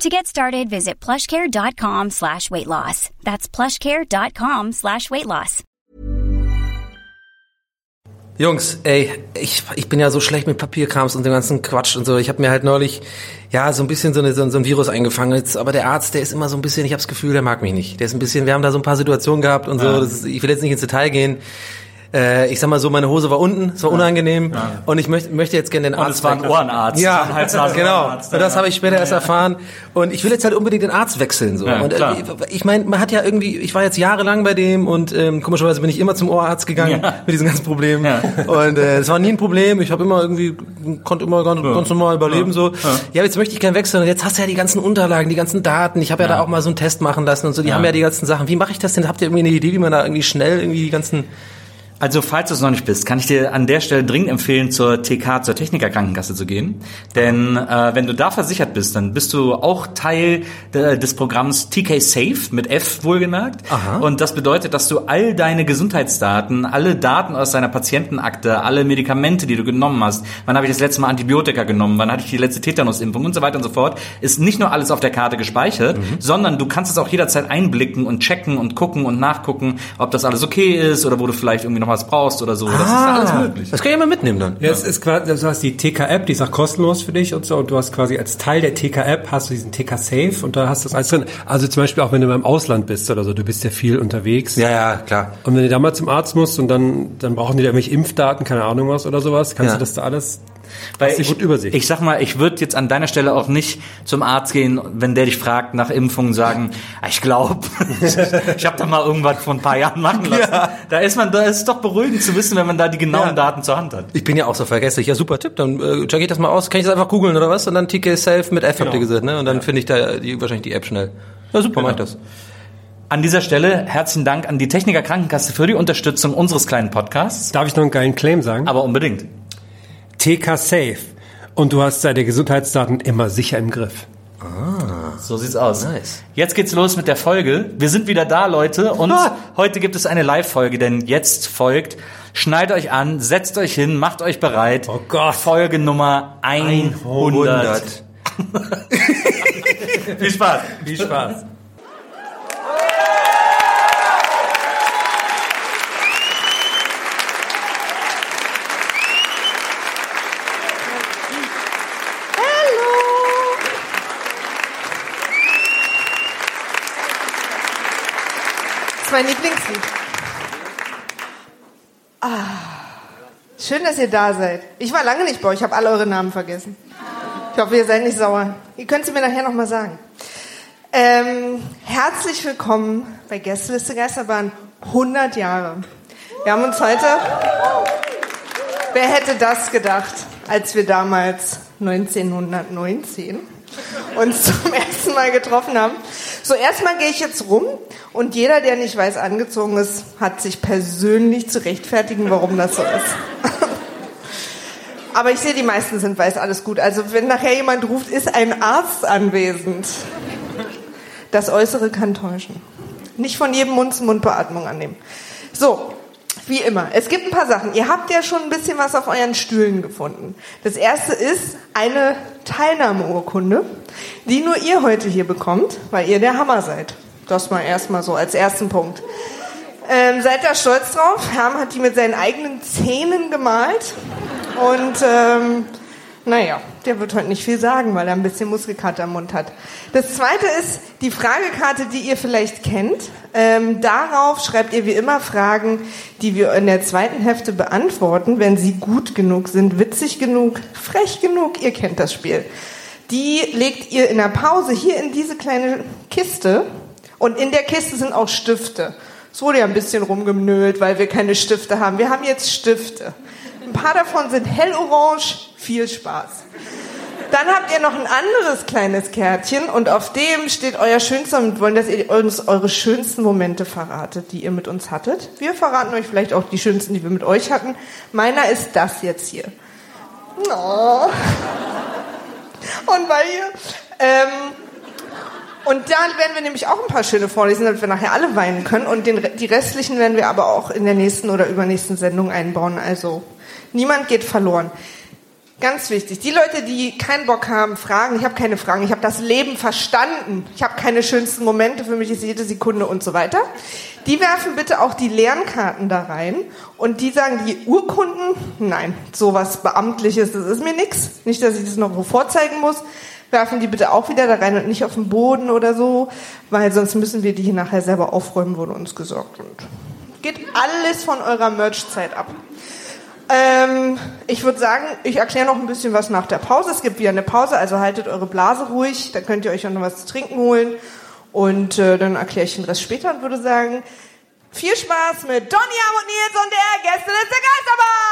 To get started, visit plushcare.com slash weight loss. That's plushcare.com slash weight loss. Jungs, ey, ich, ich bin ja so schlecht mit Papierkrams und dem ganzen Quatsch und so. Ich habe mir halt neulich ja so ein bisschen so, eine, so, so ein Virus eingefangen. Jetzt, aber der Arzt, der ist immer so ein bisschen, ich habe das Gefühl, der mag mich nicht. Der ist ein bisschen, wir haben da so ein paar Situationen gehabt und so. Ja. Das ist, ich will jetzt nicht ins Detail gehen. Äh, ich sag mal so, meine Hose war unten, es war unangenehm und ich möchte, möchte jetzt gerne den Und Arzt. es war ein wechseln. Ohrenarzt. Ja, Ein Hals, genau. Ohrenarzt. Und das habe ich später erst erfahren. Und ich will jetzt halt unbedingt den Arzt wechseln so. Ja, und äh, ich meine, man hat ja irgendwie, ich war jetzt jahrelang bei dem und ähm, komischerweise bin ich immer zum Ohrarzt gegangen Ja. mit diesen ganzen Problemen. Ja. Und äh, es war nie ein Problem. Ich habe immer irgendwie konnte immer ganz, ganz normal überleben so. Ja, jetzt möchte ich gerne wechseln. Und jetzt hast du ja die ganzen Unterlagen, die ganzen Daten. Ich habe ja. da auch mal so einen Test machen lassen und so. Die haben ja die ganzen Sachen. Wie mache ich das denn? Habt ihr irgendwie eine Idee, wie man da irgendwie schnell irgendwie die ganzen Also, falls du es noch nicht bist, kann ich dir an der Stelle dringend empfehlen, zur TK, zur Techniker Krankenkasse zu gehen. Denn äh, wenn du da versichert bist, dann bist du auch Teil de, des Programms TK Safe mit F wohlgemerkt. Aha. Und das bedeutet, dass du all deine Gesundheitsdaten, alle Daten aus deiner Patientenakte, alle Medikamente, die du genommen hast, wann habe ich das letzte Mal Antibiotika genommen, wann hatte ich die letzte Tetanusimpfung und so weiter und so fort, ist nicht nur alles auf der Karte gespeichert, sondern du kannst es auch jederzeit einblicken und checken und gucken und nachgucken, ob das alles okay ist oder wo du vielleicht irgendwie noch was brauchst oder so. Das ist alles möglich. Das kann ich ja mal mitnehmen dann. Ja, es ist quasi, du hast die TK-App, die ist auch kostenlos für dich und so, und du hast quasi als Teil der TK-App hast du diesen TK-Safe und da hast du das alles drin. Also zum Beispiel auch wenn du mal im Ausland bist oder so, du bist ja viel unterwegs. Ja, ja, klar. Und wenn du da mal zum Arzt musst und dann, dann brauchen die da irgendwelche Impfdaten, keine Ahnung was oder sowas, kannst Ja. du das da alles, Weil ich, gut Übersicht. ich sag mal, ich würde jetzt an deiner Stelle auch nicht zum Arzt gehen, wenn der dich fragt nach Impfungen, sagen, "Ah, ich glaube, ich habe da mal irgendwas vor ein paar Jahren machen lassen. Da ist man, da ist es doch beruhigend zu wissen, wenn man da die genauen Ja. Daten zur Hand hat. Ich bin ja auch so vergesslich. Ja, super Tipp. Dann äh, check ich das mal aus. Kann ich das einfach googeln oder was? Und dann TK Safe mit F habt ihr gesagt, ne? Und dann finde ich da die, wahrscheinlich die App schnell. Ja, super, mach ich das. An dieser Stelle herzlichen Dank an die Techniker Krankenkasse für die Unterstützung unseres kleinen Podcasts. darf ich noch einen geilen Claim sagen? Aber unbedingt. TK-Safe. Und du hast deine Gesundheitsdaten immer sicher im Griff. So sieht's aus. Nice. Jetzt geht's los mit der Folge. Wir sind wieder da, Leute. Und heute gibt es eine Live-Folge, denn jetzt folgt. Schneidet euch an, setzt euch hin, macht euch bereit. Oh Gott. Folge Nummer 100. Viel Spaß. Viel Spaß. Ist mein Lieblingslied. Ah. Schön, dass ihr da seid. Ich war lange nicht bei euch, ich habe alle eure Namen vergessen. Ich hoffe, ihr seid nicht sauer. Ihr könnt sie mir nachher nochmal sagen. Ähm, herzlich willkommen bei Gästeliste Geisterbahn 100 Jahre. Wir haben uns heute... Wer hätte das gedacht, als wir damals 1919 uns zum ersten Mal getroffen haben? So, erstmal gehe ich jetzt rum und jeder, der nicht weiß angezogen ist, hat sich persönlich zu rechtfertigen, warum das so ist. Aber ich sehe, die meisten sind weiß, alles gut. Also wenn nachher jemand ruft, ist ein Arzt anwesend. Das Äußere kann täuschen. Nicht von jedem Mund-zu-Mund-Beatmung annehmen. So, wie immer. Es gibt ein paar Sachen. Ihr habt ja schon ein bisschen was auf euren Stühlen gefunden. Das erste ist eine Teilnahmeurkunde, die nur ihr heute hier bekommt, weil ihr der Hammer seid. Das mal erstmal so als ersten Punkt. Ähm, seid da stolz drauf? Herm hat die mit seinen eigenen Zähnen gemalt. Und ähm, naja, der wird heute nicht viel sagen, weil er ein bisschen Muskelkater im Mund hat. Das zweite ist die Fragekarte, die ihr vielleicht kennt. Ähm, darauf schreibt ihr wie immer Fragen, die wir in der zweiten Hälfte beantworten, wenn sie gut genug sind, witzig genug, frech genug. Ihr kennt das Spiel. Die legt ihr in der Pause hier in diese kleine Kiste. Und in der Kiste sind auch Stifte. Es wurde ja ein bisschen rumgemnölt, weil wir keine Stifte haben. Wir haben jetzt Stifte. Ein paar davon sind hellorange. Viel Spaß. Dann habt ihr noch ein anderes kleines Kärtchen und auf dem steht euer schönster und wollen, dass ihr uns eure schönsten Momente verratet, die ihr mit uns hattet. Wir verraten euch vielleicht auch die schönsten, die wir mit euch hatten. Meiner ist das jetzt hier. Oh. Und weil ihr, ähm, und da werden wir nämlich auch ein paar schöne vorlesen, damit wir nachher alle weinen können. Und den, die restlichen werden wir aber auch in der nächsten oder übernächsten Sendung einbauen. Also niemand geht verloren. Ganz wichtig. Die Leute, die keinen Bock haben, fragen, ich habe keine Fragen, ich habe das Leben verstanden, ich habe keine schönsten Momente, für mich ist jede Sekunde und so weiter. Die werfen bitte auch die Lernkarten da rein und die sagen, die Urkunden, nein, sowas Beamtliches, das ist mir nix. Nicht, dass ich das noch vorzeigen muss werfen die bitte auch wieder da rein und nicht auf den Boden oder so, weil sonst müssen wir die hier nachher selber aufräumen, wurde uns gesorgt. Und geht alles von eurer Merch-Zeit ab. Ähm, ich würde sagen, ich erkläre noch ein bisschen was nach der Pause. Es gibt wieder eine Pause, also haltet eure Blase ruhig, dann könnt ihr euch auch noch was zu trinken holen. Und äh, dann erkläre ich den Rest später und würde sagen, viel Spaß mit Donny und Nils und der Gästeliste Geisterbahn!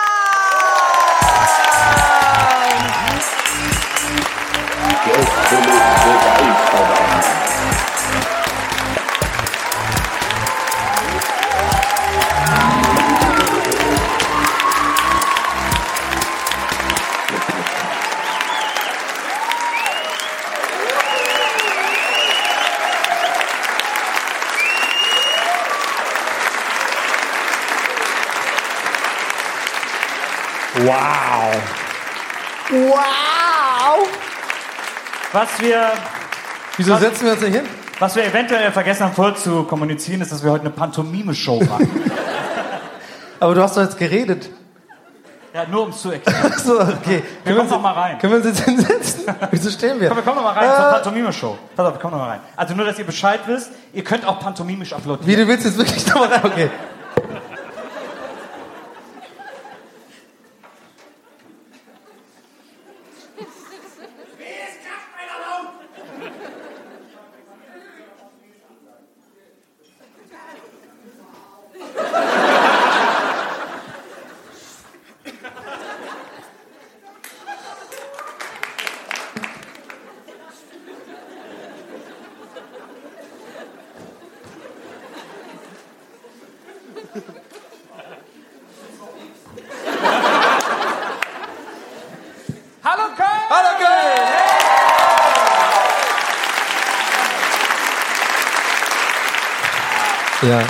Wow. Wow! Was wir, Wieso Was- setzen wir uns denn hin? was wir eventuell vergessen haben vorher zu kommunizieren, ist, dass wir heute eine Pantomime-Show machen. Aber du hast doch jetzt geredet. ja, nur um es zu erklären. So, okay. Wir Können kommen noch mal rein. Können wir uns jetzt hinsetzen? Wieso stehen wir? Komm, wir kommen noch mal rein zur Pantomime-Show. Pass auf, wir kommen noch mal rein. Also nur, dass ihr Bescheid wisst, ihr könnt auch pantomimisch applaudieren. Wie, du willst jetzt wirklich nochmal rein? Okay. Hallo Köln! Hallo Köln! Ja.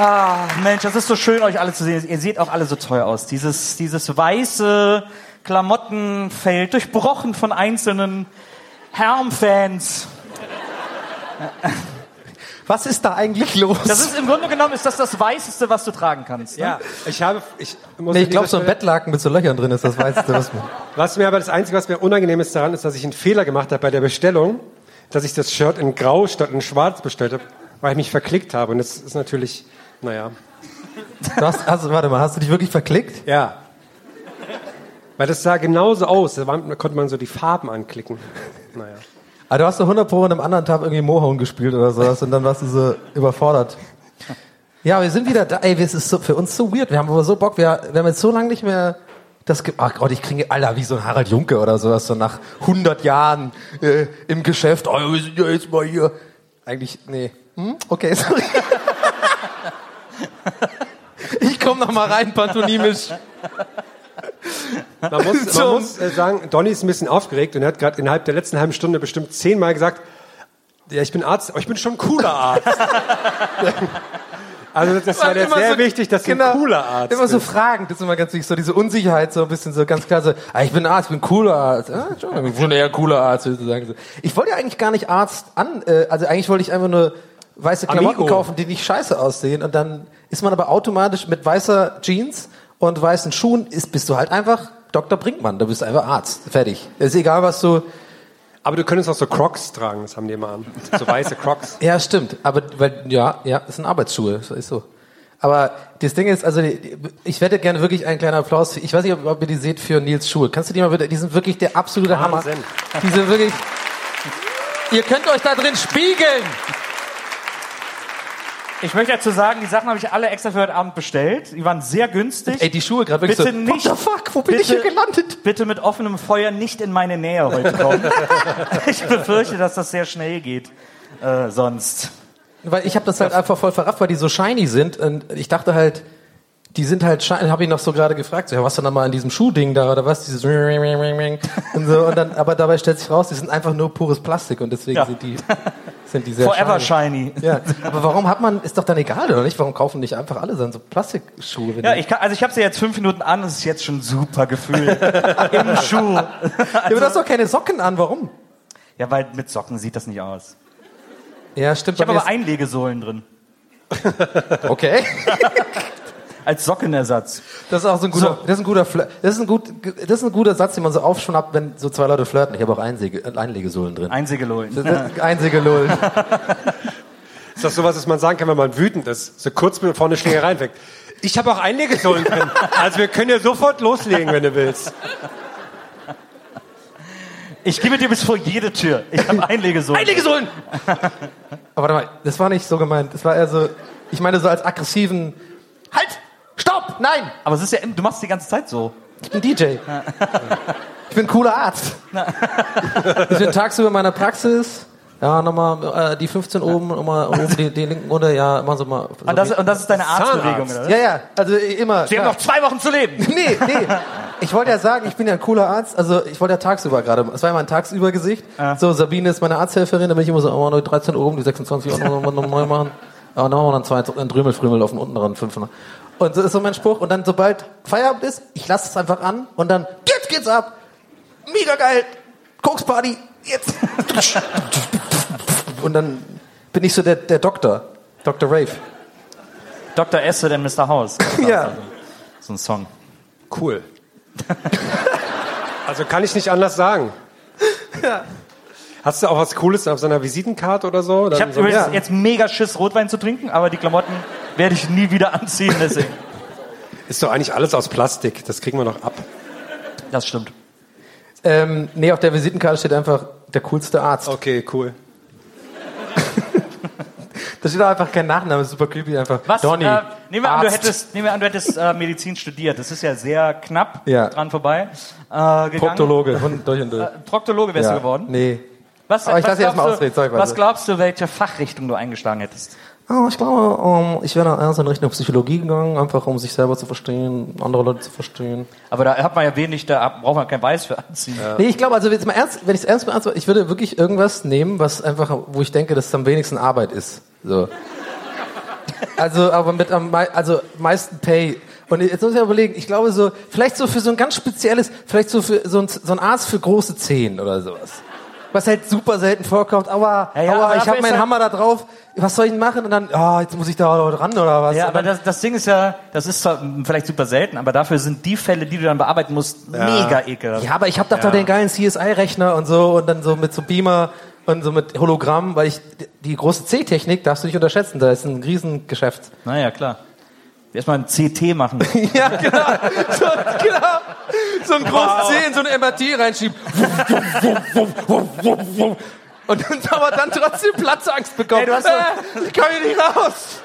Ah, Mensch, das ist so schön, euch alle zu sehen. Ihr seht auch alle so toll aus. Dieses, dieses weiße Klamottenfeld, durchbrochen von einzelnen Herm-Fans. Was ist da eigentlich los? Das ist im Grunde genommen ist das das Weißeste, was du tragen kannst. Ne? Ja, ich habe, ich muss nee, ich glaube, so ein Bettlaken mit so Löchern drin ist das Weißeste, was man... Was mir aber das Einzige, was mir unangenehm ist daran, ist, dass ich einen Fehler gemacht habe bei der Bestellung, dass ich das Shirt in Grau statt in Schwarz bestellt habe, weil ich mich verklickt habe. Und das ist natürlich, naja, Du hast, also, warte mal, hast du dich wirklich verklickt? ja. Weil das sah genauso aus. Da, konnte man so die Farben anklicken. Naja. Aber Ah, du hast doch 100 Pro an einem anderen Tag irgendwie Mohorn gespielt oder sowas und dann warst du so überfordert. Ja, wir sind wieder da. Ey, es ist so, für uns so weird. Wir haben aber so Bock. Wir, wir haben jetzt so lange nicht mehr das ge Ach Gott, ich kriege, Alter, wie so ein Harald Junke oder sowas, so nach 100 Jahren äh, im Geschäft. Oh, wir sind ja jetzt mal hier. Eigentlich, nee. Hm? Okay, sorry. ich komme noch mal rein, pantomimisch. Man muss, So. man muss äh, sagen, Donny ist ein bisschen aufgeregt und er hat gerade innerhalb der letzten halben Stunde bestimmt zehnmal gesagt, ja, ich bin Arzt, aber ich bin schon ein cooler Arzt. also das war Immer sehr so- wichtig, dass genau, du ein cooler Arzt Immer so bist. Fragen, das ist immer ganz wichtig, so diese Unsicherheit, so ein bisschen so ganz klar so, ah, ich bin Arzt, ich bin cooler Arzt. Ah, schon, ich bin eher cooler Arzt, sozusagen. so. Ich wollte ja eigentlich gar nicht Arzt an, äh, also eigentlich wollte ich einfach nur weiße Klamotten Amigo. kaufen, die nicht scheiße aussehen und dann ist man aber automatisch mit weißer Jeans und weißen Schuhen, ist, bist du halt einfach Dr. Brinkmann, du bist einfach Arzt. Fertig. ist egal, was du... Aber du könntest auch so Crocs tragen, das haben die immer an. So weiße Crocs. Ja, stimmt. Aber, weil, ja, ja, das sind Arbeitsschuhe, das ist so. Aber das Ding ist, also ich hätte gerne wirklich einen kleinen Applaus. Ich weiß nicht, ob, ob ihr die seht für Nils Schuhe. Kannst du die mal bitte? Die sind wirklich der absolute Hammer. Wahnsinn. Die sind wirklich. Ihr könnt euch da drin spiegeln. Ich möchte dazu sagen, die Sachen habe ich alle extra für heute Abend bestellt. Die waren sehr günstig. Ey, die Schuhe gerade wirklich Bitte so. nicht. What the fuck? Wo bin ich Bitte- hier gelandet? Bitte mit offenem Feuer nicht in meine Nähe heute kommen. ich befürchte, dass das sehr schnell geht. Äh, sonst. Weil ich habe das halt einfach voll verrafft, weil die so shiny sind. Und ich dachte halt, die sind halt. Habe ich noch so gerade gefragt, so, ja, was denn da mal in diesem Schuhding da oder was? Dieses und so. Und dann, aber dabei stellt sich raus, die sind einfach nur pures Plastik und deswegen Ja. sind die sind die sehr Forever shiny. shiny. Ja, aber warum hat man, ist doch dann egal, oder nicht? Warum kaufen nicht einfach alle dann so Plastikschuhe? Ja, ich kann, also ich habe sie jetzt fünf Minuten an, es ist jetzt schon super Gefühl im Schuh. ja, aber du hast doch keine Socken an, warum? Ja, weil mit Socken sieht das nicht aus. Ja, stimmt. Ich habe aber Einlegesohlen drin. okay. Als Sockenersatz. Das ist auch so ein guter, So. das ist ein guter, Flirt. das ist ein gut, das ist ein guter Satz, den man so aufschnappt, wenn so zwei Leute flirten. Ich habe auch Einsäge, Einlegesohlen drin. Einsägelohlen. Das ist das sowas, was man sagen kann, wenn man wütend ist? So kurz bevor eine Schlägerei anfängt. Ich habe auch Einlegesohlen drin. Also wir können ja sofort loslegen, wenn du willst. Ich gehe mit dir bis vor jede Tür. Ich habe Einlegesohlen. Einlegesohlen! Aber warte mal, das war nicht so gemeint. Das war eher so, ich meine so als aggressiven, halt! Nein! Aber es ist ja, du machst die ganze Zeit so. Ich bin DJ. Ich bin ein cooler Arzt. Ich bin tagsüber in meiner Praxis. Ja, nochmal äh, die 15 oben, nochmal oben die, die linken unter, ja, machen Sie mal. Und das, und das ist deine Arztbewegung, oder? ja, ja, also äh, immer. Sie haben klar. noch zwei Wochen zu leben. Nee, nee. Ich wollte ja sagen, ich bin ja ein cooler Arzt. Also ich wollte ja tagsüber gerade. Es war ja mein Tagsübergesicht. So, Sabine ist meine Arzthelferin. Da bin ich immer so, oh, die 13 oben, die 26 auch noch, noch, noch neu machen. Ja, dann machen wir dann zwei, ein Drümel, Frümel auf den unten dran, 500. Und so ist so mein Spruch. Und dann, sobald Feierabend ist, ich lasse es einfach an und dann, jetzt geht's ab. Mega geil. Koksparty. Jetzt. Und dann bin ich so der, der Doktor. Dr. Rave. Dr. Esse, denn Mr. House. Ja. So ein Song. Cool. Also kann ich nicht anders sagen. Hast du auch was Cooles auf seiner Visitenkarte oder so? Ich habe so übrigens ja. jetzt mega Schiss, Rotwein zu trinken, aber die Klamotten werde ich nie wieder anziehen. Deswegen. ist doch eigentlich alles aus Plastik. Das kriegen wir noch ab. Das stimmt. Ähm, nee, auf der Visitenkarte steht einfach der coolste Arzt. Okay, cool. Da steht auch einfach kein Nachname, ist super creepy, einfach Was? Donny. Äh, nehmen, wir an, du hättest, nehmen wir an, du hättest äh, Medizin studiert. Das ist ja sehr knapp Ja. dran vorbei. Äh. Proktologe, durch und durch. Äh, Proktologe wärst ja. du geworden. Nee. Was, Aber ich was lass dich erst mal glaubst du- ausreden, sorry, Was glaubst du, welche Fachrichtung du eingeschlagen hättest? Oh, ich glaube, ähm, ich wäre erst in Richtung Psychologie gegangen, einfach um sich selber zu verstehen, andere Leute zu verstehen. Aber da hat man ja wenig, da braucht man kein Weiß für anziehen. Nee, ich glaube, also jetzt mal ernst, wenn ich es ernst beantworte, ich würde wirklich irgendwas nehmen, was einfach, wo ich denke, dass es am wenigsten Arbeit ist. So. Also, aber mit am also meisten Pay. Und jetzt muss ich mal überlegen, ich glaube so, vielleicht so für so ein ganz spezielles, vielleicht so für so ein, so ein Arzt für große Zehen oder sowas. Was halt super selten vorkommt, aber, Ja, ja, aber aber ich habe meinen halt- Hammer da drauf, was soll ich denn machen? Und dann, ah, jetzt muss ich da dran oder was? Ja, aber das, das Ding ist ja, das ist zwar vielleicht super selten, aber dafür sind die Fälle, die du dann bearbeiten musst, mega ekelhaft. Ja, aber ich habe doch da den geilen CSI-Rechner und so und dann so mit so Beamer und so mit Hologramm, weil ich die große C-Technik darfst du nicht unterschätzen, da ist ein Riesengeschäft. Naja, klar. Erstmal ein CT machen. ja, genau. So, genau. So ein großes C in so eine MRT reinschieben. Und dann aber dann trotzdem Platzangst bekommen. Ey, du hast äh, ich komme hier nicht raus.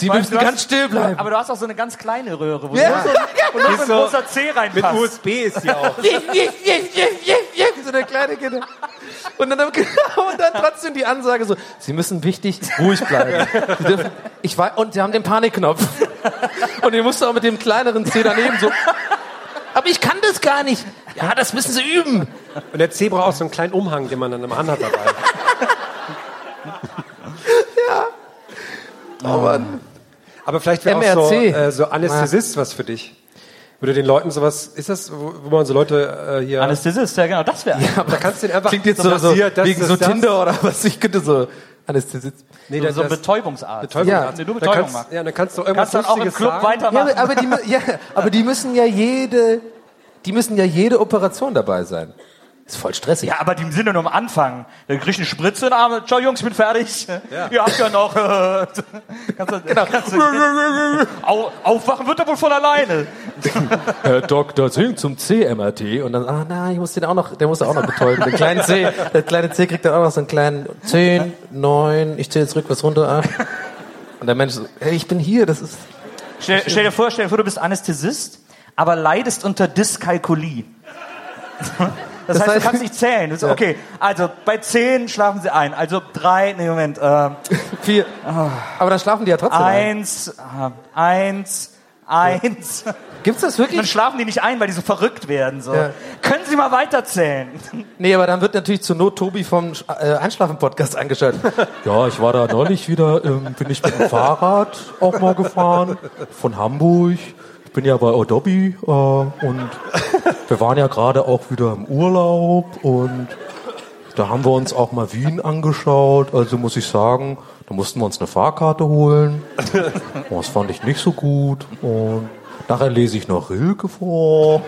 Sie müssen du hast- ganz still bleiben. Aber du hast auch so eine ganz kleine Röhre, wo Ja. nur so, wo nur so ein so- großer C Mit reinpasst. USB ist die auch. so eine kleine Kinder. Und dann, und dann trotzdem die Ansage so, Sie müssen wichtig ruhig bleiben. Sie dürfen, ich weiß, und Sie haben den Panikknopf. Und ihr musst auch mit dem kleineren C daneben so, aber ich kann das gar nicht. Ja, das müssen Sie üben. Und der C braucht auch so einen kleinen Umhang, den man dann immer anhat dabei. Oh Mann. Aber vielleicht wäre auch so, MRC. äh, so Anästhesist was für dich. Würde den Leuten sowas, ist das, wo, wo man so Leute äh, hier... Anästhesist, ja genau, das wäre. aber da kannst du den einfach... Klingt jetzt so, so passiert, das, wegen das, so das. Tinder oder was. Ich könnte so Anästhesist. Nee, so, das, so Betäubungsarzt. Betäubungsarzt. Nee, du Da Betäubung kannst, machst. ja, dann kannst du irgendwas Kannst dann auch im Club sagen. weitermachen. Ja, aber die, ja, aber die müssen ja jede, die müssen ja jede Operation dabei sein. Ist voll stressig. Ja, aber die sind ja nur am Anfang. Da krieg ich eine Spritze in den Arm. Ciao Jungs, ich bin fertig. Ihr habt ja noch. Äh, kannst du, Genau. kannst du, Au, aufwachen wird er wohl von alleine. Herr Dr. Zing zum CMRT und dann, ah nein, ich muss den auch noch, der muss auch noch betäuben. Den kleinen C, der kleine C kriegt dann auch noch so einen kleinen 10, 9, ich zähle jetzt rückwärts runter, 8. Und der Mensch so, hey, ich bin hier, das ist, Stell, stell dir vor, stell dir vor, du bist Anästhesist, aber leidest unter Dyskalkulie. Das, Das heißt, heißt- du kannst nicht zählen. Das ist, Okay, also bei 10 schlafen sie ein. Also drei, nee, Moment, äh, vier. Aber dann schlafen die ja trotzdem ein. eins, äh, eins, eins. Gibt's das Dann wirklich? schlafen die nicht ein, weil die so verrückt werden. So. Ja. Können Sie mal weiterzählen? Nee, aber dann wird natürlich zur Not Tobi vom äh, Einschlafen-Podcast angeschaltet. Ja, ich war da neulich wieder, ähm, bin ich mit dem Fahrrad auch mal gefahren, von Hamburg. Ich bin ja bei Adobe äh, und wir waren ja gerade auch wieder im Urlaub und da haben wir uns auch mal Wien angeschaut. Also muss ich sagen, da mussten wir uns eine Fahrkarte holen. Oh, das fand ich nicht so gut. Und nachher lese ich noch Rilke vor.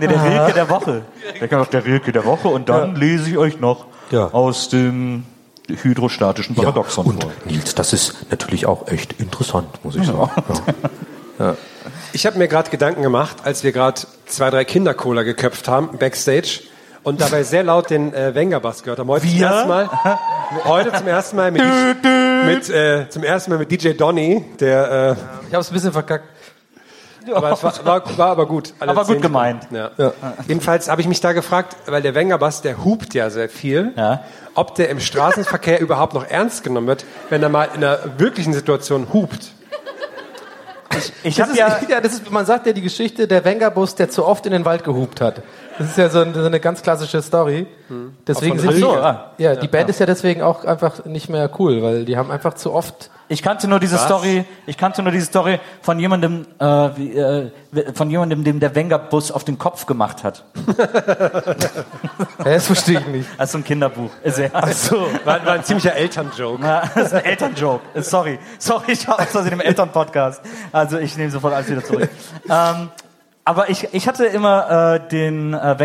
Nee, der Rilke der Woche. Der kann auch der Rilke der Woche und dann lese ich euch noch Ja. aus dem hydrostatischen Paradoxon und vor. Nils, das ist natürlich auch echt interessant, muss ich sagen. Ja. Ich habe mir gerade Gedanken gemacht, als wir gerade zwei, drei Kindercola geköpft haben, Backstage, und dabei sehr laut den äh, Wenger-Bass gehört haben. Heute zum Wir? ersten Mal, heute zum ersten Mal mit, mit äh, zum ersten Mal mit DJ Donny, der, Ich habe es ein bisschen verkackt. äh, aber es war, war, war aber gut. Alle Aber gut gemeint. Sekunden. Ja. Jedenfalls habe ich mich da gefragt, weil der Wenger-Bass, der hupt ja sehr viel, Ja. ob der im Straßenverkehr überhaupt noch ernst genommen wird, wenn er mal in einer wirklichen Situation hupt. Ich Das habe ist, ja, ja, das ist, man sagt ja die Geschichte der Wenger-Bus, der zu oft in den Wald gehupt hat. Das ist ja so, ein, so eine ganz klassische Story. Deswegen Auch sind von die. Ah. ja, die Band ist ja deswegen auch einfach nicht mehr cool, weil die haben einfach zu oft ich kannte nur diese Story, ich kannte nur diese Story von jemandem, äh, wie, äh, von jemandem, dem der Wenger-Bus auf den Kopf gemacht hat. Das verstehe ich nicht. Das ist so ein Kinderbuch. Ist ja, So, war, war ein ziemlicher Elternjoke. Ja, das ist ein Elternjoke. Sorry. Sorry, ich war aus Versehen im Elternpodcast. Also ich nehme sofort alles wieder zurück. ähm, aber ich, ich hatte immer äh, den äh,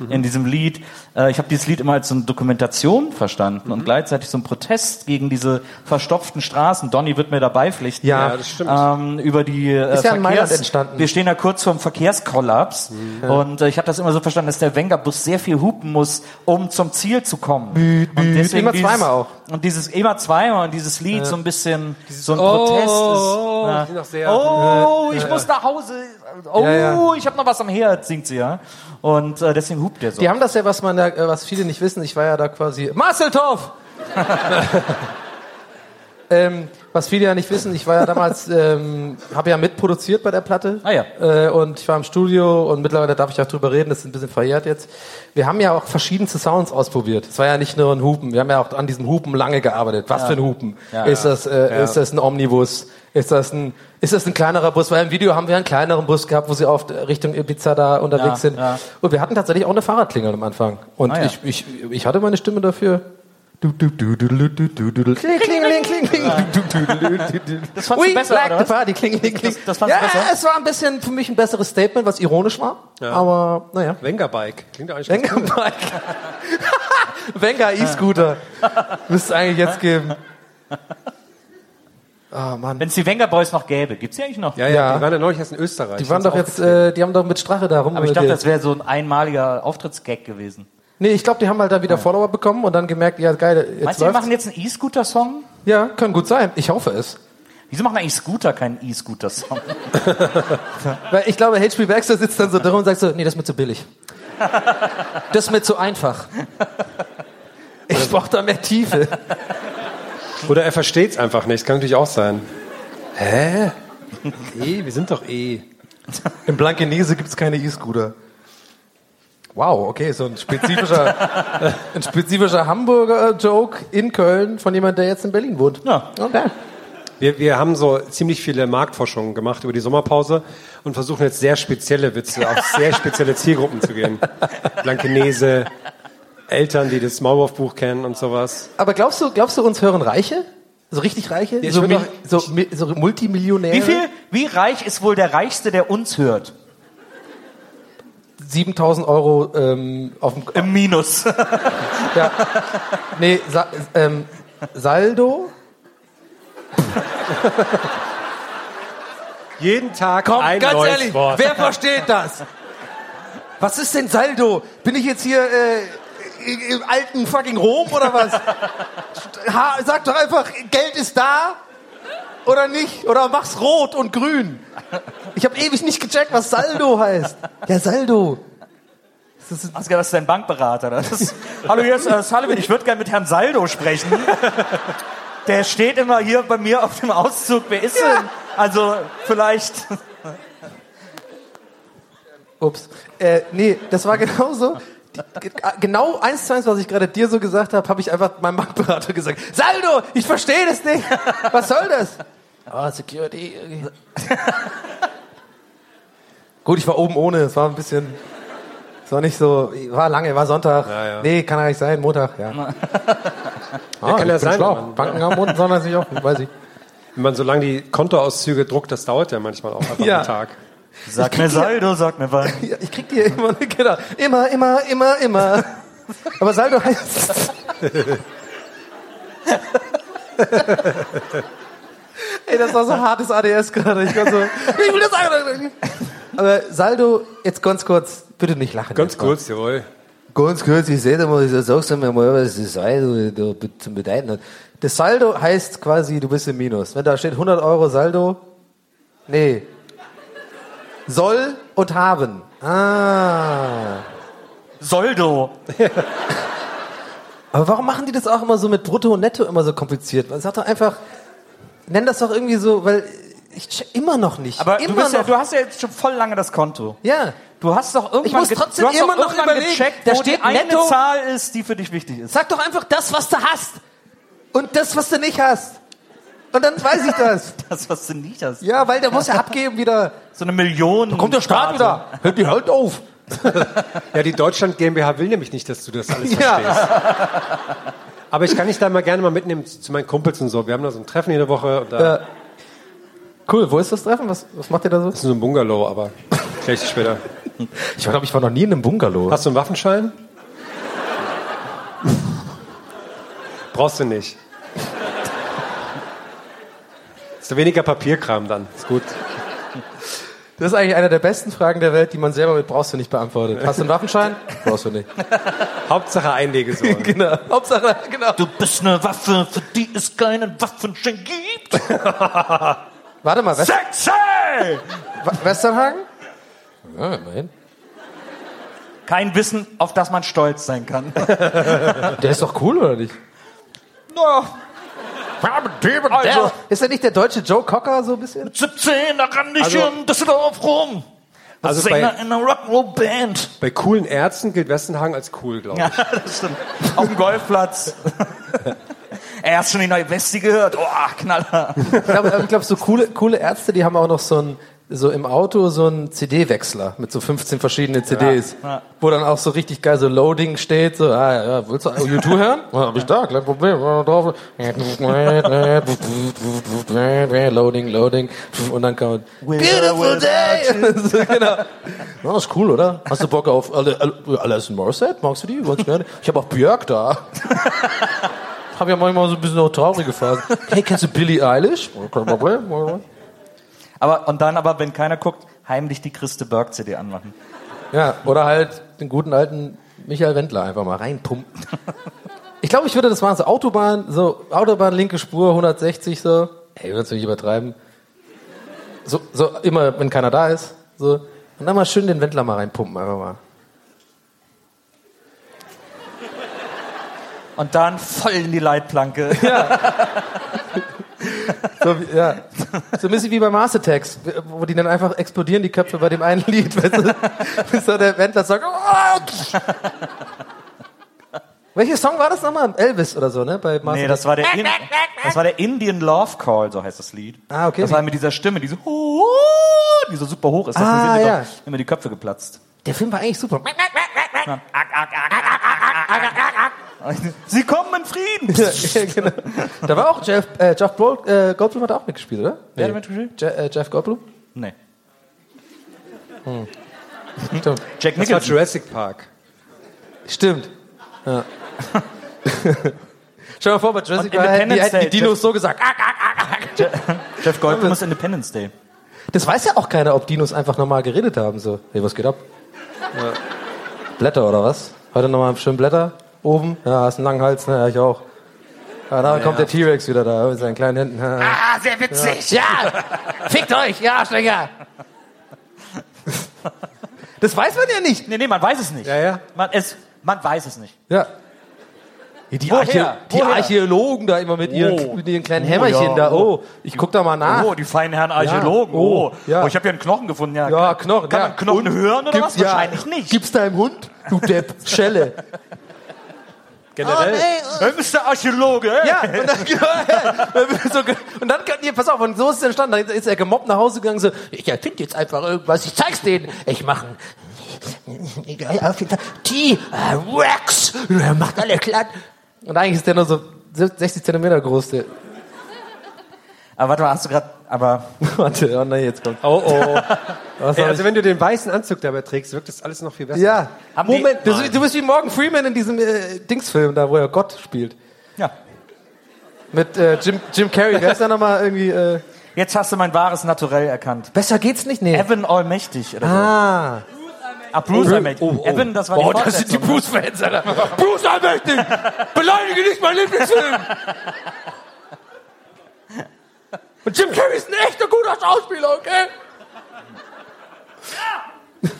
Wenger-Bass in diesem Lied. Äh, ich habe dieses Lied immer als so eine Dokumentation verstanden und gleichzeitig so ein Protest gegen diese verstopften Straßen. Donny wird mir dabei pflichten. Ja, Ja, das stimmt. Ähm, über die äh, Ist ja in Mailand entstanden. Wir stehen ja kurz vorm Verkehrskollaps und äh, ich habe das immer so verstanden, dass der Wenger-Bus sehr viel hupen muss, um zum Ziel zu kommen. und deswegen Immer dieses, zweimal auch. Und dieses immer zweimal und dieses Lied so ein bisschen so ein Oh, Protest oh, ist. die noch sehr- oh, ich muss nach Hause. Oh, Ja, ja. ich habe noch was am Herd, singt sie ja. Und äh, deswegen hupt der so. Die haben das ja, was man da, äh, was viele nicht wissen. Ich war ja da quasi Marceltorf. ähm, was viele ja nicht wissen, ich war ja damals, ähm, habe ja mitproduziert bei der Platte. Ah ja. Äh, und ich war im Studio und mittlerweile darf ich auch drüber reden. Das ist ein bisschen verjährt jetzt. Wir haben ja auch verschiedenste Sounds ausprobiert. Es war ja nicht nur ein Hupen. Wir haben ja auch an diesem Hupen lange gearbeitet. Was für ein Hupen? Ja. ist das? Äh, Ist das ein Omnibus? Ist das ein ist das ein kleinerer Bus? Weil im Video haben wir einen kleineren Bus gehabt, wo sie oft Richtung Ibiza da unterwegs Ja, sind. ja. Und wir hatten tatsächlich auch eine Fahrradklingel am Anfang. Und Ah, ja. ich, ich, ich hatte meine Stimme dafür. Das fandst du besser, like oder party. Kling, kling, kling. Das, das fandst ja, du besser? es war ein bisschen, für mich ein besseres Statement, was ironisch war. Ja. Aber, naja. Wengerbike. Klingt eigentlich Wengerbike. Cool. Wenger E-Scooter. Müsste eigentlich jetzt geben. Ah, oh, Wenn es die Wenger Boys noch gäbe, gibt's die eigentlich noch? Ja, ja, ja. die waren ja neulich erst in Österreich. Die waren doch jetzt, äh, die haben doch mit Strache da rum. Aber ich dachte, das wäre so ein einmaliger Auftrittsgag gewesen. Nee, ich glaube, die haben halt da wieder Follower bekommen und dann gemerkt, ja, geil, jetzt Meinst du, wir läuft's. machen jetzt einen E-Scooter-Song? Ja, kann gut sein. Ich hoffe es. Wieso machen eigentlich Scooter keinen E-Scooter-Song? Weil ich glaube, HP Baxter sitzt dann so drin und sagt so, nee, das ist mir zu billig. Das ist mir zu einfach. Ich brauche da mehr Tiefe. Oder er versteht's einfach nicht. Kann natürlich auch sein. Hä? Eh, wir sind doch eh. In Blankenese gibt's keine E-Scooter. Wow, okay, so ein spezifischer, ein spezifischer Hamburger-Joke in Köln von jemand, der jetzt in Berlin wohnt. Ja. Okay. Wir, wir haben so ziemlich viele Marktforschungen gemacht über die Sommerpause und versuchen jetzt sehr spezielle Witze auf sehr spezielle Zielgruppen zu gehen. Blankenese, Eltern, die das Maulwurfbuch kennen und sowas. Aber glaubst du, glaubst du, uns hören Reiche? So richtig Reiche? ich so, doch- so, Mi- so Multimillionäre? Wie viel, wie reich ist wohl der Reichste, der uns hört? 7000 Euro ähm, auf dem... Im Minus. Ja. Nee, Sa ähm, Saldo? Jeden Tag Komm, ein ganz neues ehrlich, Wort. wer versteht das? Was ist denn Saldo? Bin ich jetzt hier äh, im alten fucking Rom oder was? Ha, sag doch einfach, Geld ist da oder nicht? Oder mach's rot und grün. Ich habe ewig nicht gecheckt, was Saldo heißt. Ja, Saldo. Das ist, gedacht, das ist dein Bankberater? Das ist, Hallo, hier ist äh, Sullivan. Ich würde gerne mit Herrn Saldo sprechen. Der steht immer hier bei mir auf dem Auszug. Wer ist denn? Also, vielleicht. ups. Äh, nee, das war genauso. Genau eins zu eins, was ich gerade dir so gesagt habe, habe ich einfach meinem Bankberater gesagt. Saldo, ich verstehe das nicht. Was soll das? Ah, Security. Gut, ich war oben ohne. Es war ein bisschen. Es war nicht so. War lange, war Sonntag. Ja, ja. Nee, kann ja nicht sein. Montag, ja. ah, kann ich ja sein, schlau. wenn man- Banken haben unten Sonntag sich auch. Weiß ich. Wenn man so lange die Kontoauszüge druckt, das dauert ja manchmal auch einfach Ja. einen Tag. Sag mir Saldo, sag mir was. Ja, ich krieg die immer, genau. Immer, immer, immer, immer. Aber Saldo heißt. Ey, das war so hartes ADS gerade. Ich so, ich will das sagen. Aber Saldo, jetzt ganz kurz, bitte nicht lachen. Ganz jetzt mal. kurz, jawohl. Ganz kurz, ich sehe da mal, ich sag's mir mal, was das Saldo da be- zu bedeuten hat. Das Saldo heißt quasi, du bist im Minus. Wenn da steht 100 Euro Saldo, nee. Soll und haben. Ah. Soldo. Aber warum machen die das auch immer so mit Brutto und Netto immer so kompliziert? Man sagt doch einfach, nenn das doch irgendwie so, weil ich check immer noch nicht. Aber du, immer bist ja, du hast ja jetzt schon voll lange das Konto. ja. Du hast doch irgendwann, Ich muss ge- trotzdem du hast immer noch überlegen. gecheckt, Da steht die eine netto- Zahl ist, die für dich wichtig ist. Sag doch einfach das, was du hast. Und das, was du nicht hast. Und dann weiß ich das. Das, was du nicht hast. Ja, weil der muss ja abgeben wieder. So eine Million. Kommt der Staat wieder. Hört die halt auf. Ja, die Deutschland GmbH will nämlich nicht, dass du das alles Ja. verstehst. Aber ich kann dich da mal gerne mal mitnehmen zu meinen Kumpels und so. Wir haben da so ein Treffen jede Woche und da Äh, cool, wo ist das Treffen? Was, was macht ihr da so? das ist so ein Bungalow, aber gleich später. Ich glaube, ich war noch nie in einem Bungalow. Hast du einen Waffenschein? Brauchst du nicht. Ist weniger Papierkram dann. Ist gut. Das ist eigentlich eine der besten Fragen der Welt, die man selber mit brauchst du nicht beantwortet. Hast du einen Waffenschein? Brauchst du nicht. Hauptsache Einlegesorgen. Genau. Hauptsache, genau. Du bist eine Waffe, für die es keinen Waffenschein gibt. Warte mal, West Sexy! Westernhagen? Ja, immerhin. Kein Wissen, auf das man stolz sein kann. Der ist doch cool, oder nicht? No. Also, Ist er nicht der deutsche Joe Cocker so ein bisschen? 17, da renn ich Also- in Düsseldorf rum. Also Sänger bei- in einer Rock'n'Roll-Band. Bei coolen Ärzten gilt Westenhagen als cool, glaube ich. Ja, das stimmt. Auf dem Golfplatz. er hat schon die neue Westi gehört. Oh, Knaller. Ich glaube, glaub, so coole, coole Ärzte, die haben auch noch so ein, so im Auto so einen CD-Wechsler mit so 15 verschiedenen CDs, ja. wo dann auch so richtig geil so Loading steht, so, ah, ja, ja, willst du U2 hören? Ja, hab ich da, kein Problem, drauf. Loading, Loading, und dann kommt Beautiful Day! so, genau. Ja, das ist cool, oder? Hast du Bock auf Alison Morissette? Magst du die? Ich habe auch Björk da. Hab ja manchmal so ein bisschen auch traurige Phasen. Hey, kennst du Billie Eilish? Kein Problem. Aber, und dann aber, wenn keiner guckt, heimlich die Christe Berg CD anmachen. Ja, oder halt den guten alten Michael Wendler einfach mal reinpumpen. Ich glaube, ich würde das machen, so Autobahn, so Autobahn, linke Spur, 160 so. Ey, würdest du nicht übertreiben. So, so immer, wenn keiner da ist. So. Und dann mal schön den Wendler mal reinpumpen, einfach mal. Und dann voll in die Leitplanke. So, ja. so ein bisschen wie bei Mars Attacks, wo die dann einfach explodieren, die Köpfe bei dem einen Lied. Weißt du? Bis so der Wendler sagt, "Oh!" Welcher Song war das nochmal? Elvis oder so, ne? Bei Martin Nee, das war, der In, das war der Indian Love Call, so heißt das Lied. Ah, okay. Das war mit dieser Stimme, die so, die so super hoch ist. Ah, Deswegen sind ja. immer, immer die Köpfe geplatzt. Der Film war eigentlich super. Sie kommen in Frieden! ja, genau. Da war auch Jeff, äh, Jeff Gold, äh, Goldblum hat auch mitgespielt, oder? Wer hat mitgespielt? Je, äh, Jeff Goldblum? Nee. Stimmt. Jack Das war Nicholson. Jurassic Park. Stimmt. Ja. Stell dir mal vor, bei Jurassic Park hätten die, hätten die Dinos so gesagt. "Ah, Jeff Goldblum ist Independence Day. Das weiß ja auch keiner, ob Dinos einfach normal geredet haben. So, hey, was geht ab? Blätter oder was? Heute nochmal schön Blätter oben. Ja, hast einen langen Hals, ne? Ja, ich auch. Ja, da kommt der T-Rex wieder da mit seinen kleinen Händen. Ja. Ah, sehr witzig. Ja, fickt euch, ja, Schläger. Das weiß man ja nicht. Nee, nee, man weiß es nicht. Ja, ja. Man, es, man weiß es nicht. Ja. Die, Woher? Archä die Woher? Archäologen da immer mit ihren, Oh. mit ihren kleinen Oh, Hämmerchen ja. da. Oh, ich guck da mal nach. Oh, die feinen Herren Archäologen. Ja. Oh, Oh, ja. oh, ich habe ja einen Knochen gefunden. Ja, Ja, Knochen. Kann ja. man Knochen Und? hören oder was? Wahrscheinlich nicht. Gibt's deinem Hund? Du Depp, Schelle. Generell. Du bist der Archäologe, ey. Ja, und dann, und dann kann ihr, pass auf, und so ist es entstanden. Dann ist er gemobbt nach Hause gegangen, so, ich erfinde jetzt einfach irgendwas, ich zeig's denen. Ich mache T-Rex, er macht alle glatt. Und eigentlich ist der nur so 60 Zentimeter groß, der. Aber warte mal, hast du gerade, aber Warte, oh nein, jetzt kommt. Oh, oh. Was Ey, also wenn du den weißen Anzug dabei trägst, wirkt das alles noch viel besser. Ja, Haben die- Moment, du, Nein. du bist wie Morgan Freeman in diesem äh, Dingsfilm, da wo er Gott spielt. ja. Mit äh, Jim, Jim Carrey, wer ist da nochmal irgendwie, äh, Jetzt hast du mein wahres Naturell erkannt. besser geht's nicht? Nee. Evan Allmächtig oder so. Ah. Ah, Bruce Allmächtig. Evan, das war die Oh, das sind die Fortsetzung. Bruce-Fans, Alter. Bruce Allmächtig! Beleidige nicht meinen Lieblingsfilm! Und Jim Carrey ist ein echter guter Schauspieler, okay?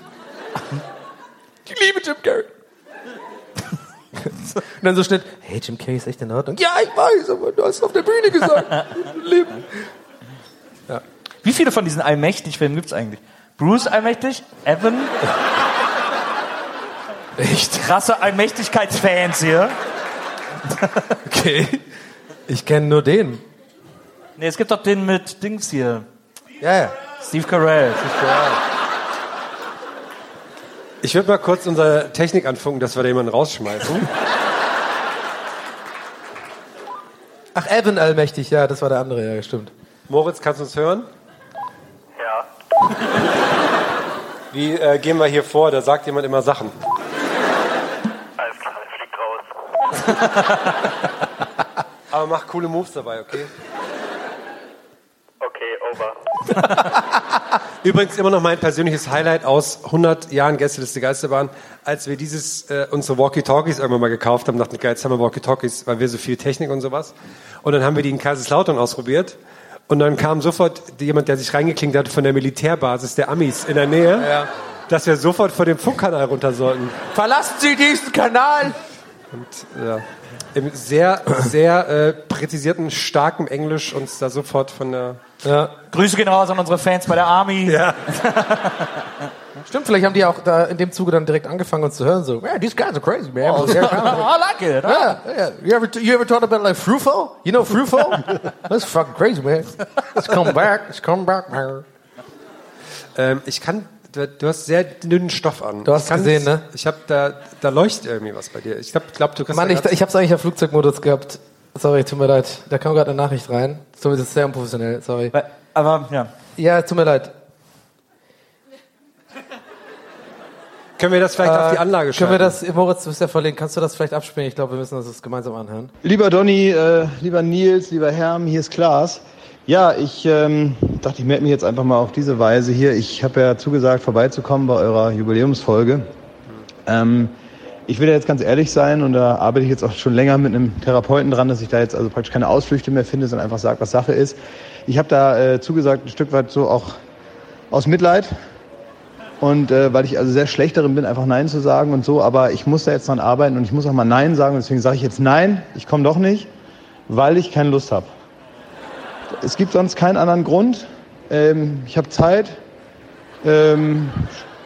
Ich liebe Jim Carrey. Und dann so schnell, hey, Jim Carrey ist echt in Ordnung. Ja, ich weiß, aber du hast es auf der Bühne gesagt. Leben. Wie viele von diesen Allmächtig-Filmen gibt's eigentlich? Bruce Allmächtig, Evan, Echt? krasse Allmächtigkeitsfans hier. Okay. Ich kenne nur den. Nee, es gibt doch den mit Dings hier. Ja, ja. Steve Carell. Ich würde mal kurz unsere Technik anfunken, dass wir da jemanden rausschmeißen. Ach, Evan Allmächtig, ja, das war der andere, ja, stimmt. Moritz, kannst du uns hören? Ja. Wie äh, gehen wir hier vor? Da sagt jemand immer Sachen. Alles klar, fliegt raus. Aber mach coole Moves dabei, okay? Übrigens immer noch mein persönliches Highlight aus 100 Jahren Gästeliste Geisterbahn, als wir dieses, äh, unsere Walkie-Talkies irgendwann mal gekauft haben, dachten, geil, jetzt haben wir Walkie-Talkies, weil wir so viel Technik und sowas. Und dann haben wir die in Kaiserslautern ausprobiert. Und dann kam sofort jemand, der sich reingeklingt hat von der Militärbasis der Amis in der Nähe, dass wir sofort vor dem Funkkanal runter sollten. Verlassen Sie diesen Kanal! Ja. Im sehr, sehr äh, präzisierten, starken Englisch uns da sofort von der... Ja. Grüße gehen raus an unsere Fans bei der Army. Ja. Stimmt, vielleicht haben die auch da in dem Zuge dann direkt angefangen uns zu hören, so, yeah, these guys are crazy, man. Oh, Yeah, I like it. yeah, yeah. You ever, you ever thought about like Frufo? You know Frufo? That's fucking crazy, man. It's coming back, it's coming back, man. Ähm, ich kann, du, du hast sehr dünnen Stoff an. Du hast gesehen, ne? Ich habe da, da leuchtet irgendwie was bei dir. Ich glaube, glaub, du kannst. Mann, ich, ich hab's eigentlich auf Flugzeugmodus gehabt. Sorry, tut mir leid. Da kam gerade eine Nachricht rein. So, das ist sehr unprofessionell, sorry. Aber, ja. Ja, tut mir leid. können wir das vielleicht auf die Anlage Äh, Können wir das, Moritz, du bist ja verlinkt, kannst du das vielleicht abspielen? Ich glaube, wir müssen uns das gemeinsam anhören. Lieber Donny, äh, lieber Nils, lieber Herm, hier ist Klaas. Ja, ich ähm, dachte, ich melde mich jetzt einfach mal auf diese Weise hier. Ich habe ja zugesagt, vorbeizukommen bei eurer Jubiläumsfolge. Ähm, ich will ja jetzt ganz ehrlich sein und da arbeite ich jetzt auch schon länger mit einem Therapeuten dran, dass ich da jetzt also praktisch keine Ausflüchte mehr finde, sondern einfach sage, was Sache ist. Ich habe da äh, zugesagt, ein Stück weit so auch aus Mitleid, und äh, weil ich also sehr schlecht darin bin, einfach Nein zu sagen und so, aber ich muss da jetzt dran arbeiten und ich muss auch mal Nein sagen. Und deswegen sage ich jetzt Nein, ich komme doch nicht, weil ich keine Lust habe. Es gibt sonst keinen anderen Grund. Ähm, ich habe Zeit, ähm,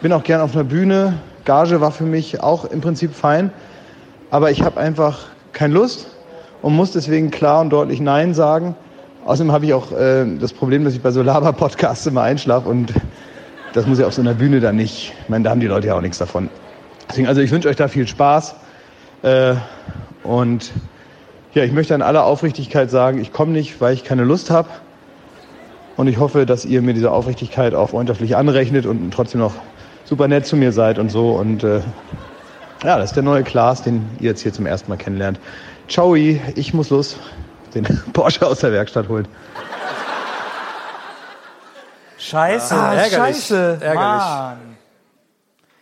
bin auch gern auf einer Bühne. Gage war für mich auch im Prinzip fein. aber ich habe einfach keine Lust und muss deswegen klar und deutlich Nein sagen. Außerdem habe ich auch äh, das Problem, dass ich bei so Laber-Podcasts immer einschlafe und das muss ja auf so einer Bühne dann nicht. Ich meine, da haben die Leute ja auch nichts davon. Deswegen, also ich wünsche euch da viel Spaß äh, und ja, ich möchte an aller Aufrichtigkeit sagen, ich komme nicht, weil ich keine Lust habe. Und ich hoffe, dass ihr mir diese Aufrichtigkeit auch freundschaftlich anrechnet und trotzdem noch super nett zu mir seid und so. Und äh, ja, das ist der neue Klaas, den ihr jetzt hier zum ersten Mal kennenlernt. Ciao, ich muss los den Porsche aus der Werkstatt holen. Scheiße, Ah, ärgerlich. scheiße. Ärgerlich. Mann.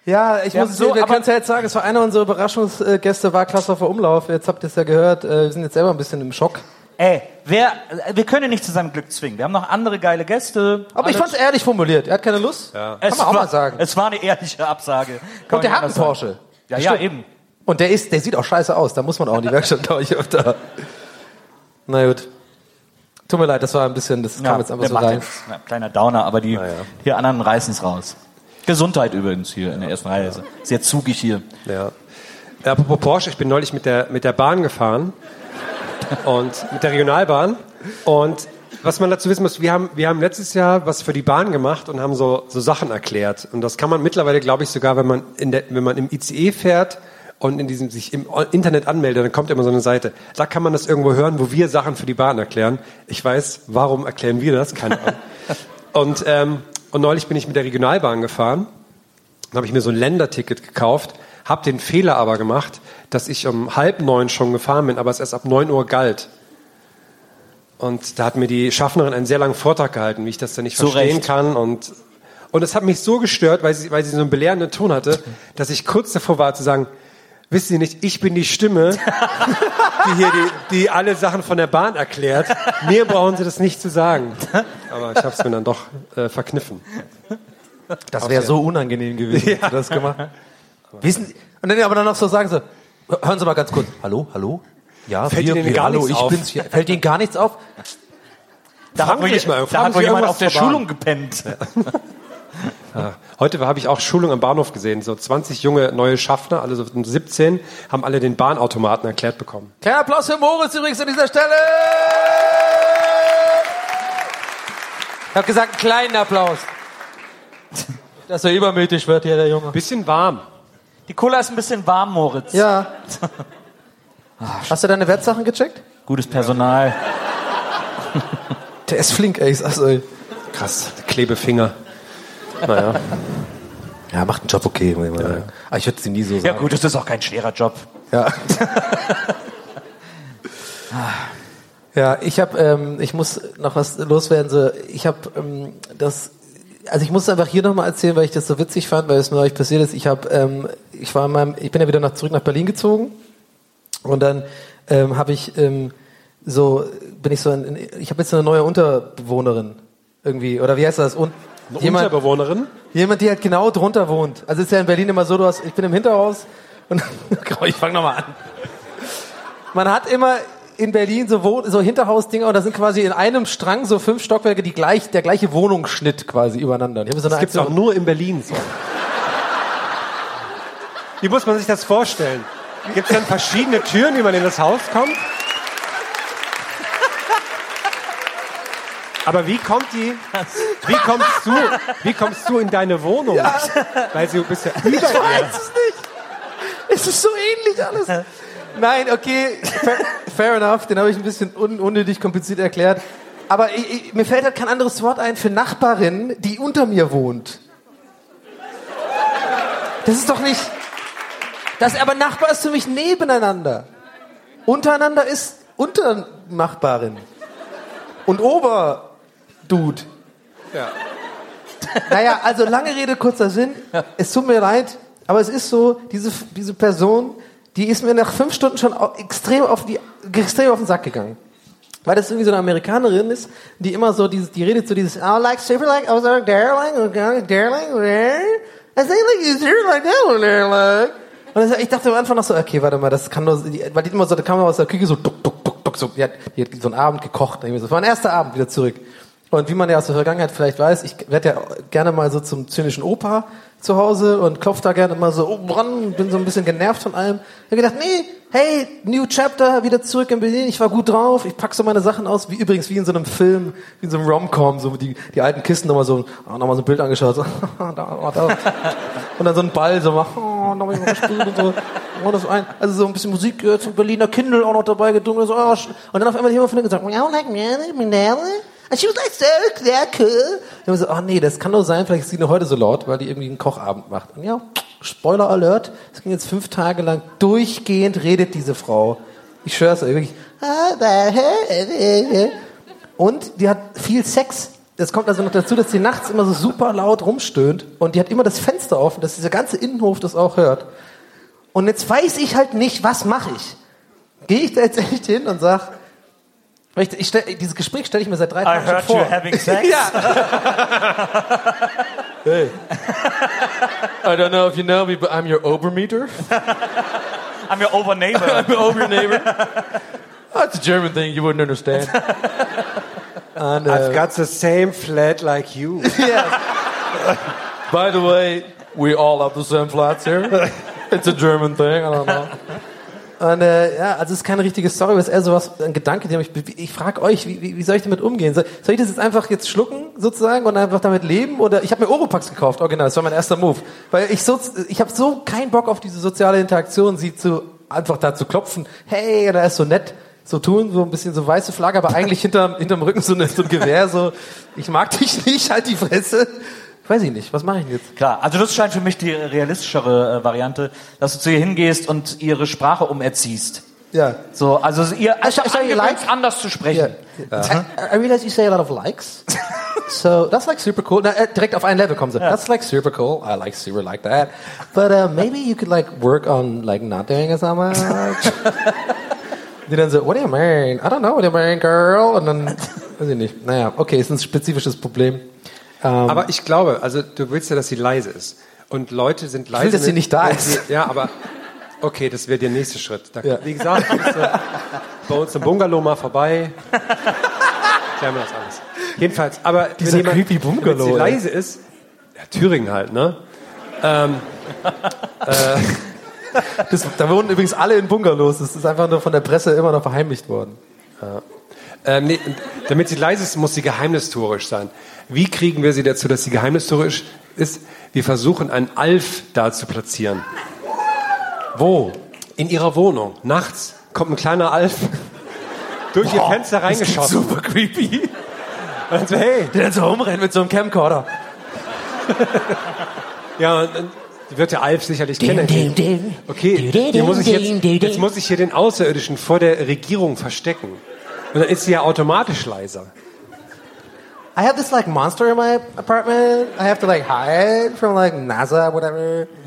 Ja, ich Wir muss so, wir können es ja jetzt sagen, es war einer unserer Überraschungsgäste, war Klasshofer Umlauf. Jetzt habt ihr es ja gehört, äh, wir sind jetzt selber ein bisschen im Schock. Ey, wer, wir können ihn nicht zu seinem Glück zwingen. Wir haben noch andere geile Gäste. Aber ich fand's ehrlich formuliert. Er hat keine Lust. Ja. Kann es man auch war, mal sagen. Es war eine ehrliche Absage. Kann Und der hat einen. Porsche. Ja, ja, eben. Und der ist, der sieht auch scheiße aus. Da muss man auch in die Werkstatt, glaube ich, öfter. Na gut. Tut mir leid, das war ein bisschen, das kam jetzt einfach der so macht rein. jetzt, ja, kleiner Downer, aber die, die anderen reißen es raus. Gesundheit übrigens hier in der ersten Reihe. Sehr zugig hier. Ja. Apropos Porsche, ich bin neulich mit der, mit der Bahn gefahren und mit der Regionalbahn. Und was man dazu wissen muss, wir haben, wir haben letztes Jahr was für die Bahn gemacht und haben so, so Sachen erklärt. Und das kann man mittlerweile, glaube ich, sogar, wenn man, in der, wenn man im ICE fährt und in diesem, sich im Internet anmeldet, dann kommt immer so eine Seite. Da kann man das irgendwo hören, wo wir Sachen für die Bahn erklären. Ich weiß, warum erklären wir das? Keine Ahnung. Und, ähm, und neulich bin ich mit der Regionalbahn gefahren. Dann habe ich mir so ein Länderticket gekauft, habe den Fehler aber gemacht, dass ich um halb neun schon gefahren bin, aber es erst ab neun Uhr galt. Und da hat mir die Schaffnerin einen sehr langen Vortrag gehalten, wie ich das dann nicht Zu verstehen Recht. kann. Und, und es hat mich so gestört, weil sie, weil sie so einen belehrenden Ton hatte, dass ich kurz davor war zu sagen, wissen Sie nicht, ich bin die Stimme, die hier die, die alle Sachen von der Bahn erklärt. Mir brauchen Sie das nicht zu sagen. Aber ich habe es mir dann doch äh, verkniffen. Das wäre so unangenehm gewesen, ja. das gemacht. Wissen und dann aber dann noch so sagen so, hören Sie mal ganz kurz, hallo, hallo? Ja, Fällt wir, Ihnen wir, gar hallo, nichts ich auf? bin's hier. Fällt Ihnen gar nichts auf? Da Fragen hat wohl, mal, da hat wohl jemand auf der zur Bahn. Schulung gepennt. Ja. Heute habe ich auch Schulung am Bahnhof gesehen. So 20 junge neue Schaffner, alle so 17, haben alle den Bahnautomaten erklärt bekommen. Kleiner Applaus für Moritz übrigens an dieser Stelle. Ich habe gesagt, einen kleinen Applaus. Dass er übermütig wird hier, der Junge. Bisschen warm. Die Cola ist ein bisschen warm, Moritz. Ja. Hast du deine Wertsachen gecheckt? Gutes Personal. Der ist flink, ey. ich sag's euch. Krass, Klebefinger. Naja. Ja, macht einen Job okay, muss ich mal sagen. Aber ich würde sie nie so sagen. Ja gut, das ist auch kein schwerer Job. Ja. ja, ich habe, ähm, ich muss noch was loswerden. So, ich habe ähm, das, also ich muss es einfach hier nochmal erzählen, weil ich das so witzig fand, weil es mir neulich passiert ist. Ich habe, ähm, ich war in meinem, ich bin ja wieder nach, zurück nach Berlin gezogen und dann ähm, habe ich ähm, so, bin ich so, in, in, ich habe jetzt eine neue Unterbewohnerin irgendwie oder wie heißt das? Und Eine Unterbewohnerin? Jemand, die halt genau drunter wohnt. Also es ist ja in Berlin immer so, du hast, ich bin im Hinterhaus und ich fange nochmal an. Man hat immer in Berlin so, Wohn so Hinterhausdinger und da sind quasi in einem Strang so fünf Stockwerke, die gleich, der gleiche Wohnungsschnitt quasi übereinander. So Das gibt's Aktion- auch nur in Berlin so. Wie muss man sich das vorstellen? Gibt es dann verschiedene Türen, wie man in das Haus kommt? Aber wie kommt die, wie kommst du, wie kommst du in deine Wohnung? Weil du bist ja über Ich weiß es nicht. Es ist so ähnlich alles. Nein, okay, fair, fair enough, den habe ich ein bisschen un unnötig kompliziert erklärt. Aber ich, ich, mir fällt halt kein anderes Wort ein für Nachbarin, die unter mir wohnt. Das ist doch nicht. Das, aber Nachbar ist für mich nebeneinander. Untereinander ist Unternachbarin. Und Oberdude. Ja. Naja, also lange Rede, kurzer Sinn. Es tut mir leid, aber es ist so, diese, diese Person, die ist mir nach fünf Stunden schon extrem auf, die, extrem auf den Sack gegangen. Weil das irgendwie so eine Amerikanerin ist, die immer so dieses, die redet so dieses, oh, like, super like, oh, so, darling, oh, darling, darling, I think like you super like that one, darling. Und ich dachte am Anfang noch so, okay, warte mal, das kann nur, weil die immer so, da kam aus der Küche so, duck, duck, duck, duck, so, die hat, die hat so einen Abend gekocht. Das war mein erster Abend wieder zurück. Und wie man ja aus der Vergangenheit vielleicht weiß, ich werde ja gerne mal so zum zynischen Opa zu Hause und klopf da gerne mal so oben ran, bin so ein bisschen genervt von allem. Ich gedacht, nee, hey, New Chapter, wieder zurück in Berlin, ich war gut drauf, ich pack so meine Sachen aus, wie übrigens wie in so einem Film, wie in so einem Rom-Com, so die, die alten Kisten nochmal so, oh, nochmal so ein Bild angeschaut, so, da, oh, da. und dann so ein Ball, so oh, nochmal gespielt und so. Oh, das ein, also so ein bisschen Musik, äh, zum Berliner Kindle auch noch dabei gedungen, so, oh, und dann auf einmal jemand von denen gesagt, And she was like, so, sehr cool. Und ich so, ach nee, das kann doch sein, vielleicht ist sie nur heute so laut, weil die irgendwie einen Kochabend macht. Und ja, Spoiler Alert, es ging jetzt fünf Tage lang, durchgehend redet diese Frau. Ich schwör's euch, wirklich. Und die hat viel Sex. Das kommt also noch dazu, dass sie nachts immer so super laut rumstöhnt und die hat immer das Fenster offen, dass dieser ganze Innenhof das auch hört. Und jetzt weiß ich halt nicht, was mache ich? Gehe ich da jetzt echt hin und sag, ich, ich stell, dieses Gespräch stelle ich mir seit drei I Tagen schon heard vor. you having sex. ja. hey. I don't know if you know me, but I'm your Obermieter. I'm your over neighbor. I'm your Ober neighbor. That's a German thing you wouldn't understand. And, uh, I've got the same flat like you. By the way, we all have the same flats here. It's a German thing, I don't know. Und äh, ja, also es ist keine richtige Story, es ist eher sowas, ein Gedanke, der mich, be- ich frage euch, wie, wie, wie soll ich damit umgehen? Soll, ich das jetzt einfach jetzt schlucken, sozusagen, und einfach damit leben? Oder ich habe mir Oropax gekauft, original, das war mein erster Move. Weil ich so, ich habe so keinen Bock auf diese soziale Interaktion, sie zu, einfach da zu klopfen, hey, oder er ist so nett, so tun, so ein bisschen so weiße Flagge, aber eigentlich hinterm, hinterm Rücken so, eine, so ein Gewehr, so, ich mag dich nicht, halt die Fresse. Weiß ich nicht, was mache ich denn jetzt? Klar, also das scheint für mich die realistischere äh, Variante, dass du zu ihr hingehst und ihre Sprache umerziehst. Ja. So, also ihr I saw- I saw you like- anders zu sprechen. I, I realize you say a lot of likes. So that's like super cool. Na, äh, direkt auf ein Level kommen sie. That's like super cool. I like super like that. But uh, maybe you could like work on like not doing it so much. Die dann so, what do you mean? I don't know what you mean, girl. Und dann, weiß ich nicht. Naja, okay, ist ein spezifisches Problem. Ähm, Aber ich glaube, also du willst ja, dass sie leise ist. Und Leute sind leise. will, dass sie nicht da ist. Ja, aber okay, das wäre der nächste Schritt. Da, Ja. Wie gesagt, bei uns im Bungalow mal vorbei. Klären wir das alles. Jedenfalls, aber Dieser wenn jemand, creepy Bungalow, wenn sie leise ist, ja, Thüringen halt, ne? das, da wohnen übrigens alle in Bungalows. Das ist einfach nur von der Presse immer noch verheimlicht worden. Ähm, nee, damit sie leise ist, muss sie geheimnistuerisch sein. Wie kriegen wir sie dazu, dass sie geheimnistuerisch ist? Wir versuchen, einen Alf da zu platzieren. Wo? In ihrer Wohnung. Nachts kommt ein kleiner Alf durch ihr Fenster reingeschossen. Super creepy. Und dann so, hey. Der dann so rumrennt mit so einem Camcorder. Ja, und dann wird der Alf sicherlich kennen. Okay, hier muss ich jetzt, jetzt muss ich hier den Außerirdischen vor der Regierung verstecken. Und dann ist sie ja automatisch leiser. I have this like monster in my apartment. I have to like hide from like NASA, whatever.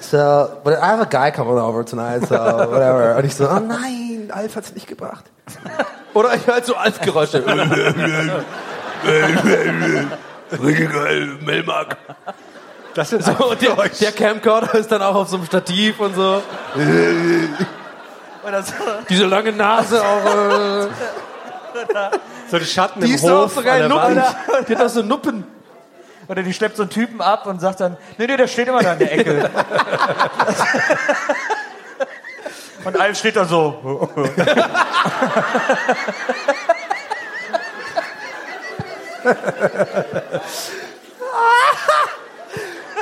So, but I have a guy coming over tonight, so whatever. Und ich so, oh nein, Alf hat's nicht gebracht. Oder ich halt so Alf-Geräusche. Richtig geil, Melmark. Das sind So, und der, der Camcorder ist dann auch auf so einem Stativ und so. Diese lange Nase auch. Äh, so die Schatten die im Hof so geil, an der Nuppen. Wand. Die hat doch so Nuppen. Oder die schleppt so einen Typen ab und sagt dann, nee, nee, der steht immer da in der Ecke. und Alf steht da so.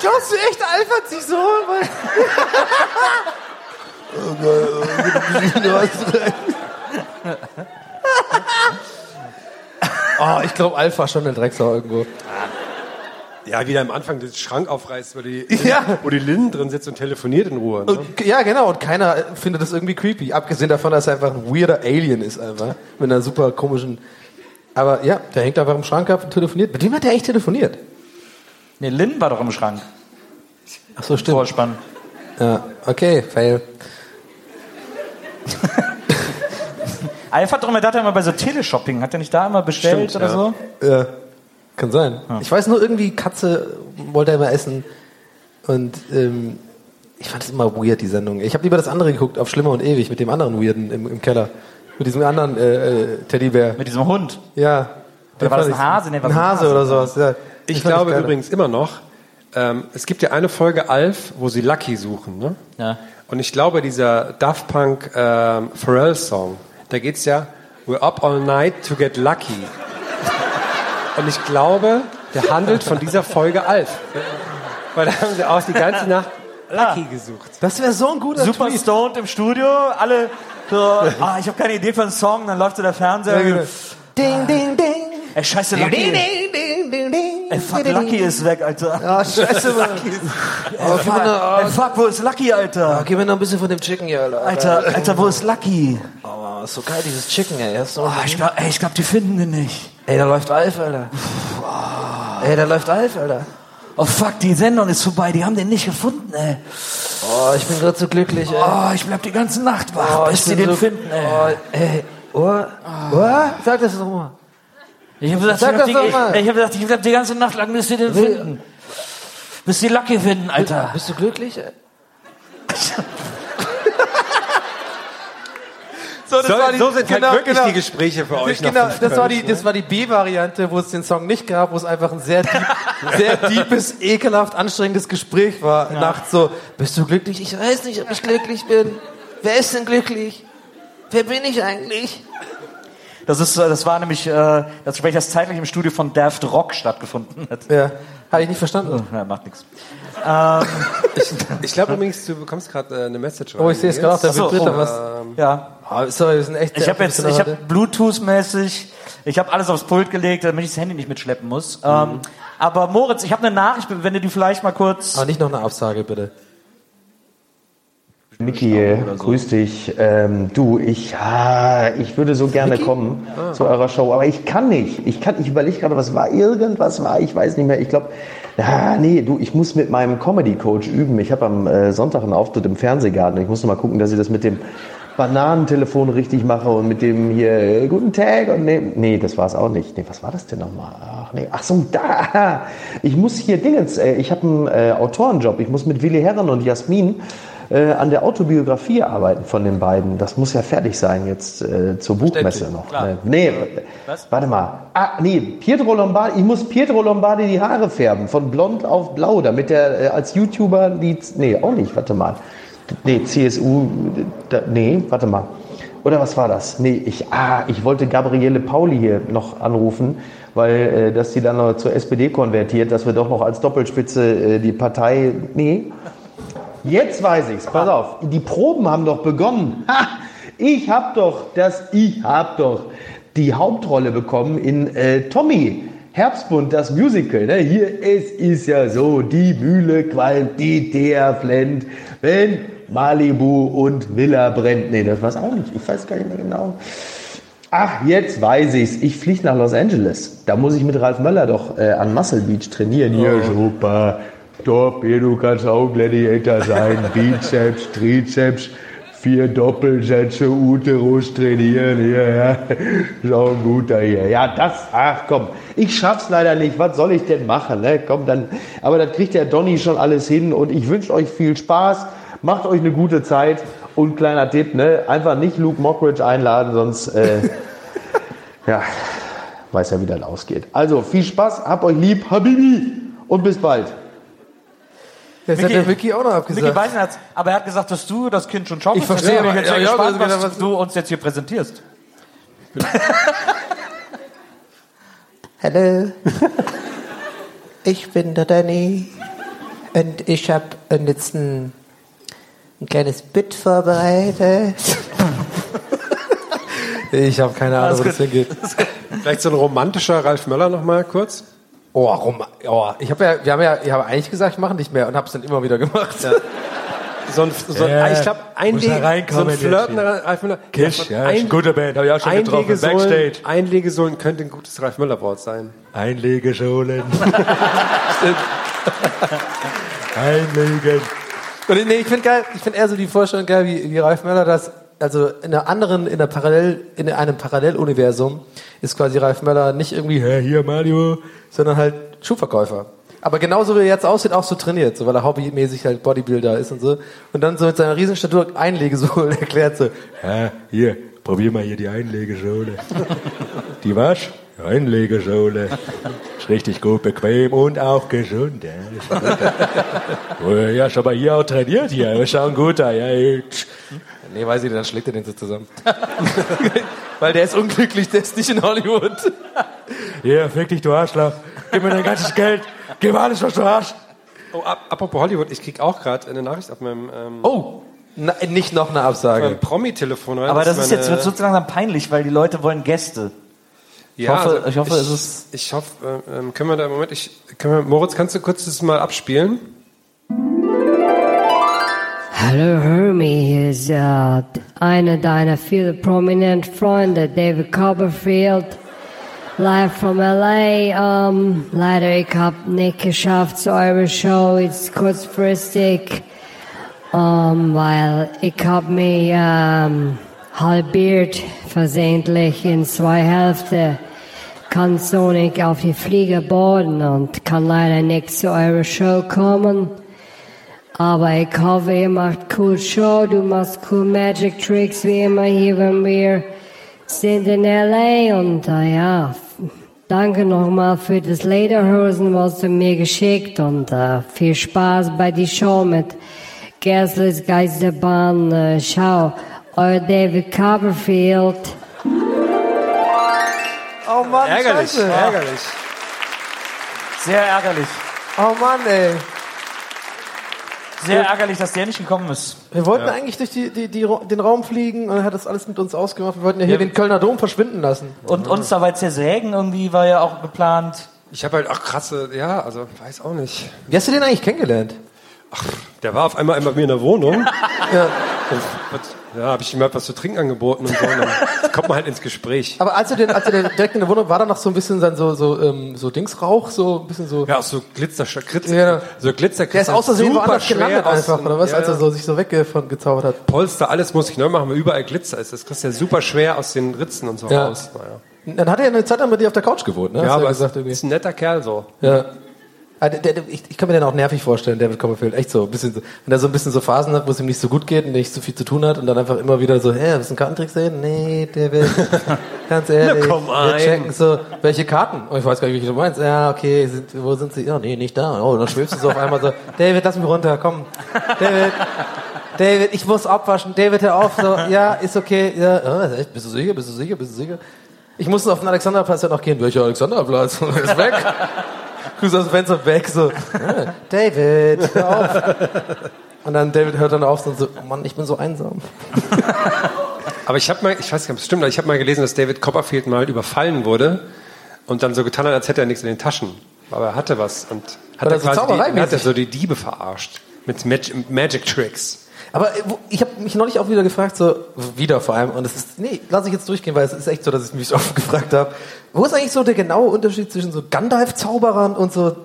Glaubst du echt, Alf hat sich so... Oh, ich glaube, Alf war schon ein Drecksau irgendwo. Ja, wieder am Anfang den Schrank aufreißt, wo die, Ja. wo die Linden drin sitzt und telefoniert in Ruhe. Ne? Und, ja, genau. Und keiner findet das irgendwie creepy. Abgesehen davon, dass er einfach ein weirder Alien ist, einfach. Mit einer super komischen. Aber ja, der hängt einfach im Schrank ab und telefoniert. Mit wem hat der echt telefoniert? Nee, Lynn war doch im Schrank. Ach so, stimmt. Vorspann. Ja, okay, fail. Alf hat doch immer, da hat er immer bei so Teleshopping, hat er nicht da immer bestellt Stimmt, oder ja. so? Ja, kann sein. Ich weiß nur, irgendwie Katze wollte er immer essen. Und ähm, ich fand es immer weird, die Sendung. Ich habe lieber das andere geguckt, auf Schlimmer und Ewig, mit dem anderen Weirden im, im Keller. Mit diesem anderen äh, äh, Teddybär. Mit diesem Hund. Ja. Oder war das ein Hase? Nee, war ein so ein Hase Hase. oder sowas. Ja. Ich glaube geil. übrigens immer noch, ähm, es gibt ja eine Folge Alf, wo sie Lucky suchen. Ne? Ja. Und ich glaube, dieser Daft Punk ähm, Pharrell-Song, da geht's ja, we're up all night to get lucky. Und ich glaube, der handelt von dieser Folge Alf. Weil da haben sie auch die ganze Nacht Lucky gesucht. Das wäre so ein guter Super Tweet. stoned im Studio, alle so, ah, ich habe keine Idee für einen Song, dann läuft so der Fernseher. genau. Ding, ding, ding. Ey, scheiße, Lucky. Ey, fuck, Lucky ist weg, Alter. Ah, scheiße, Mann. Ey, fuck, ey, fuck, wo ist Lucky, Alter? Gib mir noch ein bisschen von dem Chicken hier, Alter. Alter, Alter, wo ist Lucky? Oh, ist so geil, dieses Chicken, ey. Ist so Oh, ich glaub, ey, ich glaub, die finden den nicht. ey, da läuft Alf, Alter. Ey, da läuft Alf, Alter. Oh fuck, die Sendung ist vorbei, die haben den nicht gefunden, ey. Oh, ich bin gerade so glücklich, ey. Oh, ich bleib die ganze Nacht wach, Oh, bis ich sie den so- finden, ey. Oh, ey. Oh, oh, sag das doch mal. Ich hab gesagt, Sag ich hab, das doch die, mal. ich, ich hab gesagt, ich bleib die ganze Nacht lang, bis sie den Will- finden. Bis sie Lucky finden, Alter. Bist du glücklich, so, das So, war die- so sind genau, halt wirklich genau. die Gespräche für euch Genau, nach fünf das war die, Köln. das war die B-Variante, wo es den Song nicht gab, wo es einfach ein sehr deep, sehr deepes, ekelhaft anstrengendes Gespräch war. Nachts so, bist du glücklich? Ich weiß nicht, ob ich glücklich bin. Wer ist denn glücklich? Wer bin ich eigentlich? Das ist, äh, das war nämlich äh, das Gespräch, das zeitlich im Studio von Daft Rock stattgefunden hat. Ja, habe ich nicht verstanden. Ja, macht nichts. Ich glaube übrigens, du bekommst gerade äh, eine Message. Oh, ich sehe es gerade Ach so, Bildschirm. oh, was. Ja, Oh, sorry, wir sind echt ich habe jetzt, ich habe Bluetooth-mäßig, ich habe alles aufs Pult gelegt, damit ich das Handy nicht mitschleppen muss. Ähm, aber Moritz, ich habe eine Nachricht, wenn du die vielleicht mal kurz. Aber nicht noch eine Absage, bitte. Niki, grüß dich. Ähm, du, ich, ah, ich würde so gerne kommen zu eurer Show, aber ich kann nicht. Ich kann, ich überlege gerade, was war irgendwas war, ich weiß nicht mehr. Ich glaube, ah, nee, du, ich muss mit meinem Comedy Coach üben. Ich habe am äh, Sonntag einen Auftritt im Fernsehgarten. Ich muss noch mal gucken, dass ich das mit dem Bananentelefon richtig mache und mit dem hier äh, guten Tag und nee, nee, das war es auch nicht. Nee, was war das denn nochmal? Ach nee, ach so, da. Ich muss hier Dingens, äh, ich habe einen äh, Autorenjob. Ich muss mit Willi Herren und Jasmin äh, an der Autobiografie arbeiten von den beiden. Das muss ja fertig sein jetzt äh, zur Buchmesse noch. klar. Äh, nee, warte mal. Ah, nee, Pietro Lombardi, ich muss Pietro Lombardi die Haare färben, von blond auf blau, damit er äh, als YouTuber die, nee, auch nicht, warte mal. Nee, CSU, da, nee, warte mal. Oder was war das? Nee, ich, ah, ich wollte Gabriele Pauli hier noch anrufen, weil, äh, dass die dann noch zur SPD konvertiert, dass wir doch noch als Doppelspitze äh, die Partei, nee, Jetzt weiß ich's. Pass auf. Die Proben haben doch begonnen. Ha! Ich hab doch das, ich hab doch die Hauptrolle bekommen in äh, Tommy. Herbstbund, das Musical. Ne? Hier, es ist ja so, die Mühle qualmt, die Teer flennt, wenn Malibu und Villa brennt. Nee, das war's auch nicht. Ich weiß gar nicht mehr genau. Ach, jetzt weiß ich's. Ich fliege nach Los Angeles. Da muss ich mit Ralf Möller doch äh, an Muscle Beach trainieren. Ja, super. Hier, du kannst auch Gladiator sein. Bizeps, Trizeps, vier Doppelsätze, Uterus trainieren. Hier, ja. Ist auch ein guter hier. Ja, das, ach komm. Ich schaff's leider nicht. Was soll ich denn machen? Ne? Komm, dann. Aber das kriegt der Donny schon alles hin. Und ich wünsche euch viel Spaß. Macht euch eine gute Zeit. Und kleiner Tipp, ne? Einfach nicht Luke Mockridge einladen, sonst, äh, ja, weiß ja, wie das ausgeht. Also, viel Spaß, habt euch lieb, Habibi und bis bald. Jetzt hat Micky- der Micky auch noch abgesagt. Weißen hat's, aber er hat gesagt, dass du das Kind schon schauen Ich kannst. verstehe, Deswegen bin ich aber- jetzt sehr ja, ja, gespannt, also, was was- du uns jetzt hier präsentierst. Hallo, ich bin der Danny und ich habe jetzt ein, ein kleines Bit vorbereitet. Ich habe keine Ahnung, wo das hingeht. Vielleicht so ein romantischer Ralf Möller noch mal kurz. Oh, warum? Oh, ich habe ja, wir haben ja, ich habe eigentlich gesagt, ich mache nicht mehr und habe es dann immer wieder gemacht. So ein, so ein Ja, ich glaube, ein da so ein Flirten hier. Ralf Möller. Kisch, ja, ein, eine gute Band, hab ich auch schon getroffen, Einlegesohlen, Backstage. Einlegesohlen könnte ein gutes Ralf Möller Wort sein. Einlegesohlen. Einlegen. Und nee, ich finde geil, ich finde eher so die Vorstellung geil, wie, wie Ralf Möller das, also in einer anderen, in einer Parallel, in einem Paralleluniversum ist quasi Ralf Möller nicht irgendwie, hä, hier Mario, sondern halt Schuhverkäufer. Aber genauso wie er jetzt aussieht, auch so trainiert, so weil er hobbymäßig halt Bodybuilder ist und so. Und dann so mit seiner Riesenstatur Einlegesohlen erklärt so, ja, hier, probier mal hier die Einlegesohle. Die was? Einlegesohle. Ist richtig gut, bequem und auch gesund. Ja, ist. Oh, ja schon mal hier auch trainiert hier. Wir schauen gut da. Ja, Nee, weiß ich nicht, dann schlägt er den so zusammen. Weil der ist unglücklich, der ist nicht in Hollywood. Hier, fick dich, du Arschloch. Gib mir dein ganzes Geld. Gib mir alles, was du hast. Oh, ap apropos Hollywood, ich krieg auch gerade eine Nachricht auf meinem, ähm, Oh, na, nicht noch eine Absage. Promi-Telefon. Aber das ist meine- jetzt wird so langsam peinlich, weil die Leute wollen Gäste. Ja, hoffe- also ich hoffe, es ist- Ich hoffe, äh, ähm, können wir da im Moment, ich, können wir, Moritz, kannst du kurz das mal abspielen? Hallo Hermie, hier ist äh, einer deiner vielen prominenten Freunde, David Copperfield, live from LA. Ähm, leider, ich hab nicht geschafft zu eurer Show, jetzt kurzfristig, ähm, weil ich hab mich ähm, halbiert versehentlich in zwei Hälften. Kann so nicht auf die Flieger boarden und kann leider nicht zu eurer Show kommen. Aber ich hoffe, ihr macht cool Show, du machst cool Magic Tricks wie immer hier, wenn wir sind in L.A. Und äh, ja, danke nochmal für das Lederhosen, was du mir geschickt und äh, viel Spaß bei die Show mit Gersles Geisterbahn. Äh, schau, euer David Copperfield. Oh Mann, Ärgerlich, scheiße. ärgerlich. Sehr ärgerlich. Oh Mann, ey. Sehr ärgerlich, dass der nicht gekommen ist. Wir wollten eigentlich durch die, die, die, den Raum fliegen und er hat das alles mit uns ausgemacht. Wir wollten ja hier den Kölner Dom verschwinden lassen. Und uns dabei zersägen irgendwie war ja auch geplant. Ich habe halt auch krasse, ja, also weiß auch nicht. Wie hast du den eigentlich kennengelernt? Der war auf einmal einmal bei mir in der Wohnung. Ja. Ja, habe ich ihm halt was zu trinken angeboten und so. Und dann kommt man halt ins Gespräch. Aber als du den, als du den direkt in der Wohnung war, da noch so ein bisschen dann so, so, ähm, so Dingsrauch, so ein bisschen so. Ja, auch so Glitzer, Glitzer, Ja. so Glitzer. Der ist super woanders gelandet aus- einfach, oder was? Ja, Als er so, sich so weggezaubert hat. Polster, alles muss ich neu machen, weil überall Glitzer ist. Das kriegst du ja super schwer aus den Ritzen und so Ja. raus. Naja. Dann hat er ja eine Zeit lang mit dir auf der Couch gewohnt, ne? Ja, Hast aber gesagt, ist ein netter Kerl so. Ja. Ah, ich, ich kann mir den auch nervig vorstellen, David Copperfield. Echt so. Ein bisschen so. Wenn er so ein bisschen so Phasen hat, wo es ihm nicht so gut geht und nicht so viel zu tun hat und dann einfach immer wieder so, hä, willst du einen Kartentrick sehen? Nee, David. Ganz ehrlich. Na, komm Wir ein. checken so, welche Karten? Oh, ich weiß gar nicht, welche du meinst. Ja, okay, sind, wo sind sie? Ja, nee, nicht da. Oh, dann schwebst du so auf einmal so, David, lass mich runter, komm. David. David, ich muss abwaschen. David, hör auf. So, ja, ist okay. Ja, oh? Bist du sicher? Bist du sicher? Bist du sicher? Ich muss auf den Alexanderplatz ja noch gehen. Welcher Alexanderplatz? ist weg. Guckst aus dem Fenster weg, so, ah, David, hör auf. Und dann David hört dann auf und so, oh Mann, ich bin so einsam. Aber ich habe mal, ich weiß nicht, ob es stimmt, aber ich habe mal gelesen, dass David Copperfield mal überfallen wurde und dann so getan hat, als hätte er nichts in den Taschen. Aber er hatte was und hat er so quasi die, hat er so die Diebe verarscht. Mit Mag Magic Tricks. Aber äh, ich habe mich neulich auch wieder gefragt, so, wieder vor allem, und es ist, nee, lass ich jetzt durchgehen, weil es ist echt so, dass ich mich oft gefragt habe, wo ist eigentlich so der genaue Unterschied zwischen so Gandalf-Zauberern und so,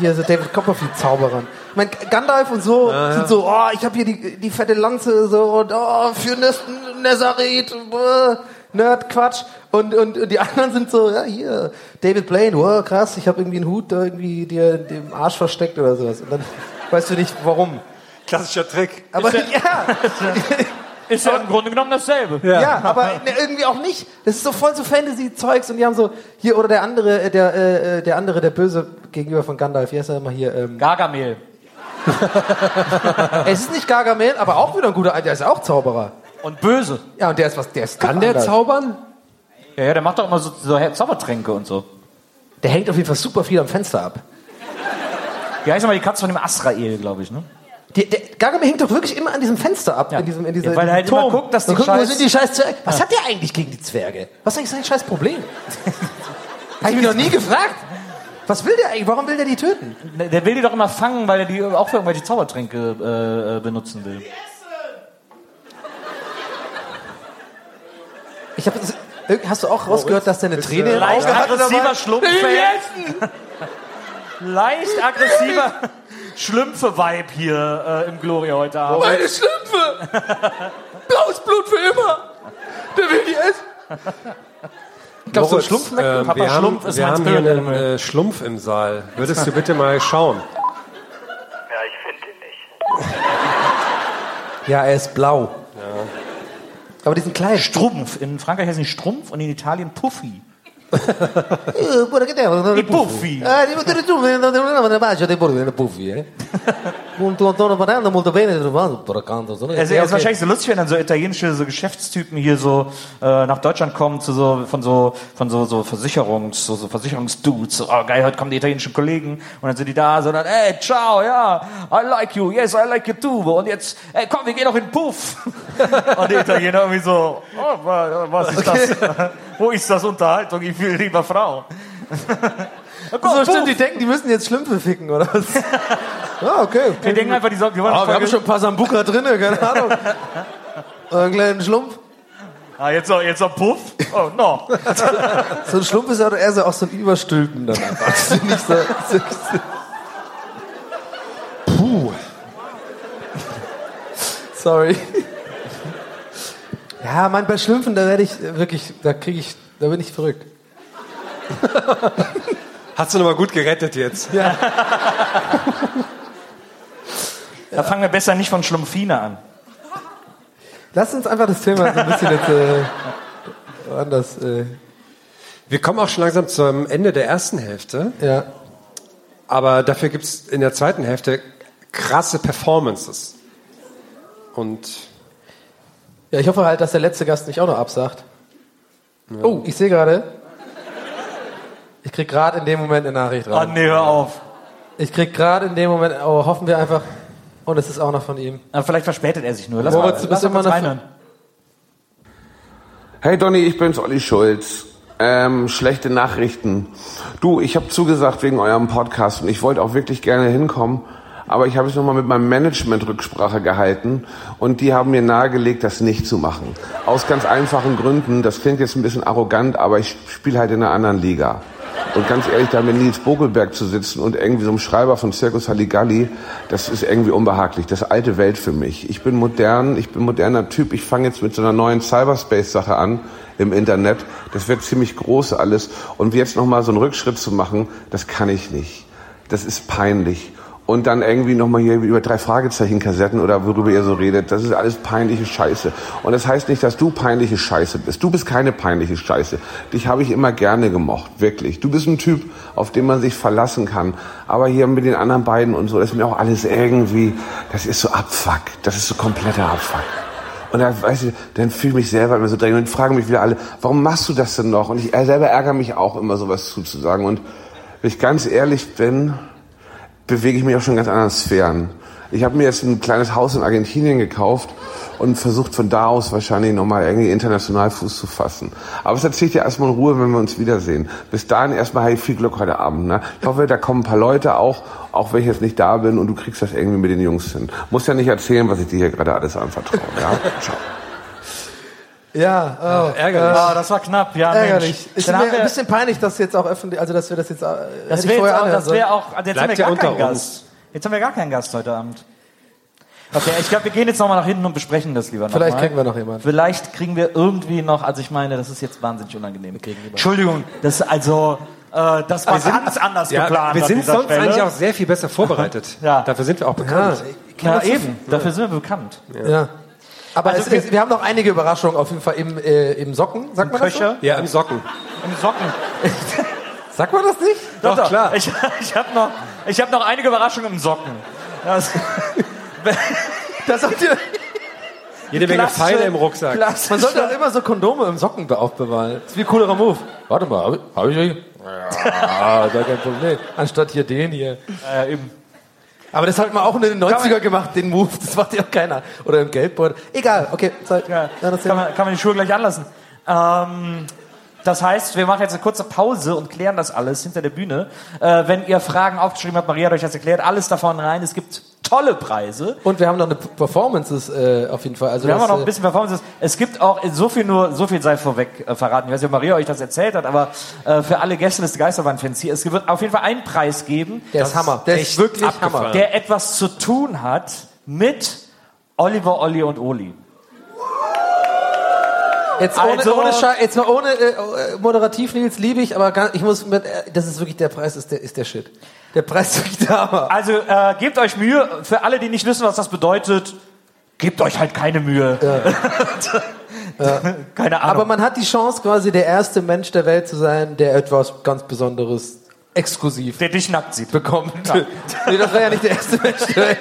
hier so David Copperfield-Zauberern? Ich meine, Gandalf und so sind so, oh, ich habe hier die, die fette Lanze, so, und oh, für Nazareth, äh, Nerd-Quatsch. Und, und, und die anderen sind so, ja, hier, David Blaine, wow, krass, ich habe irgendwie einen Hut da irgendwie dir im Arsch versteckt oder sowas. Und dann weißt du nicht, warum. Klassischer Trick. Aber ja, Ist ja im Grunde genommen dasselbe. ja, aber ne, irgendwie auch nicht. Das ist so voll so Fantasy-Zeugs und die haben so hier oder der andere, äh, der äh, der andere, der Böse gegenüber von Gandalf. Wie heißt er immer hier? Ähm, Gargamel. es ist nicht Gargamel, aber auch wieder ein guter. Der ist auch Zauberer. Und böse. Ja, und der ist was. Der ist Kann der anders. zaubern? Ja, ja, der macht doch immer so, so Zaubertränke und so. Der hängt auf jeden Fall super viel am Fenster ab. Wie heißt nochmal die Katze von dem Asrael, glaube ich, ne? Die, der Gargamel hängt doch wirklich immer an diesem Fenster ab, Ja. in diesem, in diesem, Ja, weil er halt diesem immer Turm. guckt, dass die wo scheiß- sind die scheiß Zwerge? Was hat der eigentlich gegen die Zwerge? Was ist eigentlich sein scheiß Problem? Habe ich mich noch nie gefragt. Was will der eigentlich? Warum will der die töten? Der will die doch immer fangen, weil er die auch für irgendwelche Zaubertränke äh, äh, benutzen will. Ich habe hast du auch rausgehört, dass der eine Träne im Leicht Auge hat? oder aggressiver was? Schlumpf. Leicht aggressiver Schlümpfe-Vibe hier äh, im Gloria heute Abend. Meine Schlümpfe! Blaues Blut für immer! Der will die essen! Ich glaube, so ein Schlumpf ähm, Papa wir haben, Schlumpf ist wir mein haben hier einen äh, Schlumpf im Saal. Würdest du bitte mal schauen? Ja, ich finde ihn nicht. Ja, er ist blau. Aber die sind klein. Strumpf. In Frankreich heißt ihn Strumpf und in Italien Puffy. Eh, pure che devono I puffi. Eh, devo dire tu, non ne faccio dei pure dei puffi, eh. Es ist wahrscheinlich so lustig, wenn dann so italienische so Geschäftstypen hier so äh, nach Deutschland kommen zu so von so von so so Versicherungs so, so Versicherungsdudes. So, oh geil, heute kommen die italienischen Kollegen und dann sind die da, so dann, ey, ciao, ja, I like you, yes, I like you too. Und jetzt, ey, komm, wir gehen noch in den Puff. und die Italiener irgendwie so, oh, wa- was ist das? Wo ist das Unterhaltung? Ich will lieber Frau. So stimmt, die denken, die müssen jetzt Schlümpfe ficken, oder was? Ja, okay. Wir denken einfach, die sollen, wir Ah, wir haben schon ein paar Sambuka drinne, keine Ahnung. Einen kleinen Schlumpf. Ah, jetzt noch, jetzt noch Puff? Oh, no. So ein Schlumpf ist ja eher so auch so ein Überstülpen dann einfach. Ist nicht so, Puh. Sorry. Ja, man, bei Schlümpfen, da werde ich wirklich, da kriege ich, da bin ich verrückt. Hast du nochmal gut gerettet jetzt. Ja. Da fangen wir besser nicht von Schlumpfine an. Lass uns einfach das Thema so ein bisschen jetzt äh, anders. Äh, Wir kommen auch schon langsam zum Ende der ersten Hälfte. ja. Aber dafür gibt es in der zweiten Hälfte krasse Performances. Und ja, ich hoffe halt, dass der letzte Gast nicht auch noch absagt. Oh, ich sehe gerade. Ich krieg gerade in dem Moment eine Nachricht Oh, rein. nee, hör auf. Ich krieg gerade in dem Moment, oh, hoffen wir einfach. Und es ist auch noch von ihm. Aber vielleicht verspätet er sich nur. Lass Moritz, mal, du lass bist mal immer kurz noch- reinhören. Hey Donny, ich bin's, Olli Schulz. Ähm, schlechte Nachrichten. Du, ich habe zugesagt wegen eurem Podcast und ich wollte auch wirklich gerne hinkommen, aber ich habe es nochmal mit meinem Management Rücksprache gehalten und die haben mir nahegelegt, das nicht zu machen. Aus ganz einfachen Gründen. Das klingt jetzt ein bisschen arrogant, aber ich spiele halt in einer anderen Liga. Und ganz ehrlich, da mit Nils Bogelberg zu sitzen und irgendwie so einem Schreiber von Circus Halligalli, das ist irgendwie unbehaglich. Das alte Welt für mich. Ich bin modern, ich bin moderner Typ. Ich fange jetzt mit so einer neuen Cyberspace-Sache an im Internet. Das wird ziemlich groß alles. Und jetzt nochmal so einen Rückschritt zu machen, das kann ich nicht. Das ist peinlich. Und dann irgendwie nochmal hier über drei Fragezeichen-Kassetten oder worüber ihr so redet. Das ist alles peinliche Scheiße. Und das heißt nicht, dass du peinliche Scheiße bist. Du bist keine peinliche Scheiße. Dich habe ich immer gerne gemocht, wirklich. Du bist ein Typ, auf den man sich verlassen kann. Aber hier mit den anderen beiden und so, das ist mir auch alles irgendwie, das ist so Abfuck. Das ist so kompletter Abfuck. Und dann, weißt du, dann fühle ich mich selber immer so dringend und fragen mich wieder alle, warum machst du das denn noch? Und ich selber ärgere mich auch immer, sowas zuzusagen. Und wenn ich ganz ehrlich bin, bewege ich mich auch schon in ganz anderen Sphären. Ich habe mir jetzt ein kleines Haus in Argentinien gekauft und versucht von da aus wahrscheinlich nochmal irgendwie international Fuß zu fassen. Aber das erzähle ich dir erstmal in Ruhe, wenn wir uns wiedersehen. Bis dahin erstmal hey, viel Glück heute Abend. Ne? Ich hoffe, da kommen ein paar Leute auch, auch wenn ich jetzt nicht da bin und du kriegst das irgendwie mit den Jungs hin. Muss ja nicht erzählen, was ich dir hier gerade alles anvertraue. Ja? Ciao. Ja, oh, ärgerlich. Ah, das war knapp, ja. ärgerlich. Mensch. Ist Dann mir haben wir- ein bisschen peinlich, dass jetzt auch öffentlich, also dass wir das jetzt, äh, Das wäre vorher auch, anhören das wär sollen. auch, also jetzt Bleibt haben wir ja gar keinen unter Gast. Jetzt haben wir gar keinen Gast heute Abend. Okay, ich glaube, wir gehen jetzt nochmal nach hinten und besprechen das lieber nochmal. Vielleicht kriegen wir noch jemanden. Vielleicht kriegen wir irgendwie noch, also ich meine, das ist jetzt wahnsinnig unangenehm. Entschuldigung, das also, äh, das war ganz anders ja, geplant. wir sind sonst Stelle. eigentlich auch sehr viel besser vorbereitet. Ja. Dafür sind wir auch bekannt. Ja, eben, dafür sind wir bekannt. Ja. Aber Also es, wir- es, wir haben noch einige Überraschungen auf jeden Fall im, äh, im Socken. Sagt man das so? Köcher, Ja, im Socken. im Socken. Sagt man das nicht? Doch, klar. Ich, ich habe noch, ich hab noch einige Überraschungen im Socken. Das, Das habt ihr, Jede Menge Klassische- Pfeile im Rucksack. klassische- man sollte auch immer so Kondome im Socken aufbewahren. Das ist wie ein coolerer Move. Warte mal, hab ich, hab ich? Ja, da kein Problem. Anstatt hier den hier. äh, eben. Aber das hat man auch in den 90er gemacht, den Move. Das macht ja auch keiner. Oder im Geldbeutel. Egal, okay. Zeit. Ja, Ja, kann, man, kann man die Schuhe gleich anlassen. Ähm, das heißt, wir machen jetzt eine kurze Pause und klären das alles hinter der Bühne. Äh, wenn ihr Fragen aufgeschrieben habt, Maria hat euch das erklärt, alles davon rein. Es gibt tolle Preise. Und wir haben noch eine Performances äh, auf jeden Fall. Also Wir haben das, auch noch ein äh, bisschen Performances. Es gibt auch so viel nur, so viel sei vorweg äh, verraten. Ich weiß nicht, ob Maria euch das erzählt hat, aber äh, für alle Gäste des Geisterbahn-Fans hier, es wird auf jeden Fall einen Preis geben, Der ist Hammer. Der ist wirklich Hammer. der etwas zu tun hat mit Oliver, Olli und Oli. Jetzt ohne, Also- ohne jetzt mal ohne äh, äh, moderativ Nils liebe ich, aber gar, ich muss mit, äh, das ist wirklich der Preis ist der ist der Shit. Der Preis der Hammer. Also äh, gebt euch Mühe. Für alle, die nicht wissen, was das bedeutet, gebt euch halt keine Mühe. Keine Ahnung. Aber man hat die Chance, quasi der erste Mensch der Welt zu sein, der etwas ganz Besonderes exklusiv der dich nackt sieht. bekommt. nee, das war ja nicht der erste Mensch der Welt.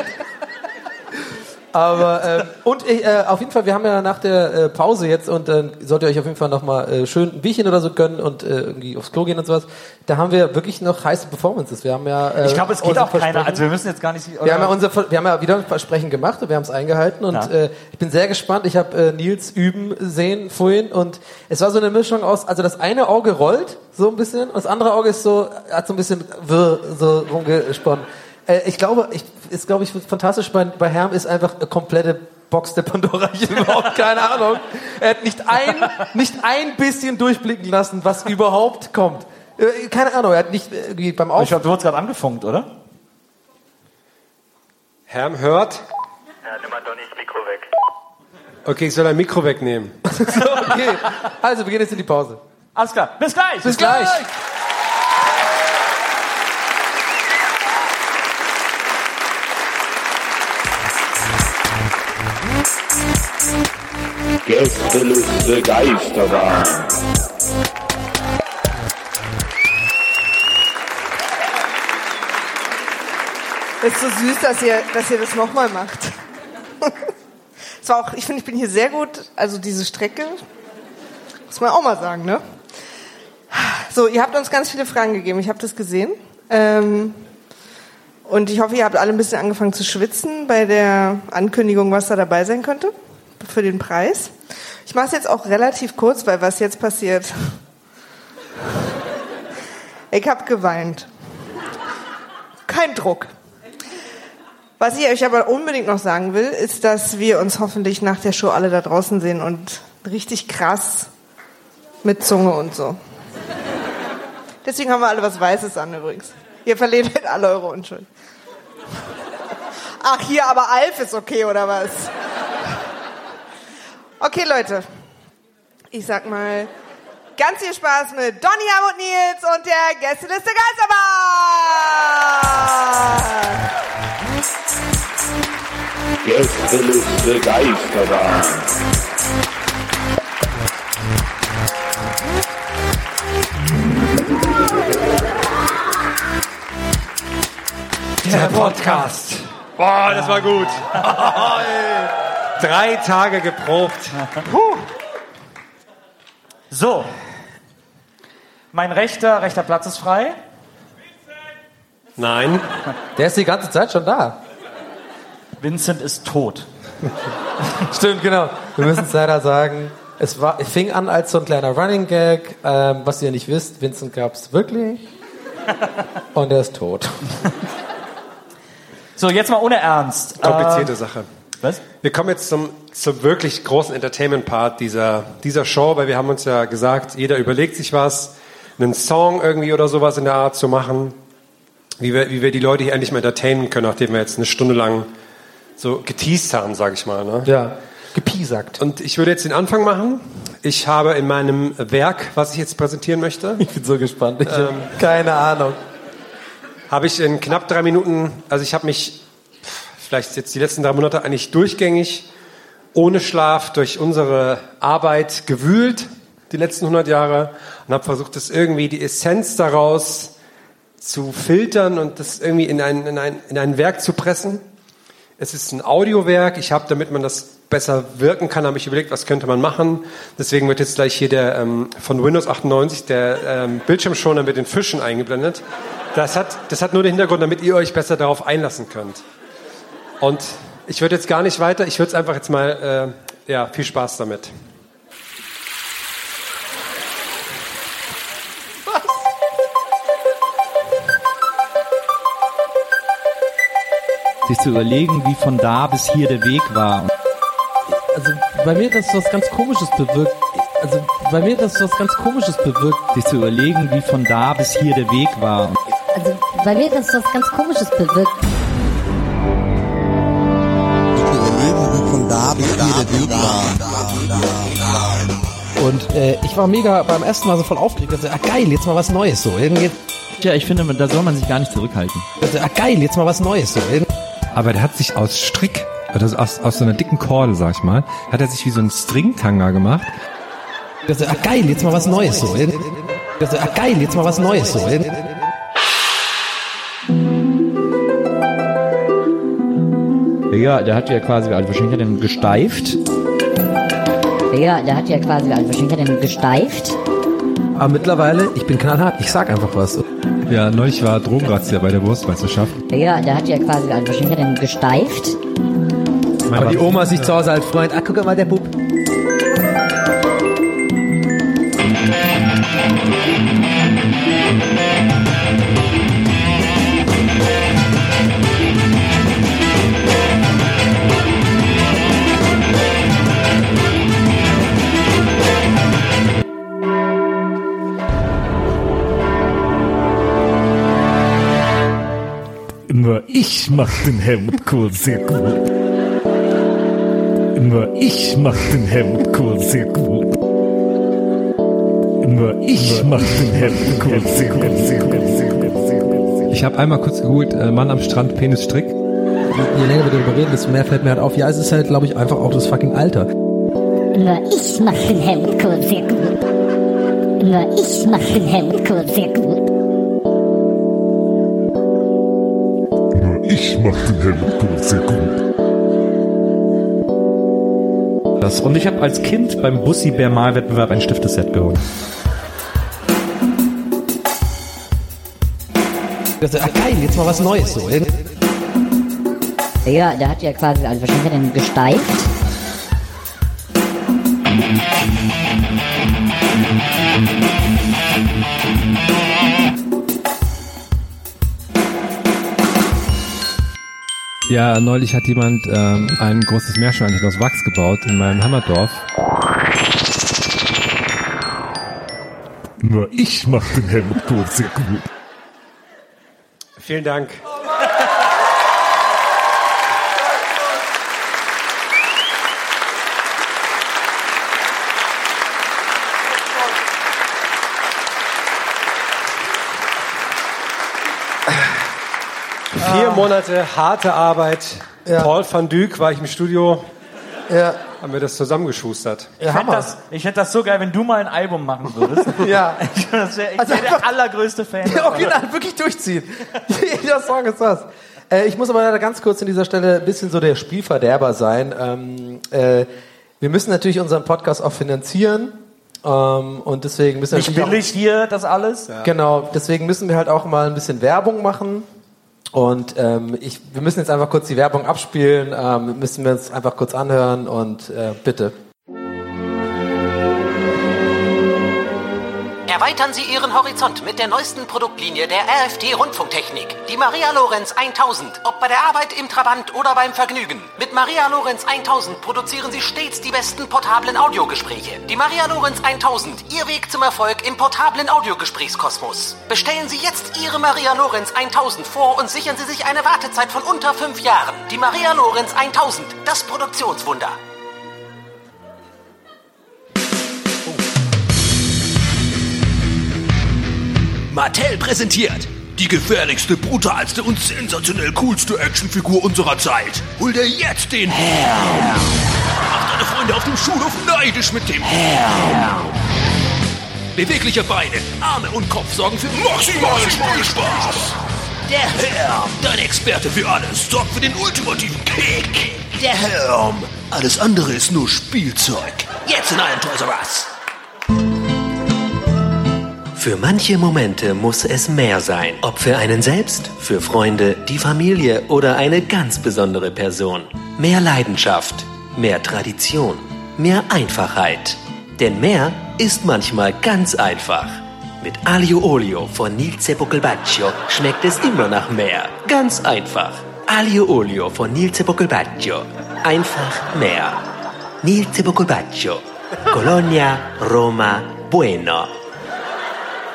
Aber ähm, und ich, äh, auf jeden Fall, wir haben ja nach der äh, Pause jetzt und dann äh, solltet ihr euch auf jeden Fall nochmal äh, schön ein Bierchen oder so gönnen und äh, irgendwie aufs Klo gehen und sowas. Da haben wir wirklich noch heiße Performances. Wir haben ja äh, Ich glaube, es geht auch keiner. Also wir müssen jetzt gar nicht. wir haben, ja unser, Ver- wir haben ja wieder ein Versprechen gemacht und wir haben es eingehalten und Ja. äh, ich bin sehr gespannt. Ich habe äh, Nils üben sehen vorhin und es war so eine Mischung aus, also das eine Auge rollt so ein bisschen und das andere Auge ist so, hat so ein bisschen wirr so rumgesponnen. Äh, ich glaube, ich, ist glaube ich fantastisch bei, bei Herm ist einfach eine komplette Box der Pandora. Ich habe überhaupt keine Ahnung. Er hat nicht ein, nicht ein bisschen durchblicken lassen, was überhaupt kommt. Äh, Keine Ahnung, er hat nicht irgendwie beim Auf Ich glaube, du wurdest gerade angefunkt, oder? Herm hört. Ja, nimm mal doch nicht das Mikro weg. Okay, ich soll ein Mikro wegnehmen. okay. Also, wir gehen jetzt in die Pause. Alles klar. Bis gleich. Bis gleich. Gästeliste Geisterbahn. Es ist so süß, dass ihr, dass ihr das nochmal macht. Es war auch, ich finde, ich bin hier sehr gut, also diese Strecke, muss man auch mal sagen, ne? So, ihr habt uns ganz viele Fragen gegeben, ich habe das gesehen. Ähm, und ich hoffe, ihr habt alle ein bisschen angefangen zu schwitzen bei der Ankündigung, was da dabei sein könnte für den Preis. Ich mache es jetzt auch relativ kurz, weil was jetzt passiert. Ich habe geweint. Kein Druck. Was ich euch aber unbedingt noch sagen will, ist, dass wir uns hoffentlich nach der Show alle da draußen sehen und richtig krass mit Zunge und so. Deswegen haben wir alle was Weißes an übrigens. Ihr verliert halt alle eure Unschuld. Ach, hier, aber Alf ist okay, oder was? Okay, Leute. Ich sag mal, ganz viel Spaß mit Donny Ham und Nils und der Gästeliste Geisterbahn! Gästeliste Geisterbahn. Der Podcast. Boah, das war gut. Drei Tage geprobt. Puh. So. Mein rechter, rechter Platz ist frei. Nein. Der ist die ganze Zeit schon da. Vincent ist tot. Stimmt, genau. Wir müssen es leider sagen. Es, war, es fing an als so ein kleiner Running Gag. Ähm, was ihr nicht wisst, Vincent gab es wirklich. Und er ist tot. So, jetzt mal ohne Ernst. Komplizierte Äh, Sache. Was? Wir kommen jetzt zum, zum wirklich großen Entertainment-Part dieser, dieser Show, weil wir haben uns ja gesagt, jeder überlegt sich was, einen Song irgendwie oder sowas in der Art zu machen, wie wir, wie wir die Leute hier endlich mal entertainen können, nachdem wir jetzt eine Stunde lang so geteased haben, sage ich mal. Ne? Ja, gepiesackt. Und ich würde jetzt den Anfang machen. Ich habe in meinem Werk, was ich jetzt präsentieren möchte, Ich bin so gespannt. Ich Ähm, hab keine Ahnung. habe ich in knapp drei Minuten, also ich habe mich vielleicht jetzt die letzten drei Monate eigentlich durchgängig ohne Schlaf durch unsere Arbeit gewühlt, die letzten 100 Jahre, und habe versucht, das irgendwie, die Essenz daraus zu filtern und das irgendwie in ein, in ein, in ein Werk zu pressen. Es ist ein Audiowerk. Ich habe, damit man das besser wirken kann, habe ich überlegt, was könnte man machen. Deswegen wird jetzt gleich hier der ähm, von Windows 98 der ähm, Bildschirmschoner mit den Fischen eingeblendet. Das hat, das hat nur den Hintergrund, damit ihr euch besser darauf einlassen könnt. Und ich würde jetzt gar nicht weiter, ich würde es einfach jetzt mal, äh, ja, viel Spaß damit. sich zu überlegen, wie von da bis hier der Weg war. Also bei mir hat das was ganz Komisches bewirkt. Also bei mir hat das was ganz Komisches bewirkt. Sich zu überlegen, wie von da bis hier der Weg war. Also bei mir hat das was ganz Komisches bewirkt. Äh, ich war mega beim ersten Mal so voll aufgeregt. Also, ah, geil, jetzt mal was Neues so. Irgendwie, Ja, ich finde, da soll man sich gar nicht zurückhalten. also, ah, geil, jetzt mal was Neues so. Irgendwie, Aber der hat sich aus Strick das aus, aus so einer dicken Kordel, sag ich mal, hat er sich wie so ein Stringtanga gemacht. Das ist, ah, geil, jetzt mal was Neues so. Das ist, ah, geil, jetzt mal was Neues so. Ja, der hat ja quasi, also wahrscheinlich hat er den gesteift. Ja, der hat ja quasi, also wahrscheinlich hat er den gesteift. Aber mittlerweile, ich bin knallhart, ich sag einfach was. Ja, neulich war Drogenrazzia bei der Wurstmeisterschaft. Ja, der hat ja quasi, also wahrscheinlich hat er den gesteift. Aber die Oma sich zu Hause als Freund, ach guck mal, der Bub. Ich mach den Helmut Kohl sehr gut. Nur ich mach den Helmut Kohl sehr gut. Nur ich mach den Helmut Kohl sehr gut. Sehr gut, sehr gut, sehr gut. Ich habe einmal kurz gegoogelt, äh, Mann am Strand, Penisstrick. Je länger wir darüber reden, desto mehr fällt mir halt auf. Ja, es ist halt, glaube ich, einfach auch das fucking Alter. Nur ich mach den Helmut Kohl sehr gut. Nur ich mach den Helmut Kohl sehr gut. Ich mach den Helmut Kohl sehr gut. Das, und ich habe als Kind beim Bussi Bär Malwettbewerb ein Stifteset geholt. Das ist, ah, geil, jetzt mal was Neues so. Ja, der hat ja quasi, also wahrscheinlich hat er den gesteift. Ja, neulich hat jemand ähm, ein großes Meerschweinchen aus Wachs gebaut in meinem Hammerdorf. Nur ich mach den Helmut Kohl sehr gut. Vielen Dank. Vier Monate harte Arbeit. Paul van Dyk war ich im Studio. Ja. Haben wir das zusammengeschustert. Ich fände das, ich fänd das so geil, wenn du mal ein Album machen würdest. Ja. Ich, das wär, ich Also wär der allergrößte Fan. Ja, original, wirklich durchziehen. Jeder Song ist das. Äh, ich muss aber leider ganz kurz an dieser Stelle ein bisschen so der Spielverderber sein. Ähm, äh, wir müssen natürlich unseren Podcast auch finanzieren. Ähm, und deswegen müssen wir Nicht natürlich billig hier, das alles. Auch, genau, deswegen müssen wir halt auch mal ein bisschen Werbung machen. Und ähm, ich, wir müssen jetzt einfach kurz die Werbung abspielen, ähm, müssen wir uns einfach kurz anhören und äh, bitte. Erweitern Sie Ihren Horizont mit der neuesten Produktlinie der RFT Rundfunktechnik. Die Maria Lorenz 1000. Ob bei der Arbeit, im Trabant oder beim Vergnügen. Mit Maria Lorenz 1000 produzieren Sie stets die besten portablen Audiogespräche. Die Maria Lorenz 1000. Ihr Weg zum Erfolg im portablen Audiogesprächskosmos. Bestellen Sie jetzt Ihre Maria Lorenz 1000 vor und sichern Sie sich eine Wartezeit von unter fünf Jahren. Die Maria Lorenz 1000. Das Produktionswunder. Mattel präsentiert die gefährlichste, brutalste und sensationell coolste Actionfigur unserer Zeit. Hol dir jetzt den Herr. Mach deine Freunde auf dem Schulhof neidisch mit dem Herr. Bewegliche Beine, Arme und Kopf sorgen für maximalen Spielspaß. Der Herr, dein Experte für alles, sorgt für den ultimativen Kick. Der Herm. Alles andere ist nur Spielzeug. Jetzt in allen Toys R Us. Für manche Momente muss es mehr sein. Ob für einen selbst, für Freunde, die Familie oder eine ganz besondere Person. Mehr Leidenschaft, mehr Tradition, mehr Einfachheit. Denn mehr ist manchmal ganz einfach. Mit Alio Olio von Nilce Boccolbaccio schmeckt es immer nach mehr. Ganz einfach. Alio Olio von Nilce Boccolbaccio. Einfach mehr. Nilce Boccolbaccio. Colonia, Roma, Bueno.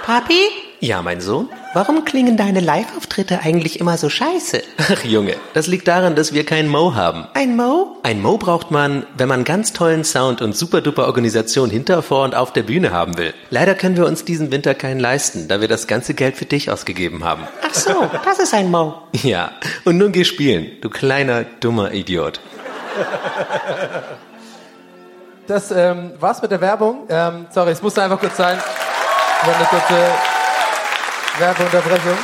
Papi? Ja, mein Sohn? Warum klingen deine Live-Auftritte eigentlich immer so scheiße? Ach Junge, das liegt daran, dass wir kein Mo haben. Ein Mo? Ein Mo braucht man, wenn man ganz tollen Sound und super duper Organisation hinter, vor und auf der Bühne haben will. Leider können wir uns diesen Winter keinen leisten, da wir das ganze Geld für dich ausgegeben haben. Ach so, das ist ein Mo. Ja, und nun geh spielen, du kleiner, dummer Idiot. Das ähm, war's mit der Werbung. Ähm, sorry, es musste einfach kurz sein. Haben eine kurze Werbeunterbrechung.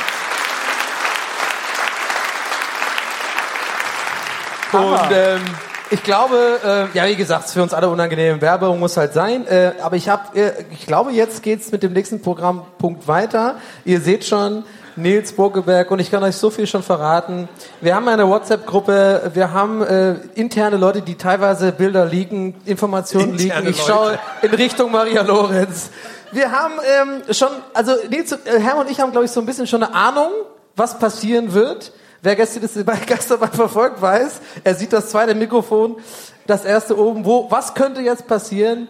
Und ähm, ich glaube, äh, ja, wie gesagt, es ist für uns alle unangenehm. Werbung muss halt sein. Äh, aber ich habe, äh, ich glaube, jetzt geht's mit dem nächsten Programmpunkt weiter. Ihr seht schon, Nils Bokeberg und ich kann euch so viel schon verraten. Wir haben eine WhatsApp-Gruppe, wir haben äh, interne Leute, die teilweise Bilder liegen, Informationen Interne liegen. Ich Leute. schaue in Richtung Maria Lorenz. Wir haben ähm, schon, also Nils, äh, Herr und ich haben, glaube ich, so ein bisschen schon eine Ahnung, was passieren wird. Wer gestern das bei Geisterbahn verfolgt, weiß, er sieht das zweite Mikrofon, das erste oben. Wo, was könnte jetzt passieren?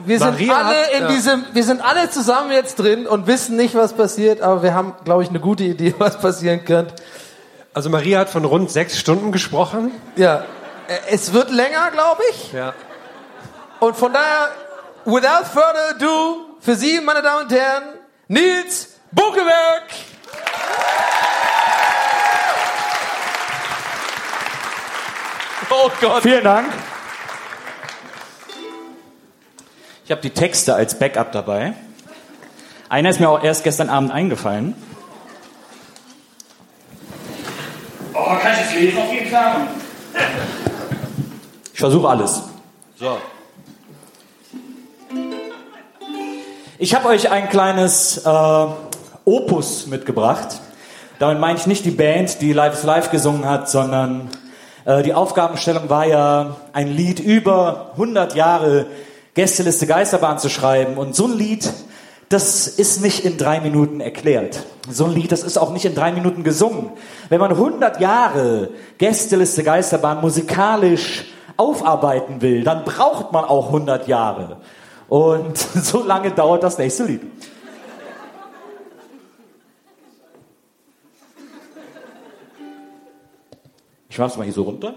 Wir sind Maria alle hat- in ja. diesem, wir sind alle zusammen jetzt drin und wissen nicht, was passiert, aber wir haben, glaube ich, eine gute Idee, was passieren könnte. Also Maria hat von rund sechs Stunden gesprochen. Ja, Äh, es wird länger, glaube ich. Ja. Und von daher, without further ado, für Sie, meine Damen und Herren, Nils Buckeberg. Oh Gott. Vielen Dank. Ich habe die Texte als Backup dabei. Einer ist mir auch erst gestern Abend eingefallen. Oh, kann ich das lesen auf jeden Fall? Ich versuche alles. So. Ich habe euch ein kleines äh, Opus mitgebracht. Damit meine ich nicht die Band, die Live is Live gesungen hat, sondern äh, die Aufgabenstellung war ja, ein Lied über 100 Jahre Gästeliste Geisterbahn zu schreiben. Und so ein Lied, das ist nicht in drei Minuten erklärt. So ein Lied, das ist auch nicht in drei Minuten gesungen. Wenn man 100 Jahre Gästeliste Geisterbahn musikalisch aufarbeiten will, dann braucht man auch 100 Jahre. Und so lange dauert das nächste Lied. Ich mach's mal hier so runter.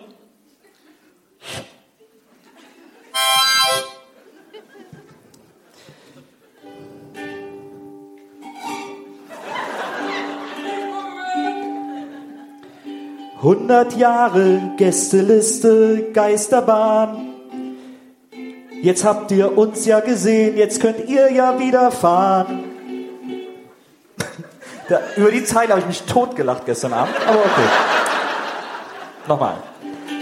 Hundert Jahre Gästeliste Geisterbahn. Jetzt habt ihr uns ja gesehen, jetzt könnt ihr ja wieder fahren. Da, über die Zeile habe ich mich totgelacht gestern Abend, aber okay. Nochmal.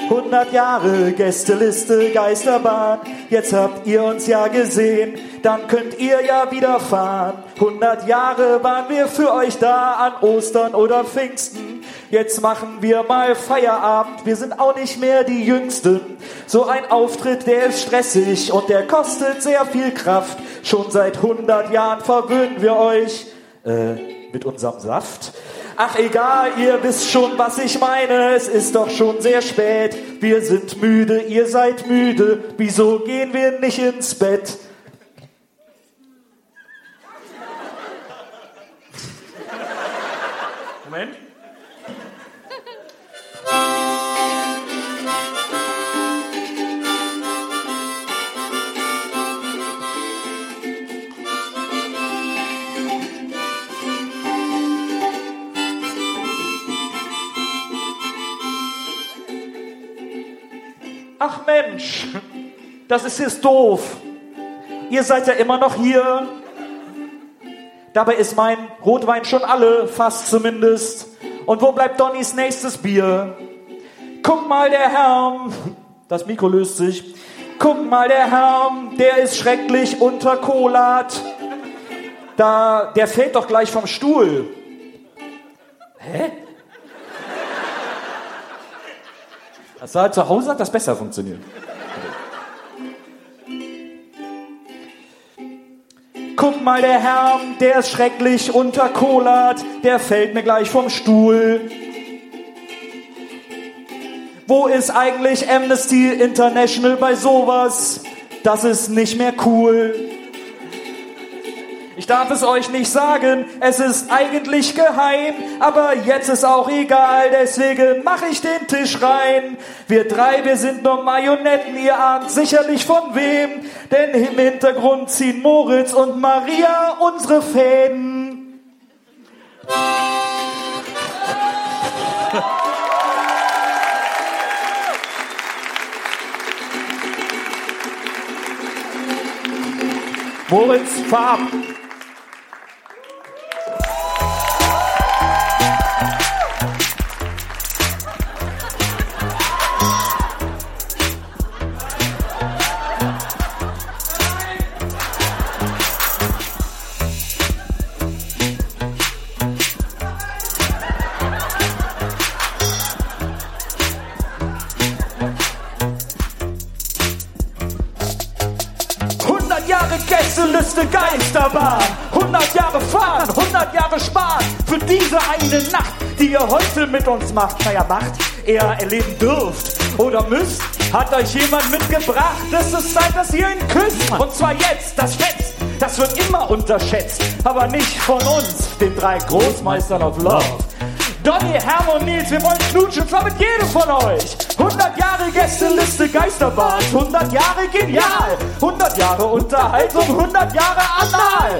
100 Jahre Gästeliste Geisterbahn, jetzt habt ihr uns ja gesehen, dann könnt ihr ja wieder fahren. 100 Jahre waren wir für euch da an Ostern oder Pfingsten. Jetzt machen wir mal Feierabend, wir sind auch nicht mehr die Jüngsten. So ein Auftritt, der ist stressig und der kostet sehr viel Kraft. Schon seit 100 Jahren verwöhnen wir euch äh, mit unserem Saft. Ach egal, ihr wisst schon, was ich meine. Es ist doch schon sehr spät. Wir sind müde, ihr seid müde. Wieso gehen wir nicht ins Bett? Moment. Ach Mensch, das ist jetzt doof. Ihr seid ja immer noch hier. Dabei ist mein Rotwein schon alle, fast zumindest. Und wo bleibt Donnys nächstes Bier? Guck mal, der Herr, das Mikro löst sich. Guck mal, der Herr, der ist schrecklich unterkolat. Da, der fällt doch gleich vom Stuhl. Hä? Halt zu Hause hat das besser funktioniert. Guck mal, der Herr, der ist schrecklich unterkolat, der fällt mir gleich vom Stuhl. Wo ist eigentlich Amnesty International bei sowas? Das ist nicht mehr cool. Ich darf es euch nicht sagen, es ist eigentlich geheim, aber jetzt ist auch egal, deswegen mach ich den Tisch rein. Wir drei, wir sind nur Marionetten, ihr ahnt sicherlich von wem, denn im Hintergrund ziehen Moritz und Maria unsere Fäden. Moritz, fahr ab. Gästeliste Geisterbahn. 100 Jahre fahren, 100 Jahre sparen. Für diese eine Nacht, die ihr heute mit uns macht. Naja, macht, eher erleben dürft oder müsst. Hat euch jemand mitgebracht? Es ist Zeit, dass ihr ihn küsst. Und zwar jetzt, das Fest. Das wird immer unterschätzt. Aber nicht von uns, den drei Großmeistern of Love. Donny, Hermann und Nils, wir wollen knutschen, zwar mit jedem von euch. 100 Jahre Gästeliste Geisterbahn, 100 Jahre genial, 100 Jahre Unterhaltung, 100 Jahre Anal.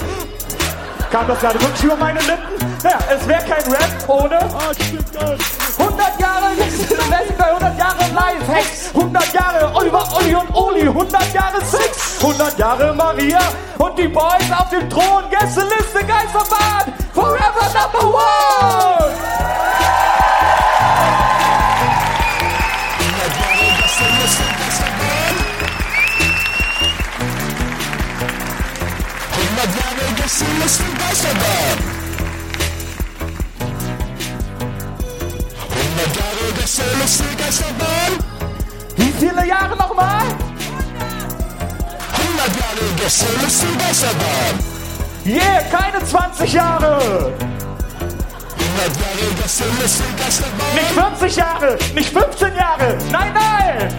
Kam das gerade wirklich über meine Lippen? Naja, es wäre kein Rap ohne. 100 Jahre Gästeliste, 100 Jahre Live-Hacks, 100 Jahre Oliver, Olli und Oli, 100 Jahre Sex, 100 Jahre Maria und die Boys auf dem Thron, Gästeliste Geisterbahn, forever number one! Gästeliste Geisterbahn. 100 Jahre Gästeliste Geisterbahn. Wie viele Jahre nochmal? 100 Jahre Gästeliste Geisterbahn. Yeah, keine 20 Jahre! 100 Jahre Gästeliste Geisterbahn. Nicht 40 Jahre, nicht 15 Jahre, nein, nein!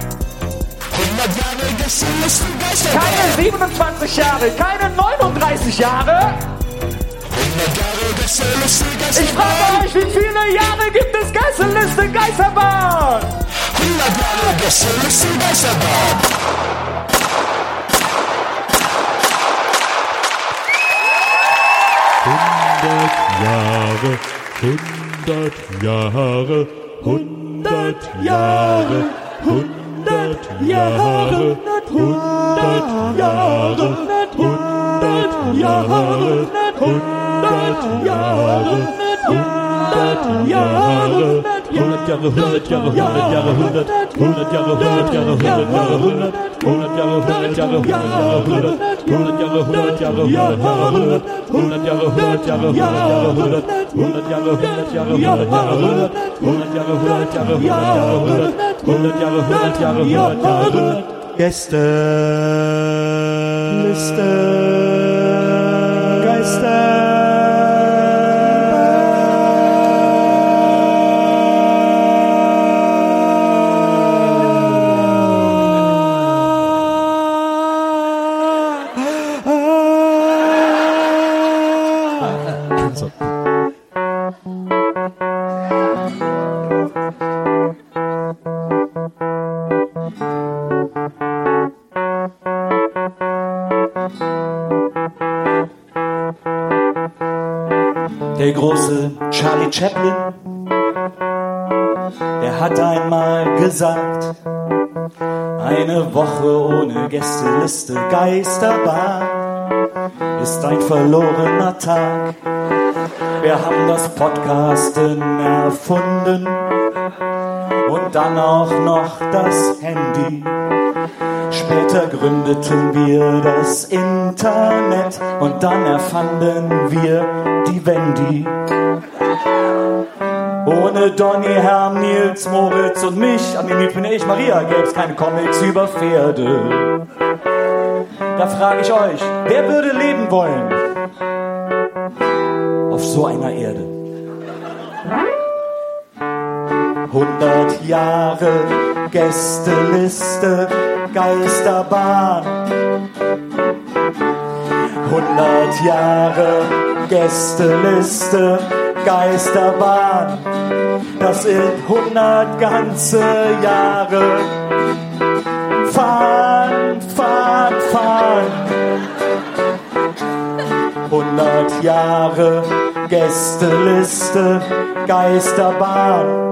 100 Jahre Gästeliste Geisterbahn. Keine 27 Jahre, keine 39 Jahre! 100 Jahre Gästeliste Geisterbahn. Ich frage euch, wie viele Jahre gibt es Geisterliste Geisterbahn? 100 Jahre Gästeliste Geisterbahn. Hundert Jahre, hundert Jahre, hundert Jahre, 100 Jahre, 100 Jahre, 100 Jahre, 100 Jahre, 100 Jahre. Hundert Jahre, hundert Jahre, hundert Jahre, hundert, hundert Jahre, hundert Jahre, hundert Jahre, hundert, hundert Jahre, hundert Jahre, hundert Jahre, hundert, hundert Jahre, hundert Jahre, hundert Jahre, hundert, hundert Jahre, hundert Jahre, hundert Jahre, hundert, hundert Jahre, hundert Jahre, hundert Jahre, hundert, hundert Jahre, hundert Jahre, hundert Jahre, hundert, hundert Jahre, hundert Jahre, hundert Jahre, hundert. Gästeliste Charlie Chaplin, der hat einmal gesagt, eine Woche ohne Gästeliste Geisterbahn ist ein verlorener Tag. Wir haben das Podcasten erfunden und dann auch noch das Handy. Später gründeten wir das Internet und dann erfanden wir die Wendy. Ohne Donny, Herm, Nils, Moritz und mich, an den bin ich, Maria, gäb's keine Comics über Pferde. Da frage ich euch, wer würde leben wollen auf so einer Erde? 100 Jahre Gästeliste Geisterbahn. 100 Jahre Gästeliste Geisterbahn. Das sind 100 ganze Jahre. Fahren, fahren, fahren. 100 Jahre Gästeliste Geisterbahn.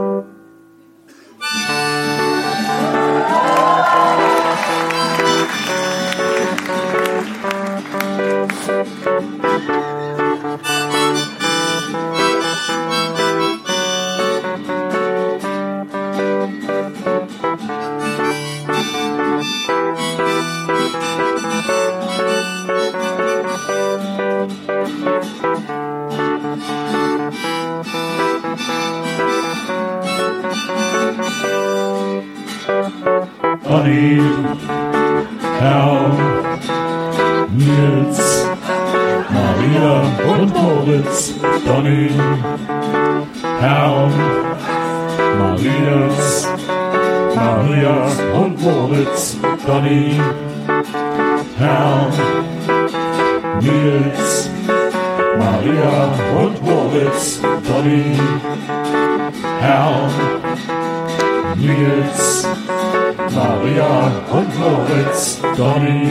Maria und Moritz, Donny,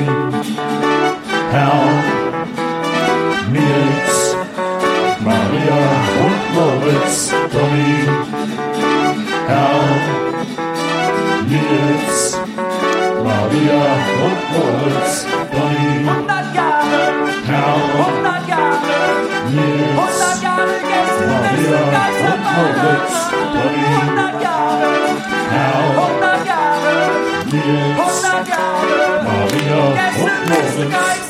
Herr, Nils, Maria und Moritz, Donny, Herr, Nils, Maria und Moritz, Donny, 100 Jahre, Herr, 100 Jahre, Nils, 100 Jahre Maria und Moritz, Donny, 100 Jahre, Herr, Maria und Moritz,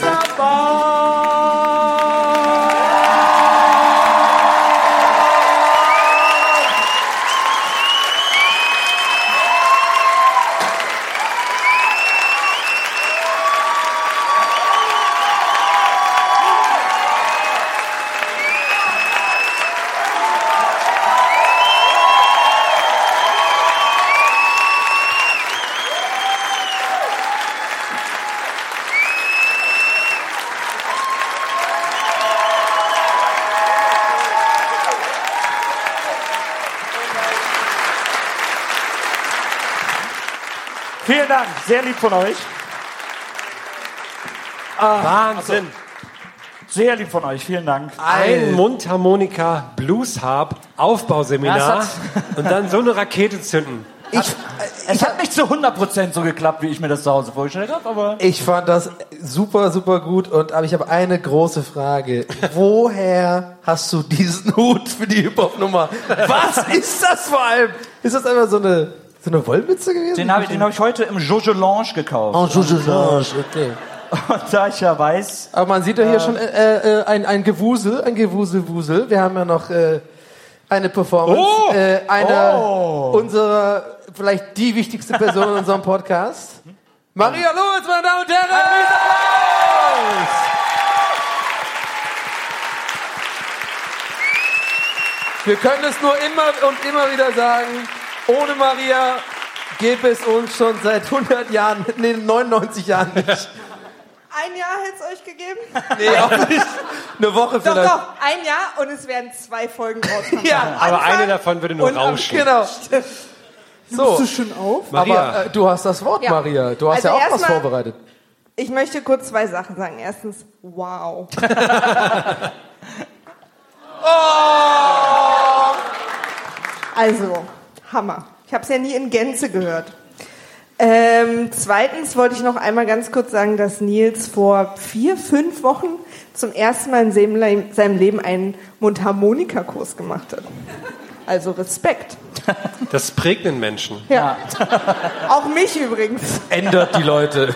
sehr lieb von euch. Ah, Wahnsinn. also, sehr lieb von euch, vielen Dank. Ein Mundharmonika Blues Harp Aufbauseminar und dann so eine Rakete zünden. Ich, es hat nicht zu 100% so geklappt, wie ich mir das zu Hause vorgestellt habe, aber... Ich fand das super, super gut und aber ich habe eine große Frage. Woher hast du diesen Hut für die Hip-Hop-Nummer? Was ist das vor allem? Ist das einfach so eine, so eine Wollmütze gewesen? Den habe ich, den hab ich heute im Jojo Lounge gekauft. Oh, Jojo Lounge, okay. Und da ich ja weiß... Aber man sieht ja hier äh, schon äh, äh, ein, ein Gewusel, ein Gewusel-Wusel. Wir haben ja noch äh, eine Performance. Oh! Äh, einer Oh! unserer, vielleicht die wichtigste Person in unserem Podcast. Maria Lorenz, meine Damen und Herren! Wir können es nur immer und immer wieder sagen, ohne Maria gäbe es uns schon seit 100 Jahren, nee, 99 Jahren nicht. Ein Jahr hätte es euch gegeben? Nee, auch nicht. Eine Woche Doch, vielleicht. doch, ein Jahr und es werden zwei Folgen rauskommen. Ja, Aber eine davon würde nur rauschen. Genau. So. du schon auf? Maria. Aber äh, du hast das Wort, Ja. Maria. Du hast Also ja auch was erstmal- vorbereitet. Ich möchte kurz zwei Sachen sagen. Erstens, wow. Also, Hammer. Ich habe es ja nie in Gänze gehört. Ähm, zweitens wollte ich noch einmal ganz kurz sagen, dass Nils vor vier, fünf Wochen zum ersten Mal in seinem Le- seinem Leben einen Mundharmonikakurs gemacht hat. Also Respekt. Das prägt einen Menschen. Ja. Auch mich übrigens. Ändert die Leute.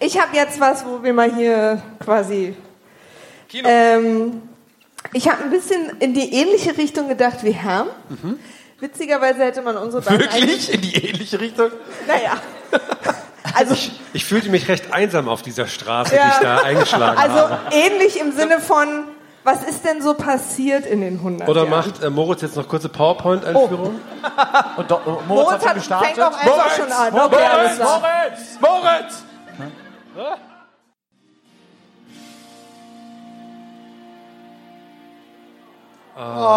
Ich habe jetzt was, wo wir mal hier quasi. Ähm, ich habe ein bisschen in die ähnliche Richtung gedacht wie Herm. Witzigerweise hätte man unsere beiden Wirklich? In die ähnliche Richtung? Naja. Also, Ich fühlte mich recht einsam auf dieser Straße, die Ja. ich da eingeschlagen also habe. ähnlich im Sinne von, was ist denn so passiert in den 100 Oder Jahren? macht äh, Moritz jetzt noch kurze PowerPoint-Einführung? Und do, Moritz, Moritz hat schon hat, gestartet. fängt auch einfach schon an. Moritz, Okay, alles klar. Moritz, Moritz!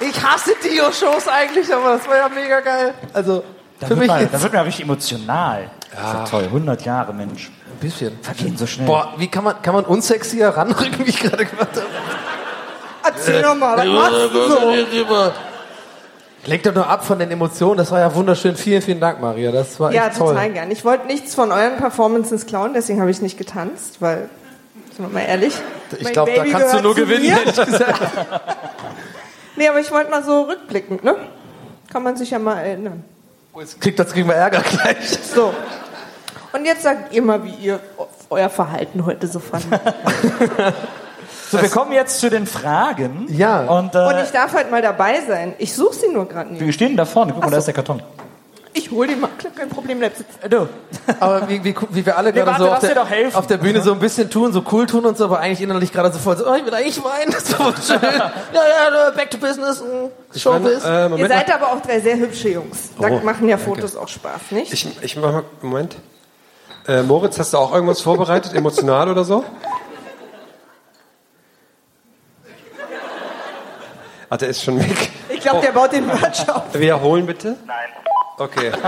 Ich hasse Dio-Shows eigentlich, aber das war ja mega geil. Also, Da für wird, mich man, jetzt da wird man ja richtig emotional. Ja. Das ist ja toll. 100 Jahre, Mensch. ein bisschen. Vergehen so schnell. Boah, wie kann man, kann man unsexier ranrücken, wie ich gerade gemacht habe? Erzähl doch mal, was machst du so? Lenkt doch nur ab von den Emotionen. Das war ja wunderschön. Vielen, vielen Dank, Maria. Das war Ja, echt toll. total gern. Ich wollte nichts von euren Performances klauen, deswegen habe ich nicht getanzt, weil, sind wir mal ehrlich. Ich Mein glaube, da Baby kannst du gehört nur zu gewinnen, mir. ehrlich gesagt. Nee, aber ich wollte mal so rückblickend, ne? Kann man sich ja mal erinnern. Jetzt kriegt, das kriegen wir Ärger gleich. So. Und jetzt sagt ihr mal, wie ihr euer Verhalten heute so fandet. So, wir kommen jetzt zu den Fragen. Ja. Und, äh, Und ich darf halt mal dabei sein. Ich suche sie nur gerade nicht. wir stehen da vorne. Guck mal, da ist der Karton. Ich hol den mal. Kein Problem, bleib sitzen. Du. Aber wie, wie, wie wir alle Nee, gerade warte, so auf der, auf der Bühne so ein bisschen tun, so cool tun und so, aber eigentlich innerlich gerade so voll so, oh, ich will eigentlich weinen, das ist so schön. ja, ja, back to business, mm, Showbiz. Äh, Ihr seid aber auch drei sehr hübsche Jungs. Da Oh, machen ja danke. Fotos auch Spaß, nicht? Ich, ich mach mal, Moment. Äh, Moritz, hast du auch irgendwas vorbereitet, emotional oder so? Ah, der ist schon weg. Ich glaube, der baut den Merch auf. Wiederholen bitte. Nein. Okay.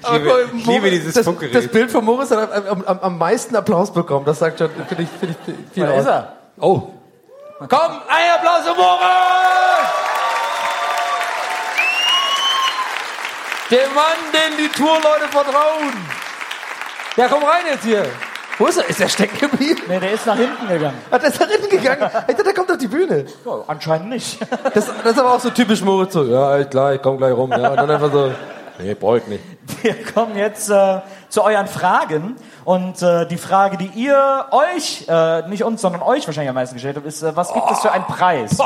Ich liebe, ich liebe dieses das, Funkgerät. das Bild von Moritz hat am, am, am meisten Applaus bekommen. Das sagt schon, finde ich, finde ich viel Da aus. ist er. Oh. Komm, ein Applaus für Moritz! Der Mann, dem die Tourleute vertrauen. Ja, komm rein jetzt hier. Wo ist er? Ist er stecken geblieben? Nee, der ist nach hinten gegangen. Hat er ist nach hinten gegangen? Ich dachte, der kommt auf die Bühne. Ja, anscheinend nicht. Das, das ist aber auch so typisch Moritz. So, ja, klar, ich komm gleich rum. Ja, und dann einfach so, nee, brauch ich nicht. Wir kommen jetzt äh, zu euren Fragen. Und äh, die Frage, die ihr euch, äh, nicht uns, sondern euch wahrscheinlich am meisten gestellt habt, ist, äh, was gibt es für einen Preis?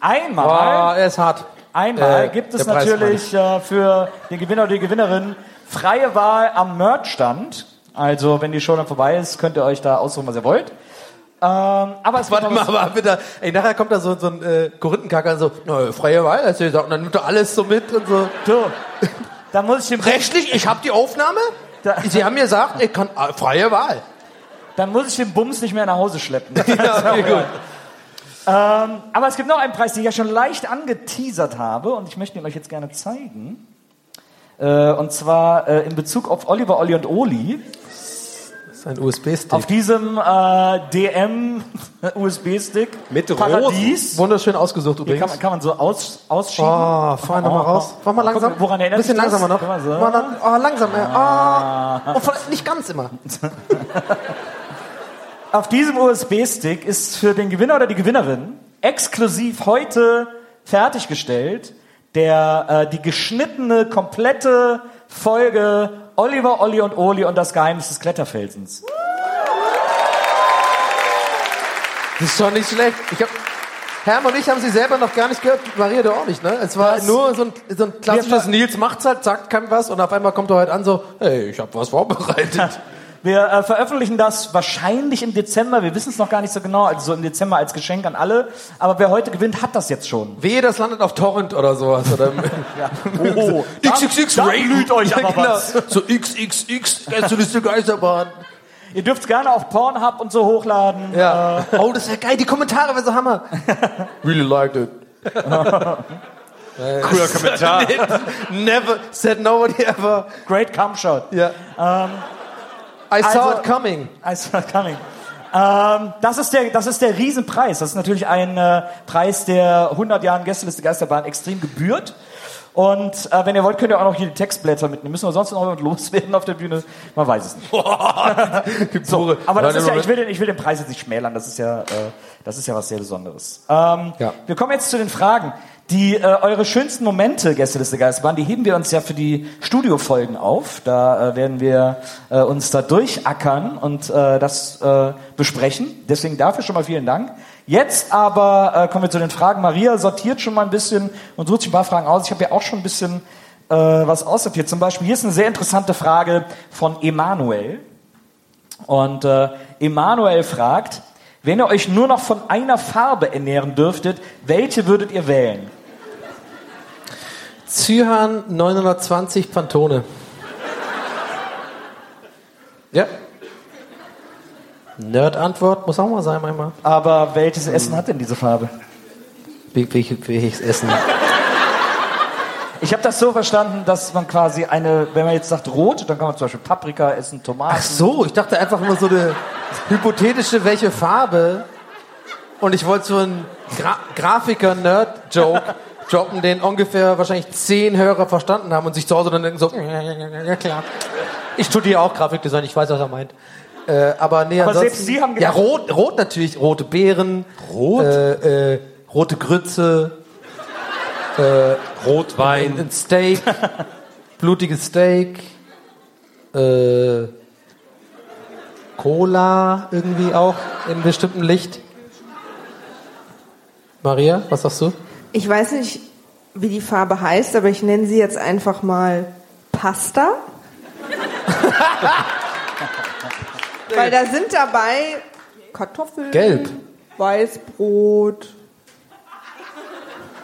Einmal, Boah, er ist hart. einmal Äh, gibt es der natürlich äh, für den Gewinner oder die Gewinnerin freie Wahl am Merchstand. Also, wenn die Show dann vorbei ist, könnt ihr euch da aussuchen, was ihr wollt. Ähm, aber es Warte mal, aber bitte, ey, nachher kommt da so, so ein äh, Korinthenkacker und so, na, freie Wahl, hast du gesagt, und dann nimmt er alles so mit und so. Du, da muss ich dem Rechtlich, ich habe die Aufnahme. Da- Sie haben mir gesagt, ich kann, äh, freie Wahl. dann muss ich den Bums nicht mehr nach Hause schleppen. Ja, okay, gut. Ähm, aber es gibt noch einen Preis, den ich ja schon leicht angeteasert habe und ich möchte ihn euch jetzt gerne zeigen. Äh, und zwar äh, in Bezug auf Oliver, Olli und Oli. Das ist ein USB-Stick. Auf diesem äh, DM USB-Stick Mit Paradies. Wunderschön ausgesucht Hier übrigens. kann, man, kann man so aus, ausschieben. Oh, fahr nochmal raus. Fahr mal langsam. Guck, woran erinnert Bisschen langsamer noch. Mal so. Mal dann, oh, langsam. Ja. Oh. Und vielleicht nicht ganz immer. Auf diesem USB-Stick ist für den Gewinner oder die Gewinnerin exklusiv heute fertiggestellt der äh, die geschnittene komplette Folge Oliver, Olli und Oli und das Geheimnis des Kletterfelsens. Das ist schon nicht schlecht. Ich hab, Herm und ich haben sie selber noch gar nicht gehört. Maria, du auch nicht, ne? Es war Das- nur so ein, so ein klassisches Nils macht's halt, sagt keinem was und auf einmal kommt er heute an so, hey, ich habe was vorbereitet. Wir äh, veröffentlichen das wahrscheinlich im Dezember. Wir wissen es noch gar nicht so genau. Also so im Dezember als Geschenk an alle. Aber wer heute gewinnt, hat das jetzt schon. Wehe, das landet auf Torrent oder sowas. Oder Oh, XXX da Ray. blüht euch aber Genau. was. So XXX, Gästeliste Geisterbahn. Ihr dürft gerne auf Pornhub und so hochladen. Ja. Oh, das wäre geil. Die Kommentare wäre so Hammer. really liked it. Cooler Kommentar. Never said nobody ever. Great Cum Shot. Ja. Ähm, I saw Also- it coming. I saw it coming. Ähm, das, ist der, das ist der Riesenpreis. Das ist natürlich ein äh, Preis, der 100 Jahren Gästeliste Geisterbahn extrem gebührt. Und äh, wenn ihr wollt, könnt ihr auch noch hier die Textblätter mitnehmen. Müssen wir sonst noch jemand loswerden auf der Bühne? Man weiß es nicht. so, aber das ist ja, ich will, den, ich will den Preis jetzt nicht schmälern. Das ist ja, äh, das ist ja was sehr Besonderes. Ähm, Ja. Wir kommen jetzt zu den Fragen. Die äh, eure schönsten Momente, Gästeliste Geisterbahn, die heben wir uns ja für die Studiofolgen auf. Da äh, werden wir äh, uns da durchackern und äh, das äh, besprechen. Deswegen dafür schon mal vielen Dank. Jetzt aber äh, kommen wir zu den Fragen. Maria sortiert schon mal ein bisschen und sucht sich ein paar Fragen aus. Ich habe ja auch schon ein bisschen äh, was aussortiert. Zum Beispiel hier ist eine sehr interessante Frage von Emanuel. Und äh, Emanuel fragt, wenn ihr euch nur noch von einer Farbe ernähren dürftet, welche würdet ihr wählen? Zyhan 920 Pantone. Ja. Nerd-Antwort muss auch mal sein manchmal. Aber welches Essen hat denn diese Farbe? Welches Essen? Ich habe das so verstanden, dass man quasi eine, wenn man jetzt sagt rot, dann kann man zum Beispiel Paprika essen, Tomaten. Ach so, ich dachte einfach nur so eine hypothetische, welche Farbe. Und ich wollte so einen Gra Grafiker-Nerd-Joke droppen, den ungefähr wahrscheinlich zehn Hörer verstanden haben und sich zu Hause dann denken so, ja klar. Ich studiere auch Grafikdesign, ich weiß, was er meint. Äh, aber nee, Aber selbst Sie haben Ja, rot, rot natürlich. Rote Beeren. Rot? Äh, äh, rote Grütze. Äh, Rotwein. Ein, ein Steak. blutiges Steak. Äh, Cola irgendwie auch in bestimmtem Licht. Maria, was sagst du? Ich weiß nicht, wie die Farbe heißt, aber ich nenne sie jetzt einfach mal Pasta. Weil da sind dabei Kartoffeln, Gelb. Weißbrot,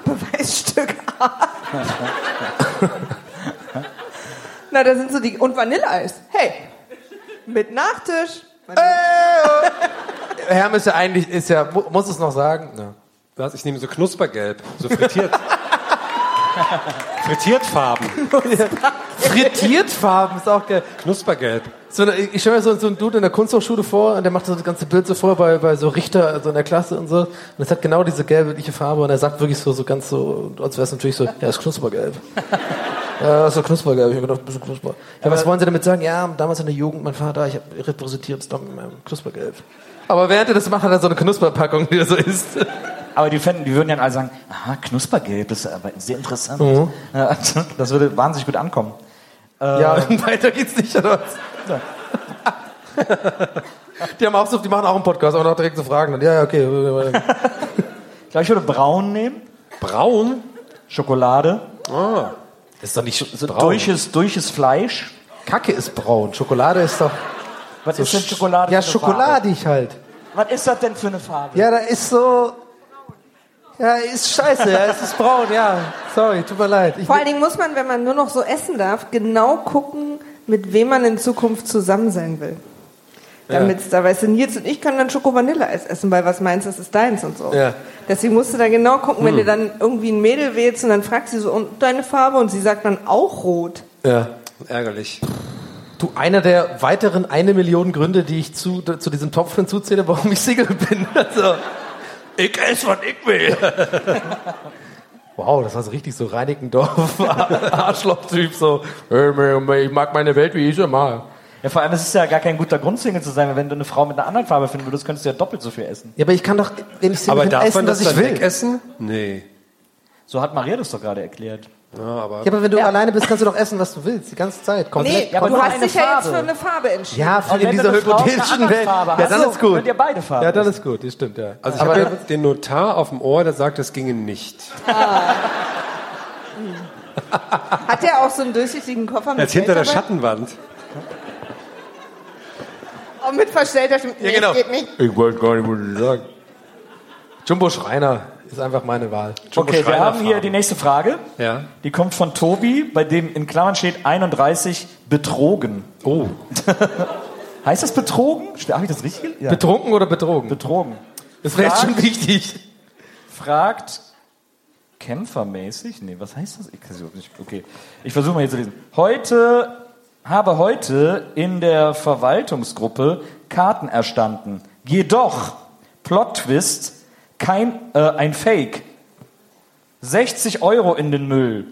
Beweisstück A. Na, da sind so die. Und Vanilleeis. Hey, mit Nachtisch. Herm ist ja eigentlich, ist ja, mu- muss es noch sagen? Ja. Was? Ich nehme so Knuspergelb, so frittiert. Frittiertfarben. Frittiertfarben ist auch geil. Knuspergelb. So ich stelle mir so, so einen Dude in der Kunsthochschule vor und der macht so das ganze Bild so vor bei, bei so Richter so in der Klasse und so. Und es hat genau diese gelbliche Farbe und er sagt wirklich so, so ganz so, als wäre es natürlich so, ja, ist knuspergelb. ja, ist so knuspergelb. Ich habe gedacht, ein bisschen knusper. Ja, was wollen Sie damit sagen? Ja, damals in der Jugend, mein Vater, ich habe repräsentiert es doch mit meinem knuspergelb. Aber während er das macht, hat er so eine Knusperpackung, die er so isst. Aber die fänden, die würden ja alle sagen, aha, Knuspergelb, das ist aber sehr interessant. Mhm. Ja, also, das würde wahnsinnig gut ankommen. Äh, Ja, weiter geht's nicht, oder was? Die haben auch so, die machen auch einen Podcast, aber noch direkt so Fragen. Ja, ja, okay. Ich glaube, ich würde braun nehmen. Braun? Schokolade. Ah. Ist doch nicht So braun. durches, durches Fleisch. Kacke ist braun. Schokolade ist doch. Was so ist denn sch- Schokolade? Ja, schokoladig halt. Was ist das denn für eine Farbe? Ja, da ist so. Ja, ist scheiße, ja, es ist braun, ja. Sorry, tut mir leid. Ich Vor allen Dingen muss man, wenn man nur noch so essen darf, genau gucken, mit wem man in Zukunft zusammen sein will. Ja. Damit da, weißt du, Nils und ich können dann Schoko-Vanille-Eis essen, weil was meinst das ist deins und so. Ja. Deswegen musst du da genau gucken, wenn Hm. du dann irgendwie ein Mädel wählst und dann fragst sie so, und deine Farbe? Und sie sagt dann auch rot. ja. Ärgerlich. Du, einer der weiteren eine Million Gründe, die ich zu, zu diesem Topf hinzuzähle, warum ich Single bin. Also, ich esse, was ich will. Wow, das war so richtig so Reinickendorf, Arschloch-Typ, so, "Äh, ich mag meine Welt, wie ich sie mag. Ja, vor allem, es ist ja gar kein guter Grund, Single zu sein, weil wenn du eine Frau mit einer anderen Farbe finden würdest, könntest du ja doppelt so viel essen. Ja, aber ich kann doch, wenn ich Single Aber bin, darf essen, man das was ich dann will. wegessen? Nee. So hat Maria das doch gerade erklärt. Ja, aber Ja, aber wenn du alleine bist, kannst du doch essen, was du willst, die ganze Zeit. Komplett. Nee, aber du hast dich ja jetzt für eine Farbe entschieden. Ja, für Und in dieser hypothetischen Welt. Farbe Ja, hast, dann so, ist gut. könnt ihr beide Farben Ja, dann ist gut, das stimmt, ja. Also ich habe den Notar auf dem Ohr, der sagt, das ginge nicht. Hat der auch so einen durchsichtigen Koffer mit Jetzt hinter der? Schattenwand. Oh, mit verstellter Stimme. Ja, Nee, genau. geht nicht. Ich wollte gar nicht, was ich sagen. Jumbo Schreiner ist einfach meine Wahl. Jumbo Okay, wir haben hier die nächste Frage. Ja. Die kommt von Tobi, bei dem in Klammern steht 31 betrogen. Oh. heißt das betrogen? Habe ich das richtig? Ja. Betrunken oder betrogen? betrogen. Das wäre jetzt schon wichtig. Fragt kämpfermäßig? Nee, was heißt das? Ich. Okay. Ich versuche mal hier zu lesen. Heute habe heute in der Verwaltungsgruppe Karten erstanden. Jedoch Plot Twist kein äh, ein Fake. 60 Euro in den Müll.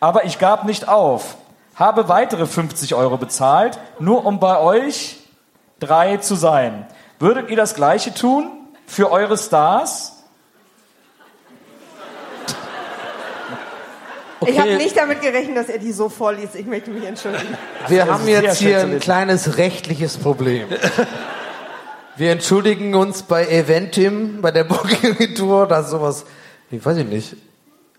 Aber ich gab nicht auf. Habe weitere 50 Euro bezahlt, nur um bei euch drei zu sein. Würdet ihr das Gleiche tun für eure Stars? Ich habe nicht damit gerechnet, dass er die so vorliest. Ich möchte mich entschuldigen. Wir haben jetzt hier ein kleines rechtliches Problem. Wir entschuldigen uns bei Eventim, bei der Booking-Tour, dass sowas, ich weiß ich nicht.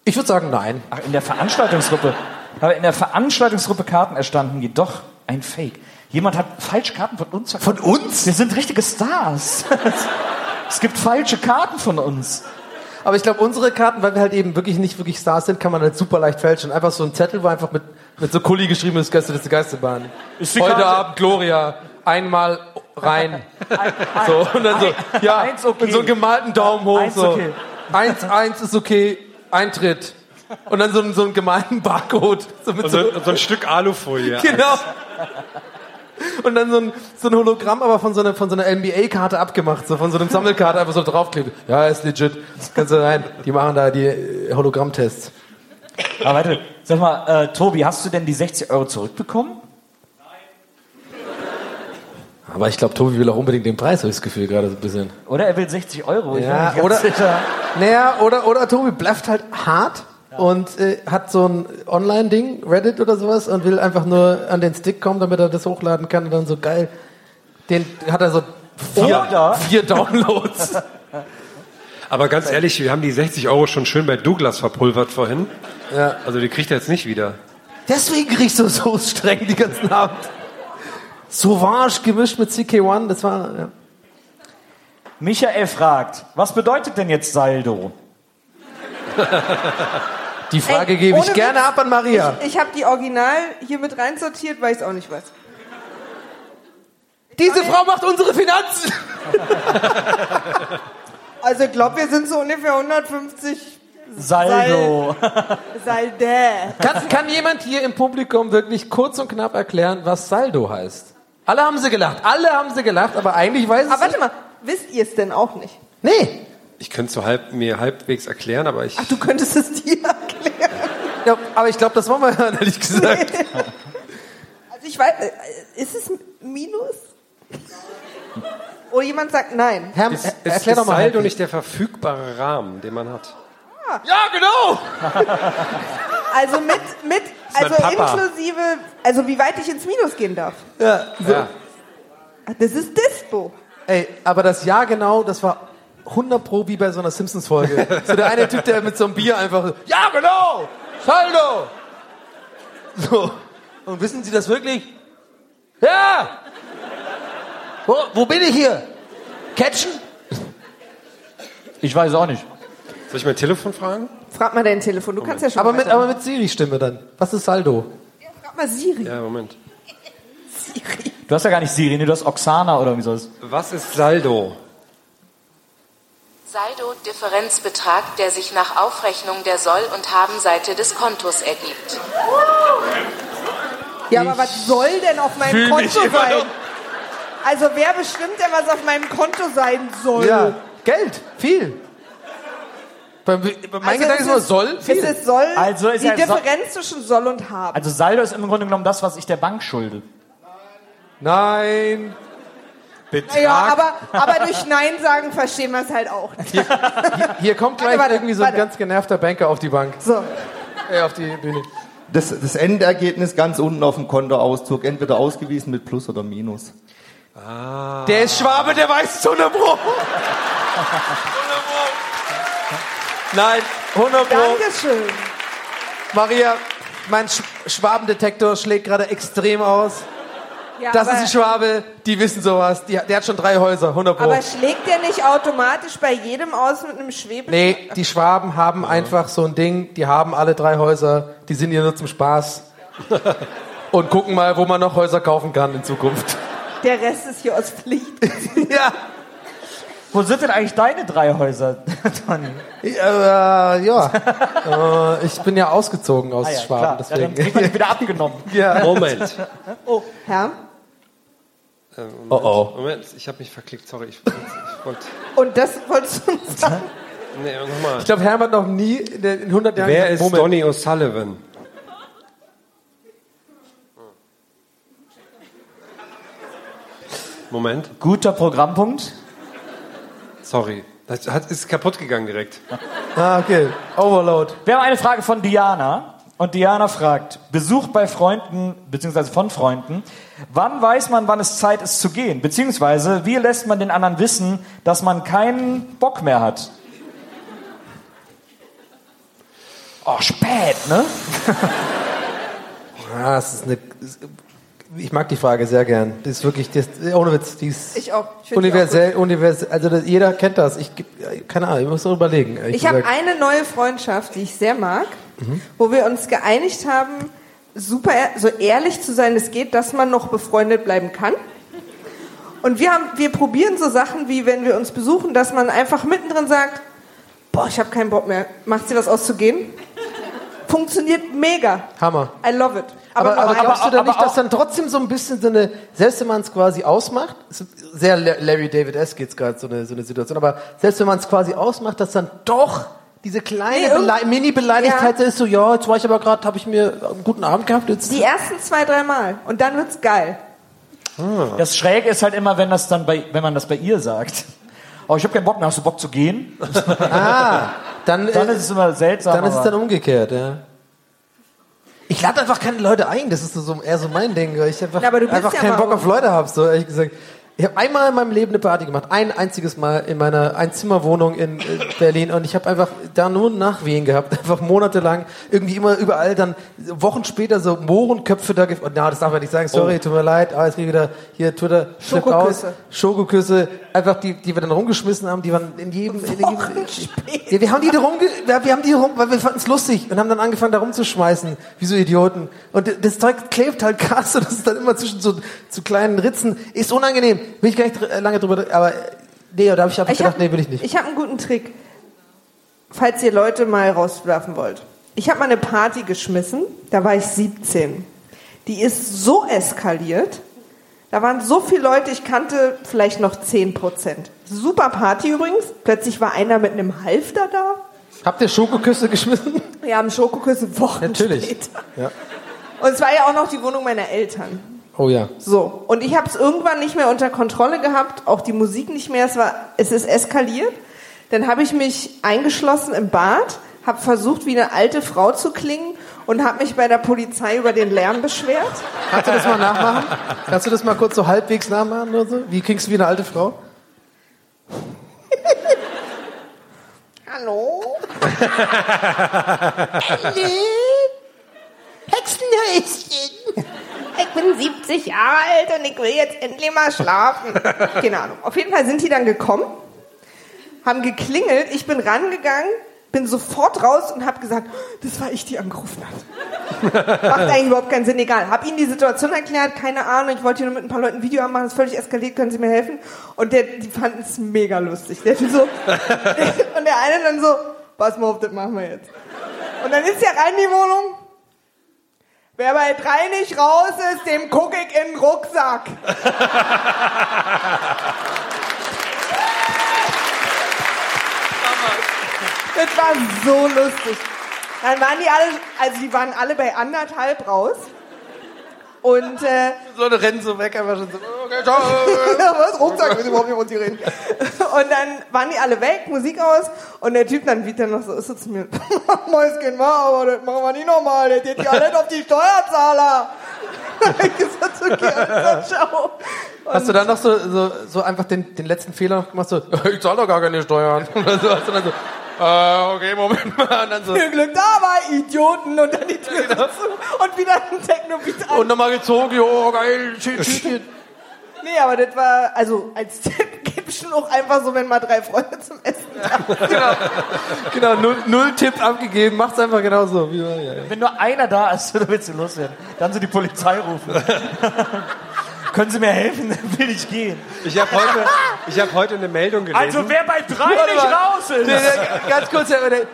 Ich würde sagen, nein. Ach, in der Veranstaltungsgruppe. Aber in der Veranstaltungsgruppe Karten erstanden, jedoch ein Fake. Jemand hat falsche Karten von uns verkauft. Von uns? Wir sind richtige Stars. es gibt falsche Karten von uns. Aber ich glaube, unsere Karten, weil wir halt eben wirklich nicht wirklich Stars sind, kann man halt super leicht fälschen. Einfach so ein Zettel, wo einfach mit, mit so Kuli geschrieben ist, Gäste des Geisterbahn. Ist die Heute Karte- Abend Gloria, einmal rein. So, und dann so, ja, eins okay. mit so einem gemalten Daumen hoch. Eins so. okay. Eins, eins ist okay, Eintritt. Und dann so, ein- so einen gemalten Barcode. So mit Und so, so, so ein Stück Alufolie. genau. Und dann so ein, so ein Hologramm, aber von so einer, von so einer NBA-Karte abgemacht, so von so einem Sammelkarte einfach so draufklebt. Ja, ist legit. Kannst du rein. Die machen da die äh, Hologrammtests. Aber warte, sag mal, äh, Tobi, hast du denn die 60 Euro zurückbekommen? Aber ich glaube, Tobi will auch unbedingt den Preis, habe ich das Gefühl gerade so ein bisschen. Oder er will 60 Euro. Ich bin Ja, oder, sicher. naja, oder, oder Tobi blufft halt hart und äh, hat so ein Online-Ding, Reddit oder sowas, und will einfach nur an den Stick kommen, damit er das hochladen kann und dann so geil. Den hat er so vier, Oder- vier Downloads. Aber ganz ehrlich, wir haben die 60 Euro schon schön bei Douglas verpulvert vorhin. Ja. Also die kriegt er jetzt nicht wieder. Deswegen riechst du so streng die ganzen Abend. Sauvage gemischt mit CK1, das war. Ja. Michael fragt, was bedeutet denn jetzt Saldo? Die Frage Ey, gebe ich gerne Witz, ab an Maria. Ich, ich habe die Original hier mit reinsortiert, weil ich es auch nicht weiß. Diese Frau macht unsere Finanzen. Also ich glaube, wir sind so ungefähr 150 Saldo. Salde. Kann, kann jemand hier im Publikum wirklich kurz und knapp erklären, was Saldo heißt? Alle haben sie gelacht. Alle haben sie gelacht, aber eigentlich weiß es Aber warte mal, wisst ihr es denn auch nicht? Nee. Ich könnte es so halb, mir halbwegs erklären, aber ich. Ach, du könntest es dir erklären. Ja, aber ich glaube, das wollen wir hören, ehrlich gesagt. Also ich weiß, äh, ist es Minus? Oder jemand sagt nein. Herr, ist, er- ist, erklär ist doch mal. Saldo nicht der verfügbare Rahmen, den man hat? Ja, genau. Also mit, mit also inklusive, also wie weit ich ins Minus gehen darf. Ja, so. Ja. Das ist Dispo. Ey, aber das Jahr genau, das war 100 pro wie bei so einer Simpsons-Folge. so der eine Typ, der mit so einem Bier einfach so, ja genau, Saldo. So. Und wissen Sie das wirklich? Ja. Wo, wo bin ich hier? Catchen? Ich weiß auch nicht. Soll ich mein Telefon fragen? Frag mal dein Telefon, du kannst ja schon Aber mit, aber mit Siri-Stimme dann. Was ist Saldo? Frag mal Siri. Ja, Moment. Du hast ja gar nicht Siri, nee, du hast Oksana oder wie soll es? Was ist Saldo? Saldo Differenzbetrag, der sich nach Aufrechnung der Soll- und Habenseite des Kontos ergibt. Ja, aber was soll denn auf meinem Konto sein? Also wer bestimmt denn, was auf meinem Konto sein soll? Ja, Geld, viel. Bei, bei mein Also Gedanke ist es immer soll, viel. Ist es soll, Also ist die ja so- Differenz zwischen soll und haben. Also Saldo ist im Grunde genommen das, was ich der Bank schulde. Nein. naja, aber, aber durch Nein sagen verstehen wir es halt auch nicht. Hier kommt gleich Warte, warte, irgendwie so ein warte. ganz genervter Banker auf die Bank. So. Äh, auf die Bühne. Das, das Endergebnis ganz unten auf dem Kontoauszug, entweder ausgewiesen mit Plus oder Minus. Der ist Schwabe, der weiß zu 100 Pro. Nein, 100 Pro. Dankeschön. Maria, mein Sch Schwabendetektor schlägt gerade extrem aus. Ja, das ist ein Schwabe, die wissen sowas. Die, der hat schon drei Häuser, 100 Pro. aber schlägt der nicht automatisch bei jedem aus mit einem Schwebe? Nee, die Schwaben haben einfach so ein Ding, die haben alle drei Häuser, die sind hier nur zum Spaß. Und gucken mal, wo man noch Häuser kaufen kann in Zukunft. Der Rest ist hier aus Pflicht. ja. Wo sind denn eigentlich deine drei Häuser, Toni? Ja, äh, ja. äh, ich bin ja ausgezogen aus Ah ja, Schwaben, klar. Ja, dann deswegen. kriegt man wieder abgenommen. ja. Moment. Oh, Herr? Ähm, Moment. Oh, oh. Moment, ich habe mich verklickt, sorry. Ich, ich wollte. Und das wolltest du uns sagen? Nee, nochmal. Ich glaube, Herm hat noch nie in den- in 100 Jahren Wer gesagt, ist Moment. Donny O'Sullivan? Moment, Guter Programmpunkt. Sorry. Das hat, ist kaputt gegangen direkt. Ah, okay. Overload. Wir haben eine Frage von Diana. Und Diana fragt, Besuch bei Freunden, beziehungsweise von Freunden, wann weiß man, wann es Zeit ist zu gehen? Beziehungsweise, wie lässt man den anderen wissen, dass man keinen Bock mehr hat? Oh, spät, ne? Ah, das ist eine, ich mag die Frage sehr gern. Das ist wirklich, das, ohne Witz, die ist Ich auch. Ich universell, universell, also das, jeder kennt das. Ich, keine Ahnung, ich muss noch überlegen. Ich habe eine neue Freundschaft, die ich sehr mag, Mhm. wo wir uns geeinigt haben, super ehr- so ehrlich zu sein es geht, dass man noch befreundet bleiben kann. Und wir haben, wir probieren so Sachen wie, wenn wir uns besuchen, dass man einfach mittendrin sagt, boah, ich habe keinen Bock mehr. Macht sie was auszugehen? Funktioniert mega. Hammer. I love it. Aber, aber, glaubst du aber- dann nicht, aber dass dann trotzdem so ein bisschen so eine, selbst wenn man es quasi ausmacht, ist sehr La- Larry David S. geht's gerade so eine, so eine Situation, aber selbst wenn man es quasi ausmacht, dass dann doch diese kleine Nee, Mini-Beleidigkeit ist so, ja, jetzt war ich aber gerade, habe ich mir einen guten Abend gehabt, jetzt. Die ersten zwei, drei Mal. Und dann wird's geil. Das Schräge ist halt immer, wenn das dann bei, wenn man das bei ihr sagt. Oh, ich habe keinen Bock mehr. Hast du Bock zu gehen? Ah, dann, Dann äh, ist es immer seltsam. dann ist es dann umgekehrt, ja. Ich lade einfach keine Leute ein, das ist so eher so mein Ding, weil ich einfach, Ja, aber du bist einfach ja keinen Bock auf Leute habe, so ehrlich gesagt. Ich habe einmal in meinem Leben eine Party gemacht, ein einziges Mal in meiner Einzimmerwohnung in äh, Berlin und ich habe einfach da nur Nachwehen gehabt, einfach monatelang, irgendwie immer überall dann Wochen später so Mohrenköpfe da, gef- na, das darf man nicht sagen, sorry, tut mir leid, ah, jetzt ich wieder hier Twitter, Flip aus, Schokoküsse. Schokoküsse, einfach die, die wir dann rumgeschmissen haben, die waren in jedem, in jedem ja, wir haben die da rumge wir, wir haben die rum, weil wir fanden es lustig und haben dann angefangen da rumzuschmeißen, wie so Idioten. Und das Zeug klebt halt krass und das ist dann immer zwischen so zu kleinen Ritzen. Ist unangenehm. Will ich gar nicht dr- lange drüber, aber äh, nee, da habe ich einfach Ich gedacht, hab- nee, will ich nicht. Ich habe einen guten Trick, falls ihr Leute mal rauswerfen wollt. Ich habe mal eine Party geschmissen, da war ich 17. Die ist so eskaliert. Da waren so viele Leute, ich kannte vielleicht noch 10 Prozent. Super Party übrigens. Plötzlich war einer mit einem Halfter da. Habt ihr Schokoküsse geschmissen? Wir haben Schokoküsse Wochen Natürlich. später. Ja. Und es war ja auch noch die Wohnung meiner Eltern. Oh ja. So, und ich habe es irgendwann nicht mehr unter Kontrolle gehabt, auch die Musik nicht mehr, es, war, es ist eskaliert. Dann habe ich mich eingeschlossen im Bad, habe versucht, wie eine alte Frau zu klingen und habe mich bei der Polizei über den Lärm beschwert. Kannst du das mal nachmachen? Kannst du das mal kurz so halbwegs nachmachen oder so? Wie klingst du wie eine alte Frau? Hallo? Hallo? Hexenhäuschen. Ich bin 70 Jahre alt und ich will jetzt endlich mal schlafen. Keine Ahnung. Auf jeden Fall sind die dann gekommen, haben geklingelt, ich bin rangegangen, bin sofort raus und habe gesagt, das war ich, die angerufen hat. Macht eigentlich überhaupt keinen Sinn, egal. Hab ihnen die Situation erklärt, keine Ahnung, ich wollte hier nur mit ein paar Leuten ein Video machen, das ist völlig eskaliert, können Sie mir helfen? Und der, die fanden es mega lustig. Der so, und der eine dann so, pass mal auf, das machen wir jetzt. Und dann ist er rein in die Wohnung, Wer bei drei nicht raus ist, dem guck ich in den Rucksack. Das war so lustig. Dann waren die alle, also die waren alle bei anderthalb raus. Und äh, So eine rennen so weg, einfach schon so. Okay, was? Rucksack, weiß überhaupt nicht, die reden. Und dann waren die alle weg, Musik aus, und der Typ dann wieder noch so, ist so zu mir, Mäuschen, mal, aber das machen wir nicht nochmal, das geht ja alles auf die Steuerzahler. ich gesagt, okay, also, ciao. Hast du dann noch so, so, so einfach den, den letzten Fehler noch gemacht, so, ich zahle doch gar keine Steuern. Oder so, hast du dann so, äh, okay, Moment mal. Und dann so, Viel Glück dabei, Idioten, und dann die Tür so zu, und wieder ein Techno-Beat an. und nochmal gezogen, jo, geil, shit, shit, shit. Nee, aber das war, also als Tipp gibt's schon auch einfach so, wenn mal drei Freunde zum Essen da Genau, null, null Tipp abgegeben, macht's einfach genauso. Wie, ja, ja. Wenn nur einer da ist, dann willst du loswerden. Dann so die Polizei rufen. Können Sie mir helfen? Dann will ich gehen. Ich habe heute, ich hab heute eine Meldung gelesen. Also wer bei drei Warte nicht mal. raus ist. Nee, ganz kurz,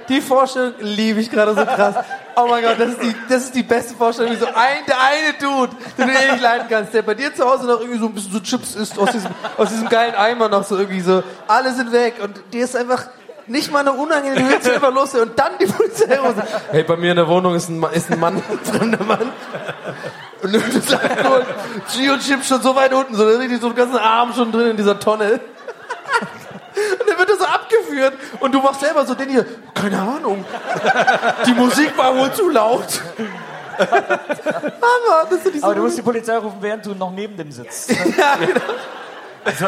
die Vorstellung liebe ich gerade so krass. Oh mein Gott, das ist die, das ist die beste Vorstellung, wie so ein, der eine Dude, den du eh nicht leiden kannst, der bei dir zu Hause noch irgendwie so ein bisschen so Chips isst, aus diesem, aus diesem geilen Eimer noch so irgendwie so, alle sind weg und dir ist einfach nicht mal eine unangenehme, du willst einfach los und dann die Polizei raus. Hey, bei mir in der Wohnung ist ein, ist ein Mann, ein fremder Mann. Und du bist Alkohol, Gio Chips schon so weit unten, so richtig so den ganzen Arm schon drin in dieser Tonne. Und dann wird er so abgeführt und du machst selber so den hier, keine Ahnung. Die Musik war wohl zu laut. Aber das ist so Aber du musst die Polizei rufen, während du noch neben dem sitzt. ja, genau. Also,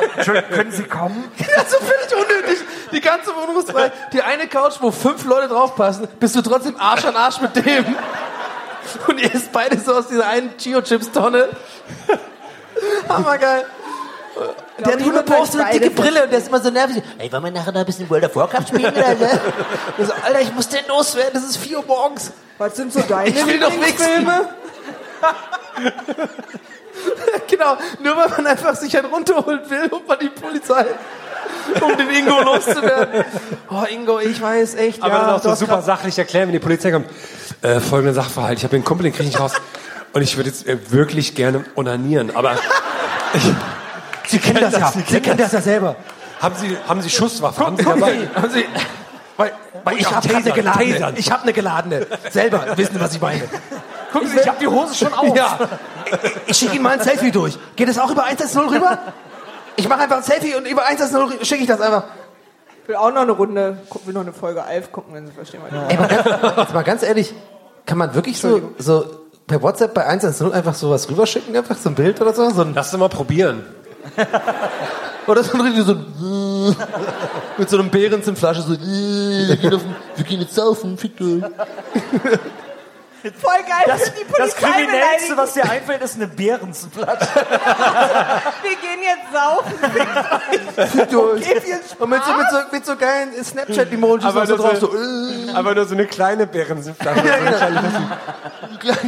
können Sie kommen? Das ist so völlig unnötig. Die ganze Wohnung ist frei. Die eine Couch, wo fünf Leute draufpassen, bist du trotzdem Arsch an Arsch mit dem. Und ihr isst beide so aus dieser einen Chio-Chips-Tonne. Hammergeil. Der hat Post euch eine dicke Brille und der ist immer so nervig. Ey, wollen wir nachher noch ein bisschen World of Warcraft spielen? Oder so? So, Alter, ich muss denn loswerden, das ist 4 Uhr morgens. Was sind so deine Ich will doch Lieblingsfilme? genau, nur weil man einfach sich halt runterholen will, um man die Polizei, um den Ingo loszuwerden. Oh, Ingo, ich weiß echt, Aber ja, dann auch so super sachlich erklären, wenn die Polizei kommt. Äh, folgender Sachverhalt. Ich habe einen Kumpel, den kriege ich nicht raus. Und ich würde jetzt äh, wirklich gerne onanieren. Aber Sie kennen das ja, Sie kennen das ja selber. haben Sie, haben Sie Schusswaffen? Haben Sie dabei? Haben Sie, weil, weil ich auch habe eine geladene. Tasern. Ich habe eine geladene. Selber, wissen Sie, was ich meine. Gucken Sie, ich hab die Hose schon auf. Ja. Ich, ich schicke Ihnen mal ein Selfie durch. Geht es auch über 110 rüber? Ich mache einfach ein Selfie und über 110 schicke ich das einfach. Ich will auch noch eine Runde, will noch eine Folge Alf gucken, wenn Sie verstehen, was ich Ey, mal ganz, jetzt mal ganz ehrlich, kann man wirklich so, so per WhatsApp bei 110 einfach sowas rüberschicken, einfach so ein Bild oder so? so ein, Lass doch mal probieren. oder so ein richtig so ein, mit so einem Behrens in Flasche so, wir gehen, jetzt saufen, fickt euch. Voll geil, Das, die das Polizei Kriminellste, beleidigen. was dir einfällt, ist eine Bärensflasche. Wir gehen jetzt saufen. Fickt euch. Okay, viel Und mit so, mit so, mit so geilen Snapchat-Emojis Aber so drauf, so- äh, Aber nur so eine kleine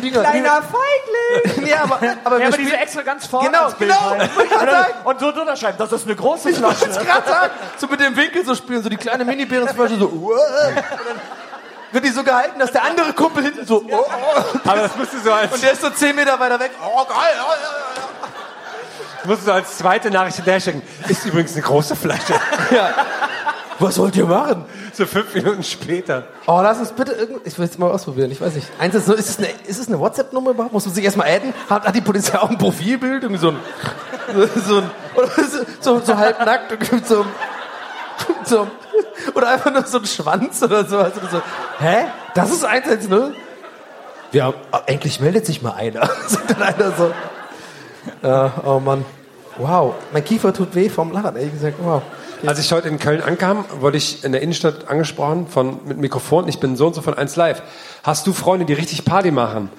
Dinger. Kleiner Feigling. Nee, aber, aber Ja, wir aber diese spielen, extra ganz vorne Genau, genau, grad Und so drunter schreiben, das ist eine große Ich wollte Flasche. es gerade sagen. So mit dem Winkel so spielen, so die kleine Mini-Bärensflasche so. Uh, und dann wird die so gehalten, dass der andere Kumpel hinten so. Oh, oh. Aber das musst du so als, Und der ist so 10 Meter weiter weg. Oh, geil. Oh, ja, musst du so als zweite Nachricht hinterher schicken. Ist übrigens eine große Flasche. ja. Was wollt ihr machen? So fünf Minuten später. Oh, lass uns bitte irgend. Ich will es mal ausprobieren. Ich weiß nicht. Eins ist, nur- ist es eine, ist es eine WhatsApp-Nummer überhaupt? Muss man sich erstmal adden? Hat, hat die Polizei auch ein Profilbild? Irgendwie so ein. So, so ein so, so, so halbnackt und so, so Oder einfach nur so ein Schwanz oder so. Also so hä? Das ist 110? Ja, endlich meldet sich mal einer. Sagt dann einer so. Ja, oh Mann. Wow. Mein Kiefer tut weh vom Lachen, ehrlich gesagt. Wow. Als ich heute in Köln ankam, wurde ich in der Innenstadt angesprochen von, mit Mikrofon. Ich bin so und so von 1 Live. Hast du Freunde, die richtig Party machen?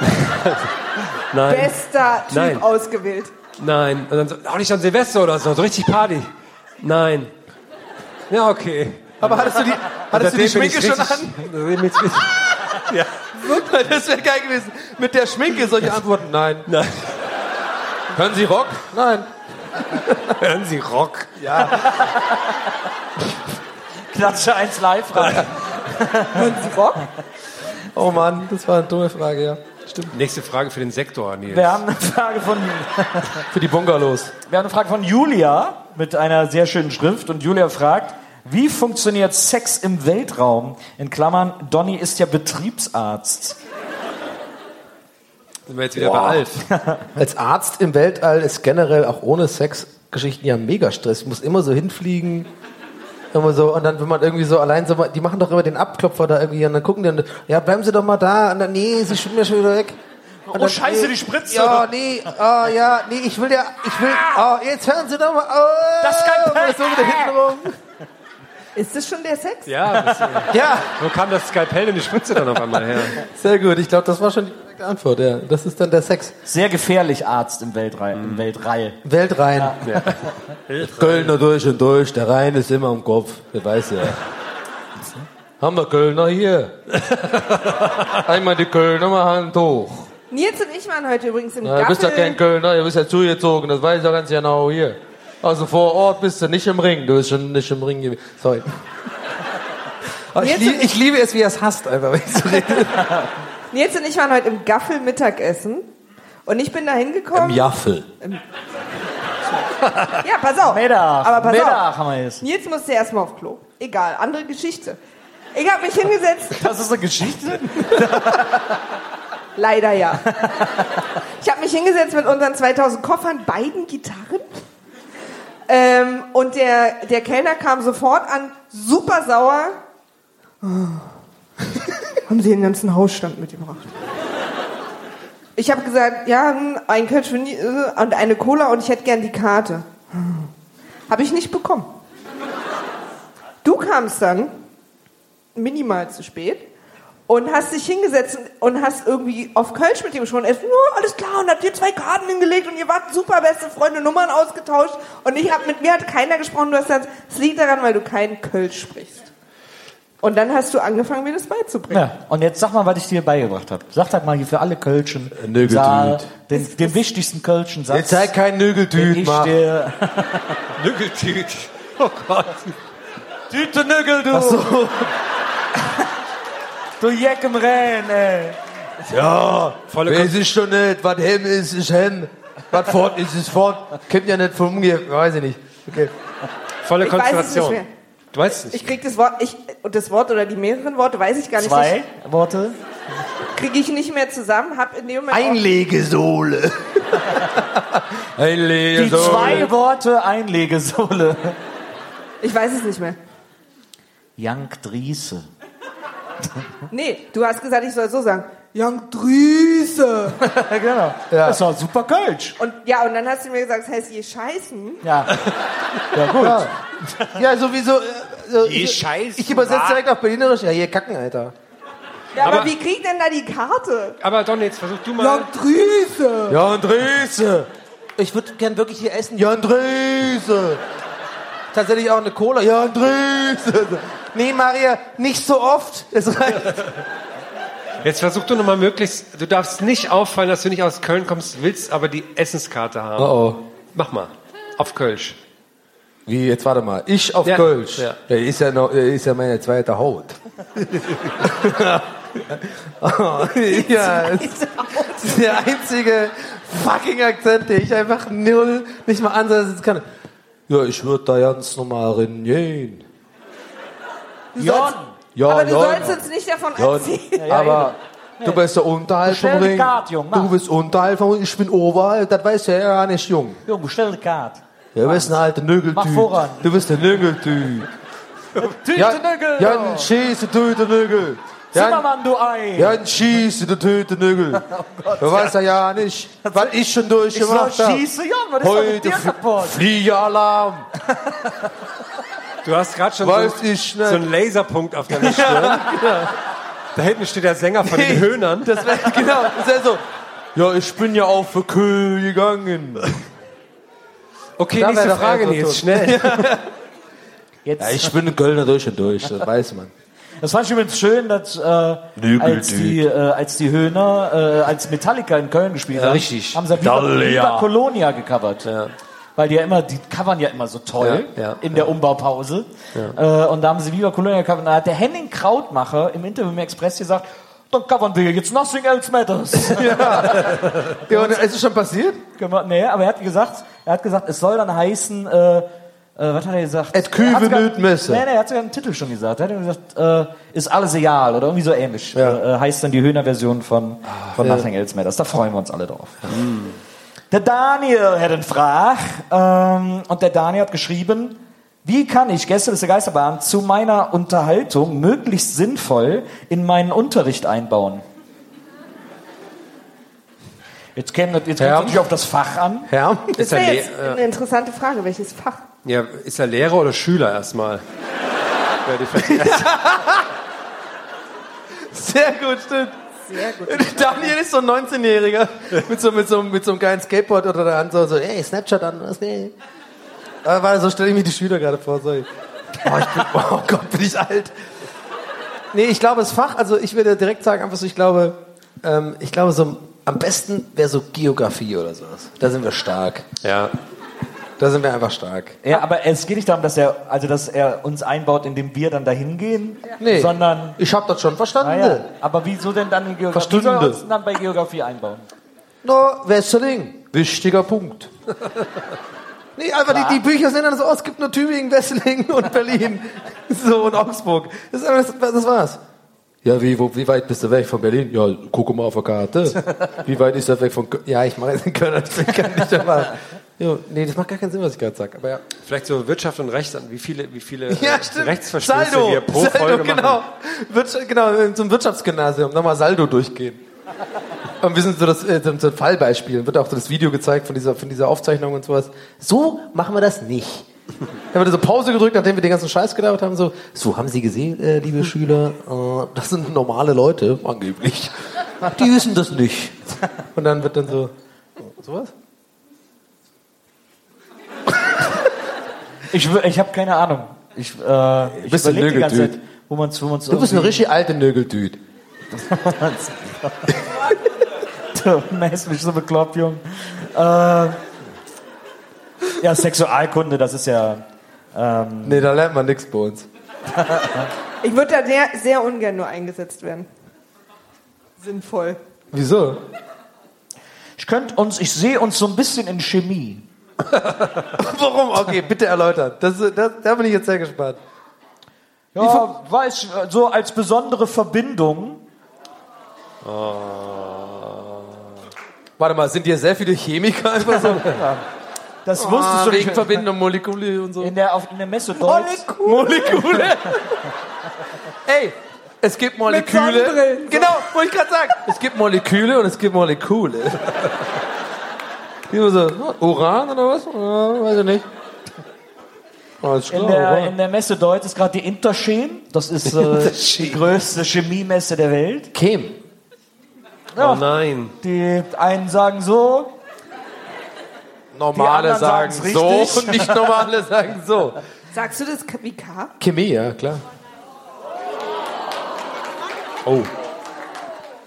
Nein. Bester Typ Nein. ausgewählt. Nein. Und dann so, auch nicht an Silvester oder so, so richtig Party. Nein. Ja, okay. Aber hattest du die, hattest du die Schminke schon an? Ja. Das wäre geil gewesen. Mit der Schminke solche Antworten. Nein. Nein. Hören Sie Rock? Nein. Hören Sie Rock. Ja. Klatsche 1 live rein. Hören Sie Rock? Oh Mann, das war eine dumme Frage, ja. Stimmt. Nächste Frage für den Sektor, Nils. Wir haben eine Frage von, Für die Bungalows. wir haben eine Frage von Julia mit einer sehr schönen Schrift. Und Julia fragt, wie funktioniert Sex im Weltraum? In Klammern, Donny ist ja Betriebsarzt. Sind wir jetzt wieder bei Alf. Als Arzt im Weltall ist generell auch ohne Sexgeschichten ja mega Stress. Ich muss immer so hinfliegen. Immer so, und dann, wenn man irgendwie so allein so, die machen doch immer den Abklopfer da irgendwie, und dann gucken die, und, ja, bleiben Sie doch mal da, und dann, nee, Sie schwimmen ja schon wieder weg. Und Oh, dann, scheiße, nee, die Spritze. Ja, nee, ah, ja, nee, ich will ja, ich will, oh, jetzt hören Sie doch mal, oh, Das Skalpell. so wieder hinten rum. Ist das schon der Sex? Ja, das, Ja, wo kam das Skalpell und die Spritze dann auf einmal her? sehr gut, ich glaube, das war schon die korrekte Antwort, ja. Das ist dann der Sex. Sehr gefährlich Arzt im Weltall. Im Weltall. Weltrhein. Kölner durch und durch, der Rhein ist immer im Kopf, wer weiß ja. Haben wir Kölner hier? Einmal die Kölner mal Hand hoch. Nils und ich waren heute übrigens im Na, du bist ja Gaffel. kein Kölner, du bist ja zugezogen, das weiß ich ja ganz genau hier. Also vor Ort bist du nicht im Ring, du bist schon nicht im Ring gewesen. Sorry. Ich, lieb, ich liebe es, wie er es hasst, einfach, wenn ich so rede. Nils und ich waren heute im Gaffel Mittagessen. Und ich bin da hingekommen. Im Jaffel. Ja, pass auf. Mittag. Aber pass Mittag auf. haben wir jetzt. Nils musste erstmal auf Klo. Egal, andere Geschichte. Ich habe mich hingesetzt. Das ist eine Geschichte? Leider ja. Ich habe mich hingesetzt mit unseren 2000 Koffern, beiden Gitarren. Ähm, und der, der Kellner kam sofort an, super sauer. Oh. Haben Sie den ganzen Hausstand mitgebracht? Ich habe gesagt, ja, hm, ein Kölsch äh, und eine Cola und ich hätte gern die Karte. Habe ich nicht bekommen. Du kamst dann minimal zu spät und hast dich hingesetzt und- hast irgendwie auf Kölsch mit ihm gesprochen. Er ist, oh, alles klar, und habt ihr zwei Karten hingelegt und ihr wart super beste Freunde, Nummern ausgetauscht. Und ich hab, mit mir hat keiner gesprochen. Du hast gesagt, es liegt daran, weil du kein Kölsch sprichst. Und dann hast du angefangen, mir das beizubringen. Ja, und jetzt sag mal, was ich dir beigebracht habe. Sag das mal hier für alle Kölschen. Nögeltüt. Saal, Den, den wichtigsten Kölschen Satz. Jetzt sei kein Nögeltüt, mach. dir... Nüggeltüt. Oh Gott. Tüte Nügel, du! Ach so. Du Jeck im Rennen, ey. Ja, Volle weiß ich schon nicht. Was Hem ist, ist Hem. Was fort ist, ist fort. Könnt ja nicht vom Umgehen, weiß ich nicht. Okay. Volle Ich weiß es nicht Konzentration. mehr. Du weißt es Ich krieg das Wort, ich, und das Wort oder die mehreren Worte weiß ich gar nicht. Zwei Worte. Kriege ich nicht mehr zusammen, hab in dem Moment auch- Einlegesohle. Die Einlegesohle. zwei Worte Einlegesohle. Ich weiß es nicht mehr. Young Driese. Nee, du hast gesagt, ich soll so sagen. Young Driese. genau. Das war super Kölsch. Und ja, und dann hast du mir gesagt, das heißt je scheißen. Ja. Ja, gut. Ja, ja sowieso. äh, So, Je ich, Scheiß, ich übersetze direkt auf Berlinerisch. Ja, hier kacken, Alter. Ja, aber, Aber- wie kriegt denn da die Karte? Aber Don, jetzt versuch du mal. Driese. Ja, Andrese. Ich würde gern wirklich hier essen. Ja, Andrese. Tatsächlich auch eine Cola. Ja, Andrese. Nee, Maria, nicht so oft. Es reicht. Jetzt versuch du nochmal möglichst. Du darfst nicht auffallen, dass du nicht aus Köln kommst, willst aber die Essenskarte haben. Oh, oh. Mach mal. Auf Kölsch. Wie, jetzt warte mal. Ich auf Ja. Kölsch. Ja. Der ist ja noch, der ist ja meine zweite Haut. oh, ja, das ist der einzige fucking Akzent, den ich einfach null, nicht mal ansetzen kann. Ja, ich würde da ganz normal reingehen. Jon. Ja, aber du Jon. sollst uns nicht davon Jon, erzählen. aber du bist ja unterhalb vom Ring. Karte, Jung. Du bist unterhalb vom Ring, ich bin oberhalb, das weiß ja ja nicht, Jung. Jung, bestell die Karte. Ja, du bist ein alter Nögeltyp. Mach voran. Du bist der Nögeltyp. Ja, Tütenögel. ja, ein schieße Tütenögel. Ja, Zimmermann, du Ei. ja, ein schieße der Tütenögel. Du weißt ja ja nicht, was ich schon Ich soll durchgemacht habe. schießen, Jon, was ist doch mit Heute dir kaputt? Fliegealarm. Du hast gerade schon Weiß so, ich so einen Laserpunkt auf deiner Stirn. Da hinten steht der Sänger von den Höhnern. Das wäre genau, das wäre so. Ja, ich bin ja auch für Köln gegangen. Okay, Da wär nächste Frage, Nils, schnell. Jetzt, Ja, ich bin ein Kölner durch und durch, das weiß man. Das fand ich übrigens schön, dass äh, als, die, äh, als die Höhner, äh, als Metallica in Köln gespielt Ja, haben, richtig. haben sie Viva, ja. Viva Colonia gecovert. Weil die ja immer, die covern ja immer so toll Ja, ja, in der Umbaupause. Äh, und da haben sie Viva Colonia gecovert. Da hat der Henning Krautmacher im Interview im Express gesagt, dann covern wir jetzt Nothing Else Matters. Ja, und ist es schon passiert? Nee, aber er hat gesagt, er hat gesagt, es soll dann heißen, äh, äh, was hat er gesagt? Et Kühe Er hat sogar- nüt Messe. Nee, nee, er hat sogar einen Titel schon gesagt. Er hat gesagt, äh, ist alles egal oder irgendwie so ähnlich. Äh, heißt dann die Höhner-Version von, von ja. Nothing Else Matters. Da freuen wir uns alle drauf. Der Daniel hat eine Frage ähm, und der Daniel hat geschrieben, wie kann ich Gäste des der Geisterbahn zu meiner Unterhaltung möglichst sinnvoll in meinen Unterricht einbauen? Jetzt käme das- jetzt kommt natürlich auf das Fach an. Ja. Das Ist er, wäre jetzt eine interessante Frage, welches Fach? ja, ist er Lehrer oder Schüler erstmal? Sehr gut, stimmt. Sehr gut. Daniel ist so ein 19-Jähriger mit so, mit, so, mit so einem geilen Skateboard oder der Hand so, so ey, Snapchat an, was nee. Aber warte, so stelle ich mir die Schüler gerade vor, sorry. Oh, ich bin, oh Gott, bin ich alt. Nee, ich glaube, das Fach, also ich würde direkt sagen, einfach so, ich glaube, ähm, ich glaube so, am besten wäre so Geografie oder sowas. Da sind wir stark. Ja. Da sind wir einfach stark. Ja, aber es geht nicht darum, dass er, also dass er uns einbaut, indem wir dann dahin gehen, Nee, sondern ich habe das schon verstanden. naja, aber wieso denn dann in Geografie? Wie soll er uns denn dann bei Geografie einbauen? No, Wesseling, wichtiger Punkt. Nee, einfach die, die Bücher sehen dann so aus, es gibt nur Tübingen, Wesseling und Berlin. So, und Augsburg. Das, ist einfach, das, das war's. Ja, wie, wo, wie weit bist du weg von Berlin? Ja, guck mal auf der Karte. Wie weit ist er weg von Köln? Ja, ich jetzt in Köln, das kann nicht aber. Jo, nee, das macht gar keinen Sinn, was ich gerade sage. Aber ja. Vielleicht so Wirtschaft und Recht, wie viele, wie viele Ja, äh, stimmt. Rechtsverstöße Saldo. wir pro Saldo, Folge genau. machen. Wirtschaft, genau, einem Wirtschaftsgymnasium. Nochmal Saldo durchgehen. Und wir sind so das äh, so ein Fallbeispiel. Wird auch so das Video gezeigt von dieser, von dieser Aufzeichnung und sowas. So machen wir das nicht. Dann wird so Pause gedrückt, nachdem wir den ganzen Scheiß gedauert haben. So, so haben Sie gesehen, äh, liebe Schüler, äh, das sind normale Leute, angeblich. Die wissen das nicht. Und dann wird dann so, sowas? Ich, wür- ich habe keine Ahnung. Ich, äh, ich bist ein überleg die ganze Nögeltüt. Zeit, wo man's, wo man's Du bist eine richtig alte Nögeltüt. Du meinst mich so bekloppt, Jung. Äh, ja, Sexualkunde, das ist ja. Ähm, Nee, da lernt man nichts bei uns. Ich würde da sehr, sehr ungern nur eingesetzt werden. Sinnvoll. Wieso? ich könnte uns, ich sehe uns so ein bisschen in Chemie. Warum? Okay, bitte erläutern. Das, das, da bin ich jetzt sehr gespannt. Ja, weiß, so als besondere Verbindung Warte mal, sind hier sehr viele Chemiker einfach so? Das Ah, wusstest du wegen. Verbindung, Moleküle und so. In der, auf, in der Messe Deutsch. Moleküle. Ey, es gibt Moleküle. Genau, wollte ich gerade sagen. Es gibt Moleküle und es gibt Moleküle. Wie so, Uran oder was? Ja, weiß ich nicht. Alles In klar, der, Uran. in der Messe Deutsch ist gerade die Interchem. Das ist äh, die größte Chemiemesse der Welt. Chem. Ja, Oh nein. Die einen sagen so, Normale anderen sagen so und nicht normale sagen so. Sagst du das wie K? Chemie, ja, klar. Oh.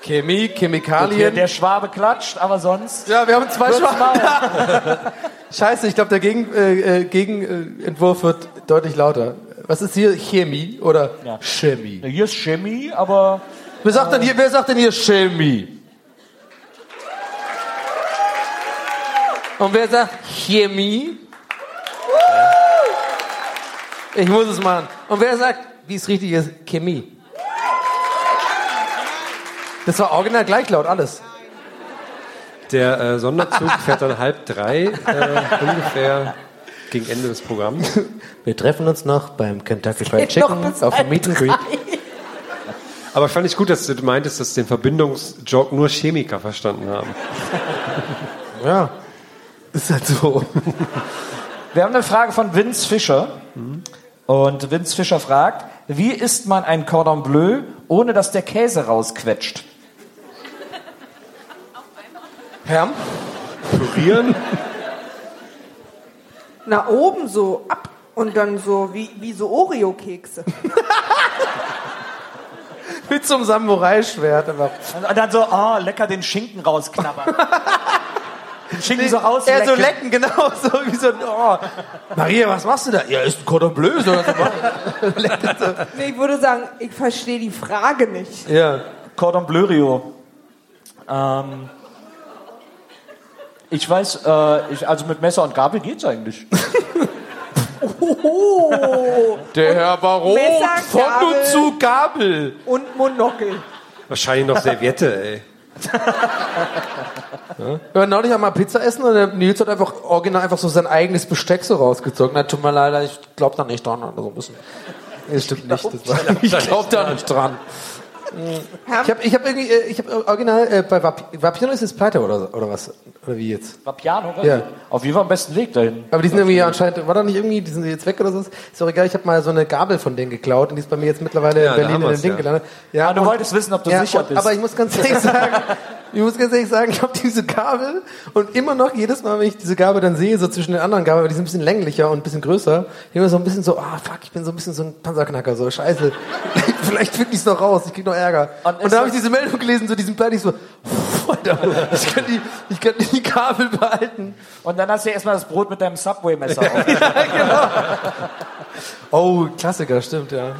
Chemie, okay, Chemikalien. der Schwabe klatscht, aber sonst. Ja, wir haben zwei Schwaben. Scheiße, ich glaube, der Gegen, äh, äh, Gegenentwurf wird deutlich lauter. Was ist hier? Chemie oder Ja. Chemie? Hier ist Chemie, aber Wer sagt, denn hier, wer sagt denn hier Chemie? Und wer sagt Chemie? Ich muss es machen. Und wer sagt, wie es richtig ist, Chemie? Das war original gleich laut, alles. Der äh, Sonderzug fährt dann halb drei äh, ungefähr gegen Ende des Programms. Wir treffen uns noch beim Kentucky Fried Chicken auf dem Meet and Greet. Aber fand ich gut, dass du meintest, dass den Verbindungsjoke nur Chemiker verstanden haben. Ja, ist halt so. wir haben eine Frage von Vince Fischer. Und Vince Fischer fragt, wie isst man ein Cordon Bleu, ohne dass der Käse rausquetscht? Herm? Pürieren? Na, oben so ab und dann so wie, wie so Oreo-Kekse. Mit so einem Samurai-Schwert. einfach. Und dann so, ah, lecker den Schinken rausknabbern. den Schinken so Er rauslecken. so lecken, genau, so wie so ein, oh. Maria, was machst du da? Ja, ist ein Cordon Bleu. So. Nee, ich würde sagen, ich verstehe die Frage nicht. ja. Cordon Bleurio. Ähm, ich weiß, äh, ich, also mit Messer und Gabel geht's eigentlich. Oh, Der Herr Baron Messer, von Gabel. und zu Gabel. und Monokel. Wahrscheinlich noch Serviette, ey. Wir waren neulich einmal Pizza essen und der Nils hat einfach original einfach so sein eigenes Besteck so rausgezogen. Na, tut mir leid, ich glaub da nicht dran. Also ein bisschen. Nee, das stimmt nicht. Das war, ich glaub da nicht dran. Ich habe ich hab irgendwie, äh, ich habe original äh, bei Vap Vapiano ist jetzt pleite oder, oder was? Oder wie jetzt? Vapiano, oder? Ja. Auf jeden Fall am besten Weg dahin. Aber die sind irgendwie anscheinend, war da nicht irgendwie, die sind jetzt weg oder so? Ist auch egal, ich habe mal so eine Gabel von denen geklaut und die ist bei mir jetzt mittlerweile Ja, in Berlin in dem Ding ja. gelandet. Ja, Ah, du und- wolltest wissen, ob du ja, sicher bist. Aber ich muss ganz ehrlich sagen, ich muss ganz ehrlich sagen, ich habe diese Gabel und immer noch jedes Mal, wenn ich diese Gabel dann sehe, so zwischen den anderen Gabeln, weil die sind ein bisschen länglicher und ein bisschen größer, immer so ein bisschen so, ah fuck, ich bin so ein bisschen so ein Panzerknacker, so scheiße. Vielleicht finde ich es noch raus, ich krieg noch Ärger. Und Und, da habe ich diese Meldung gelesen, so diesen Plan, ich so, Alter, ich kann die, ich kann die Gabel behalten. Und dann hast du erstmal das Brot mit deinem Subway-Messer auf. Oh, Klassiker, stimmt, ja.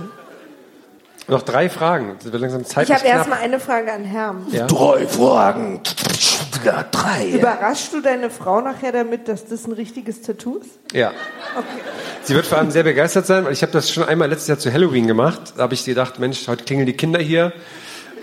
Noch drei Fragen. Das wird langsam Zeit. Ich habe erstmal eine Frage an Herrn. Ja. Drei Fragen. Ja, drei. Überraschst du deine Frau nachher damit, dass das ein richtiges Tattoo ist? Ja. Sie wird vor allem sehr begeistert sein, weil ich habe das schon einmal letztes Jahr zu Halloween gemacht. Da habe ich gedacht, Mensch, heute klingeln die Kinder hier.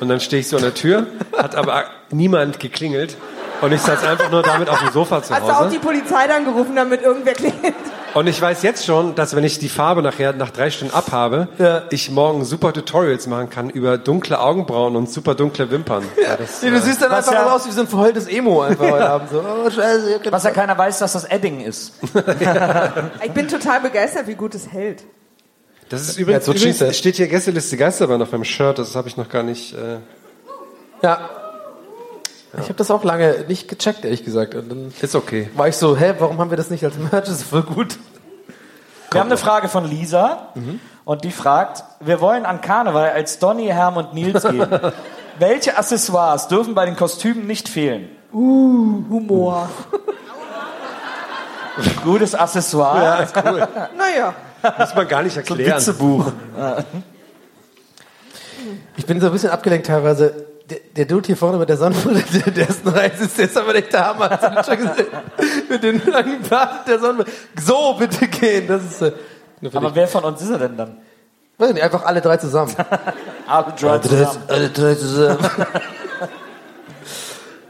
Und dann stehe ich so an der Tür, hat aber niemand geklingelt. Und ich saß einfach nur damit auf dem Sofa zu Hast du auch die Hause. Polizei dann gerufen, damit irgendwer klingelt? Und ich weiß jetzt schon, dass wenn ich die Farbe nachher nach drei Stunden abhabe, ich morgen super Tutorials machen kann über dunkle Augenbrauen und super dunkle Wimpern. Ja, das, Nee, du siehst dann einfach ja- aus wie so ein verheultes Emo einfach heute Abend. So, oh, scheiße. Was ja keiner weiß, dass das Edding ist. Ich bin total begeistert, wie gut es hält. das ist übrigens, That's what she übrigens steht hier Gästeliste Geisterbahn auf meinem Shirt. Das habe ich noch gar nicht. Äh, Ja. Ich habe das auch lange nicht gecheckt, ehrlich gesagt. Und dann ist okay. war ich so, hä, warum haben wir das nicht als Merch? Das ist voll gut. Wir haben eine Frage von Lisa und die fragt, wir wollen an Karneval als Donny, Herm und Nils gehen. Welche Accessoires dürfen bei den Kostümen nicht fehlen? Uh, Humor. Gutes Accessoire. Ja, ist cool. Naja. Muss man gar nicht So ein erklären. Witzebuch. Ich bin so ein bisschen abgelenkt teilweise. Der, der Dude hier vorne mit der Sonnenbrille, der, der ersten Reihe ist jetzt aber nicht der Hammer. Hast du schon gesehen? mit den langen Bart der Sonnenbrille. So, bitte gehen. Das ist, äh, Aber dich. wer von uns ist er denn dann? Weiß nicht, einfach alle drei zusammen. Alle drei zusammen. alle drei zusammen.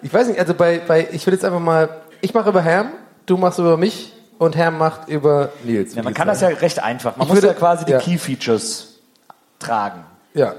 Ich weiß nicht, also bei, bei ich will jetzt einfach mal, ich mache über Herm, du machst über mich und Herm macht über Nils. Ja, man kann das ja recht einfach. Man Ich muss würde- ja quasi die ja. Key Features tragen. Ja.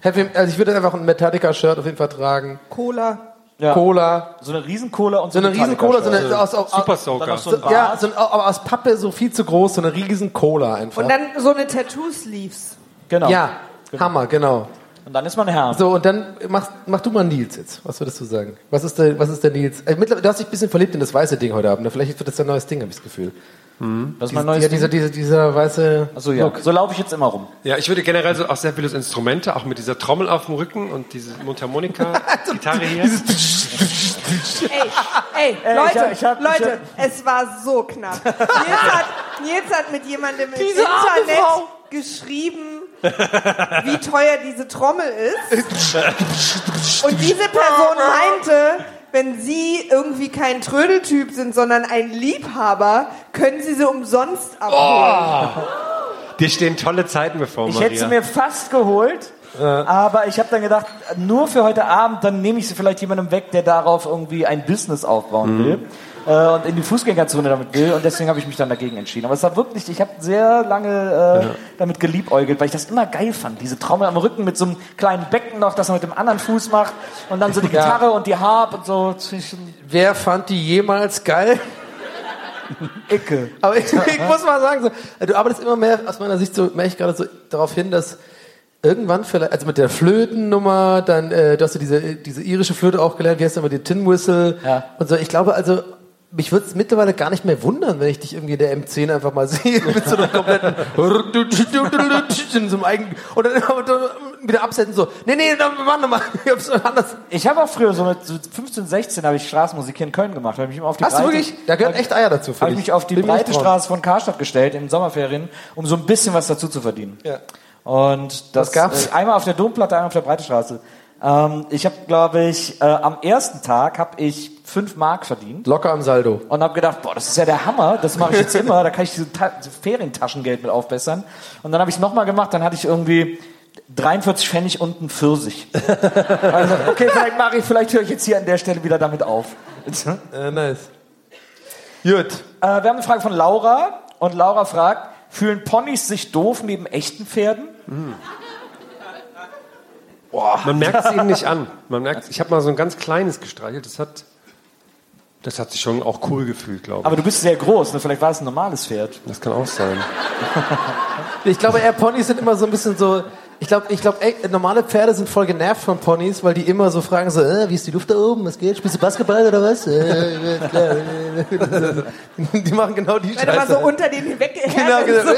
Heavy, also ich würde einfach ein Metallica-Shirt auf jeden Fall tragen. Cola. Ja. Cola. So eine Riesencola und So eine riesen Cola, so eine aus, aus, Super Soaker. So ja, so ein, aber aus Pappe so viel zu groß, so eine riesen Cola einfach. Und dann so eine Tattoo-Sleeves. Genau. ja, Hammer, genau. Und dann ist man Herr. So, und dann mach, mach du mal Nils jetzt. Was würdest du sagen? Was ist der, was ist der Nils? Äh, mittlerweile, du hast dich ein bisschen verliebt in das weiße Ding heute Abend. Vielleicht wird das ein neues Ding, habe ich das Gefühl. Das ist Dies- mein neues ja, dieser, dieser, dieser weiße Achso, ja. Look. So laufe ich jetzt immer rum. Ja, ich würde generell so auch sehr viele Instrumente, auch mit dieser Trommel auf dem Rücken und diese Mundharmonika-Gitarre hier. Ey, ey, Leute, ich hab- ich hab- Leute, es war so knapp. Nils hat, Nils hat mit jemandem im Diese Internet Frau. geschrieben, wie teuer diese Trommel ist. Und diese Person meinte, wenn Sie irgendwie kein Trödeltyp sind, sondern ein Liebhaber, können Sie sie umsonst abholen. Dir stehen tolle Zeiten bevor, Ich Maria. hätte sie mir fast geholt, aber ich habe dann gedacht, nur für heute Abend, dann nehme ich sie vielleicht jemandem weg, der darauf irgendwie ein Business aufbauen will äh, und in die Fußgängerzone damit will. Und deswegen habe ich mich dann dagegen entschieden. Aber es war wirklich, ich habe sehr lange äh, damit geliebäugelt, weil ich das immer geil fand. Diese Trommel am Rücken mit so einem kleinen Becken noch, das man mit dem anderen Fuß macht und dann so die Ja. Gitarre und die Harp und so zwischen Wer fand die jemals geil? Icke. Aber ich, ich muss mal sagen, so, du arbeitest immer mehr aus meiner Sicht so, merke ich gerade so darauf hin, dass irgendwann vielleicht, also mit der Flötennummer, dann, äh, du hast ja diese, diese irische Flöte auch gelernt, wie heißt immer die Tin Whistle Ja. und so. Ich glaube also, mich würde es mittlerweile gar nicht mehr wundern, wenn ich dich irgendwie in der M10 einfach mal sehe mit so einem kompletten in so einem eigenen und dann wieder absetzen so. Nee, nee, mach nochmal. Ich hab's anders. Ich habe auch früher so mit so 15, 16 habe ich Straßenmusik hier in Köln gemacht. Habe ich mich immer auf die Hast du breite, wirklich? Da gehören echt Eier dazu. Habe ich mich auf die nicht breite. Straße von Karstadt gestellt in den Sommerferien, um so ein bisschen was dazu zu verdienen. Ja. Und das Was gab's? Äh, einmal auf der Domplatte, einmal auf der Breite Straße. Ähm, ich habe, glaube ich, äh, am ersten Tag habe ich fünf Mark verdient Locker am Saldo. und habe gedacht, boah, das ist ja der Hammer, das mache ich jetzt immer, da kann ich diese Ta diese Ferientaschengeld mit aufbessern. Und dann habe ich es nochmal gemacht, dann hatte ich irgendwie 43 Pfennig und einen Pfirsich. also, okay, vielleicht mache ich, vielleicht höre ich jetzt hier an der Stelle wieder damit auf. Äh, nice. Gut. Äh, wir haben eine Frage von Laura und Laura fragt, fühlen Ponys sich doof neben echten Pferden? Man merkt es ihnen nicht an. Man merkt, ich habe mal so ein ganz kleines gestreichelt. Das hat, das hat sich schon auch cool gefühlt, glaube ich. Aber du bist sehr groß, ne? vielleicht war es ein normales Pferd. das kann auch sein. Ich glaube, eher Ponys sind immer so ein bisschen so. Ich glaube, ich glaube, ey, normale Pferde sind voll genervt von Ponys, weil die immer so fragen so, äh, wie ist die Luft da oben? Was geht? Spielst du Basketball oder was? Äh, die machen genau die Wenn du mal so Scheiße. unter den hinweggehört Genau, genau. so.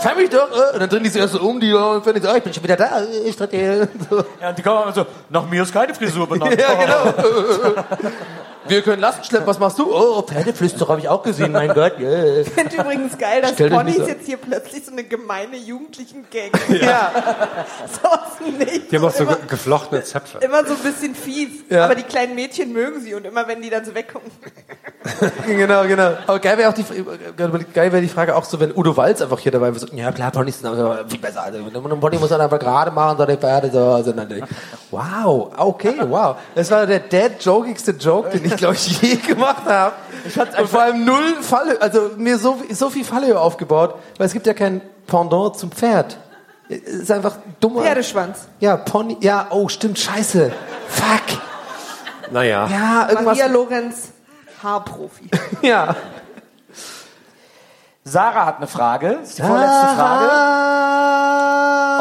Fang mich doch. Äh. Und dann drehen die sich erst so um, die und finden so, oh, ich bin schon wieder da. äh, Ich trete hier. So. Ja, und die kommen immer so, nach mir ist keine Frisur benannt. Ja, genau. Wir können Lasten schleppen, was machst du? Oh, Pferdeflüsterer habe ich auch gesehen, mein Gott. Yeah. Ich finde übrigens geil, dass Stell Ponys nicht so- jetzt hier plötzlich so eine gemeine Jugendlichen-Gang Ja. so aus dem Nichts. Die haben auch so immer, ge- geflochtene Zöpfe. immer so ein bisschen fies. Ja. Aber die kleinen Mädchen mögen sie und immer wenn die dann so weggucken. genau, genau. Aber geil wäre auch die, geil wäre die Frage auch so, wenn Udo Walz einfach hier dabei wäre. So, ja klar, Ponys sind aber viel besser. Also, ein Pony muss dann einfach gerade machen, so die Pferde so. Also, dann, wow, okay, wow. Das war der dead-jokigste Joke, den ich, glaube ich, je gemacht habe. Und vor allem null Falle, also mir so, so viel Fallhöhe aufgebaut, weil es gibt ja kein Pendant zum Pferd. Es ist einfach dummer. Pferdeschwanz. Ja, Pony, ja, oh, stimmt, scheiße. Fuck. Naja. Ja, irgendwas. Maria Lorenz, Haarprofi. Ja. Sarah hat eine Frage, das ist die vorletzte Frage.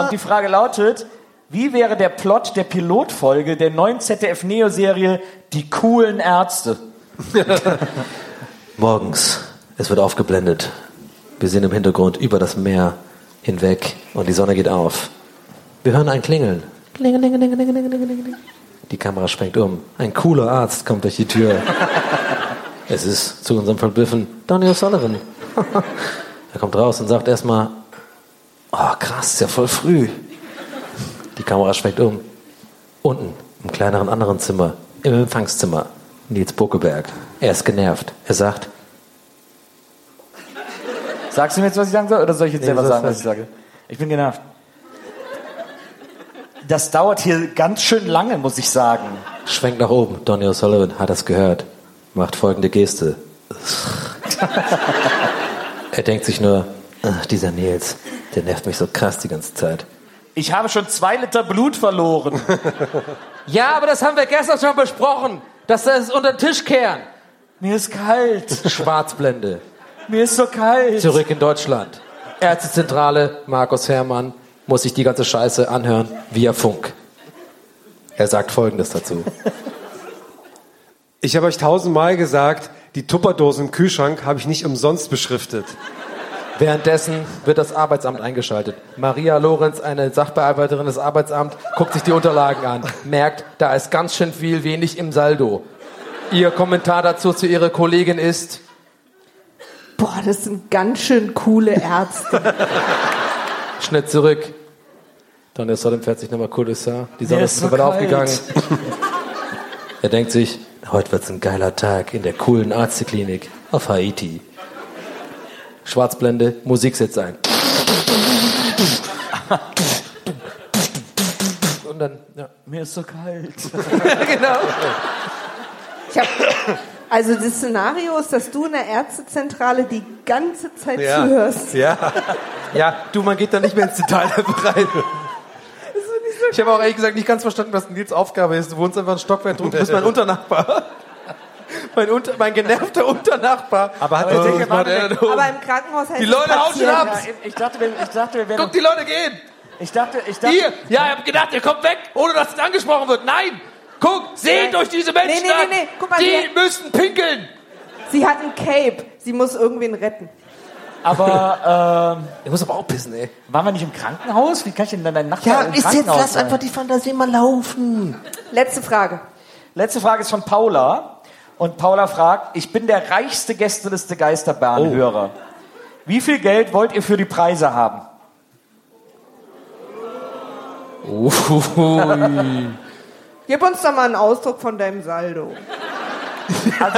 Und die Frage lautet, wie wäre der Plot der Pilotfolge der neuen ZDF-Neo-Serie Die coolen Ärzte? Morgens, es wird aufgeblendet. Wir sehen im Hintergrund über das Meer hinweg und die Sonne geht auf. Wir hören ein Klingeln. Klingelingelingelingelingelingeling. Die Kamera sprengt um. Ein cooler Arzt kommt durch die Tür. Es ist zu unserem Verblüffen Donny O'Sullivan. Er kommt raus und sagt erstmal, oh krass, ist ja voll früh. Die Kamera schwenkt um. Unten, im kleineren anderen Zimmer, im Empfangszimmer, Nils Buckeberg. Er ist genervt. Er sagt, Sagst du mir jetzt, was ich sagen soll, oder soll ich jetzt Nee, selber sagen, was ich sage? Ich bin genervt. Das dauert hier ganz schön lange, muss ich sagen. Schwenkt nach oben. Donny O'Sullivan hat das gehört. Macht folgende Geste. Er denkt sich nur, ach, dieser Nils, der nervt mich so krass die ganze Zeit. Ich habe schon zwei Liter Blut verloren. Ja, aber das haben wir gestern schon besprochen. Dass das unter den Tisch kehren. Mir ist kalt. Schwarzblende. Mir ist so kalt. Zurück in Deutschland. Ärztezentrale, Markus Herrmann muss sich die ganze Scheiße anhören via Funk. Er sagt folgendes dazu. Ich habe euch tausendmal gesagt, die Tupperdose im Kühlschrank habe ich nicht umsonst beschriftet. Währenddessen wird das Arbeitsamt eingeschaltet. Maria Lorenz, eine Sachbearbeiterin des Arbeitsamts, guckt sich die Unterlagen an, merkt, da ist ganz schön viel wenig im Saldo. Ihr Kommentar dazu zu ihrer Kollegin ist, Boah, das sind ganz schön coole Ärzte. Schnitt zurück. Dann ist Sodom fährt sich nochmal Kurdistan. Die Sonne ist ist so aufgegangen. er denkt sich, heute wird's ein geiler Tag in der coolen Arzteklinik auf Haiti. Schwarzblende, Musik setzt ein. Und dann, ja. Mir ist so kalt. genau. Ich hab, also das Szenario ist, dass du in der Ärztezentrale die ganze Zeit zuhörst. Ja. Ja, du, man geht da nicht mehr ins Detail rein. Ich habe auch ehrlich gesagt nicht ganz verstanden, was Nils Aufgabe ist. Du wohnst einfach ein Stockwerk drunter, du bist mein Unternachbar. Mein, unter, mein genervter Unternachbar. Aber hat Oh, der Dicke was macht er denn? Aber im Krankenhaus heißt Die Leute hauen schon ab. Ja, ich dachte, wir- ich dachte, wir wären. Guck, die Leute gehen. Ich dachte, ich dachte. Hier, ja, ich hab gedacht, ihr kommt weg, ohne dass es angesprochen wird. Nein, guck, seht Nein. euch diese Menschen Nee, nee, an. nee, nee, guck mal, die hier- müssen pinkeln. Sie hat ein Cape. Sie muss irgendwen retten. Aber, ähm, Ich muss aber auch pissen, ey. waren wir nicht im Krankenhaus? Wie kann ich denn dann deinen Nachbar im Krankenhaus sein? die Fantasie mal laufen. Letzte Frage. Letzte Frage ist von Paula. Und Paula fragt, ich bin der reichste Gästeliste Geisterbahn-Hörer. Wie viel Geld wollt ihr für die Preise haben? Ui. Gib uns doch mal einen Ausdruck von deinem Saldo. Also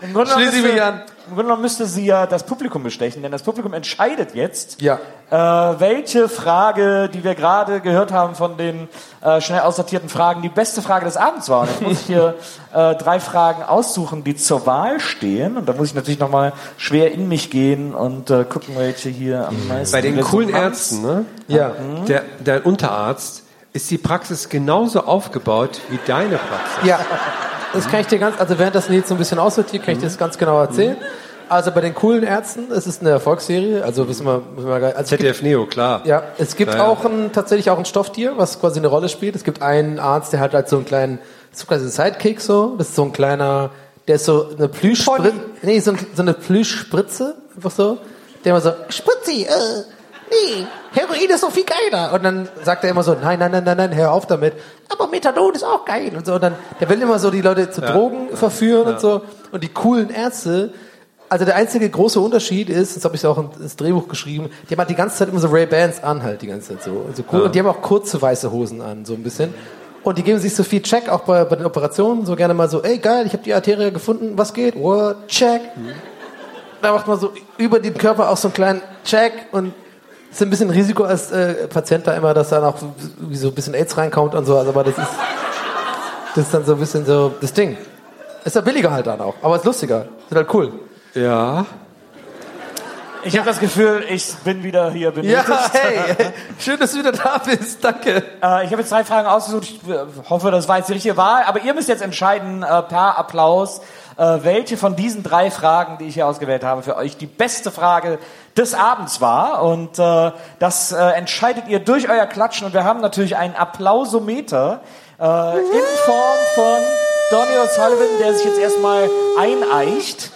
im, im, Grunde Schließe ich mich an. Im Grunde genommen müsste sie ja das Publikum bestechen, denn das Publikum entscheidet jetzt, Ja. äh, welche Frage, die wir gerade gehört haben von den äh, schnell aussortierten Fragen, die beste Frage des Abends war. Und jetzt muss ich hier äh, drei Fragen aussuchen, die zur Wahl stehen. Und da muss ich natürlich nochmal schwer in mich gehen und äh, gucken, welche hier am meisten Bei den coolen Ärzten, ne? Ja. Der, der Unterarzt ist die Praxis genauso aufgebaut wie deine Praxis. Ja, das kann ich dir ganz, also während das Nils so ein bisschen aussortiert, kann ich dir das ganz genau erzählen. Also bei den coolen Ärzten, es ist eine Erfolgsserie, also wissen wir, wissen wir gar- also es gibt, ZDF Neo, klar. ja, es gibt Ja, ja. auch ein, tatsächlich auch ein Stofftier, was quasi eine Rolle spielt. Es gibt einen Arzt, der hat halt so einen kleinen, das ist quasi ein Sidekick so, das ist so ein kleiner, der ist so eine Plüschspritze, nee, so, ein, so eine Plüschspritze, einfach so, der immer so, Spritzi, äh, nee, Heroin ist doch viel geiler. Und dann sagt er immer so, nein, nein, nein, nein, nein, hör auf damit. Aber Methadon ist auch geil. Und so, und dann, der will immer so die Leute zu Ja. Drogen verführen und so. Und die coolen Ärzte, also der einzige große Unterschied ist, das habe ich auch ins Drehbuch geschrieben, die haben halt die ganze Zeit immer so Ray-Bans an, halt die ganze Zeit so. Also cool. Ja. Und die haben auch kurze weiße Hosen an, so ein bisschen. Und die geben sich so viel Check, auch bei, bei den Operationen, so gerne mal so, ey geil, ich habe die Arterie gefunden, was geht? What? Check. Da macht man so über den Körper auch so einen kleinen Check und ist ein bisschen Risiko als äh, Patient da immer, dass da noch so ein bisschen AIDS reinkommt und so, also, aber das ist, das ist dann so ein bisschen so das Ding. Ist ja billiger halt dann auch, aber ist lustiger. Ist halt cool. Ja. Ich habe das Gefühl, ich bin wieder hier benötigt. Ja, hey, schön, dass du wieder da bist. Danke. Äh, ich habe jetzt drei Fragen ausgesucht. Ich äh, hoffe, das war jetzt die richtige Wahl. Aber ihr müsst jetzt entscheiden, äh, per Applaus, äh, welche von diesen drei Fragen, die ich hier ausgewählt habe, für euch die beste Frage des Abends war. Und äh, das äh, entscheidet ihr durch euer Klatschen. Und wir haben natürlich einen Applausometer äh, in Form von Donny O'Sullivan, der sich jetzt erstmal eineicht.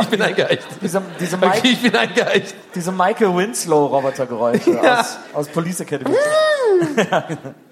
ich bin eingeeicht. Diese, diese, Okay, Mike, ich bin eingeeicht. diese Michael Winslow-Robotergeräusche Ja. aus, aus Police Academy.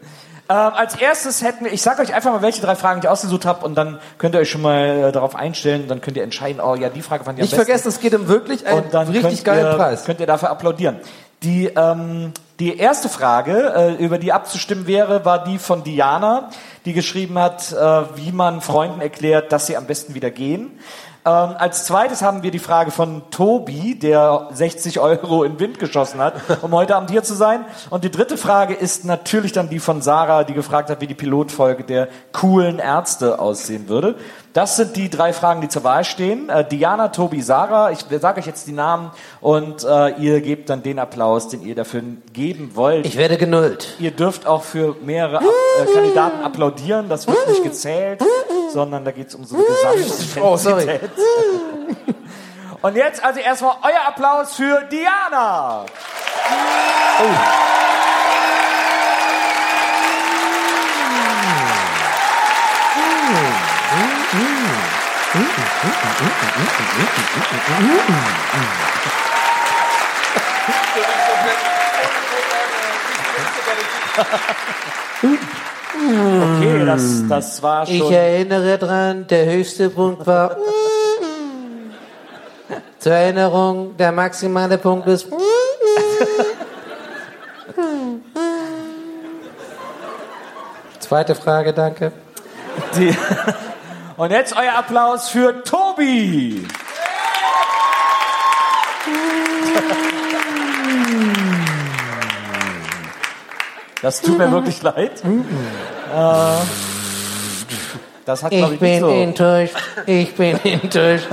Ähm, als erstes hätten wir, ich sage euch einfach mal, welche drei Fragen ich ausgesucht habe und dann könnt ihr euch schon mal äh, darauf einstellen. Dann könnt ihr entscheiden, oh ja, die Frage fand ich am Nicht vergessen, es geht um wirklich einen richtig geilen ihr, Preis. Könnt ihr dafür applaudieren. Die, ähm, die erste Frage, äh, über die abzustimmen wäre, war die von Diana, die geschrieben hat, äh, wie man Freunden erklärt, dass sie am besten wieder gehen. Ähm, als zweites haben wir die Frage von Tobi, der 60 Euro in den Wind geschossen hat, um heute Abend hier zu sein. Und die dritte Frage ist natürlich dann die von Sarah, die gefragt hat, wie die Pilotfolge der coolen Ärzte aussehen würde. Das sind die drei Fragen, die zur Wahl stehen. Äh, Diana, Tobi, Sarah. Ich sage euch jetzt die Namen und äh, ihr gebt dann den Applaus, den ihr dafür geben wollt. Ich werde genullt. Ihr dürft auch für mehrere Ab äh, Kandidaten applaudieren. Das wird nicht gezählt, sondern da geht es um so eine Gesamtintensität. Oh, sorry. Und jetzt also erstmal euer Applaus für Diana. Okay, das, das war schon. Ich erinnere dran, der höchste Punkt war. Zur Erinnerung, der maximale Punkt ist. Zweite Frage, danke. Die, und jetzt euer Applaus für Tobi. Das tut mir wirklich leid. Äh, das hat, Ich ich, bin so. enttäuscht. Ich bin enttäuscht.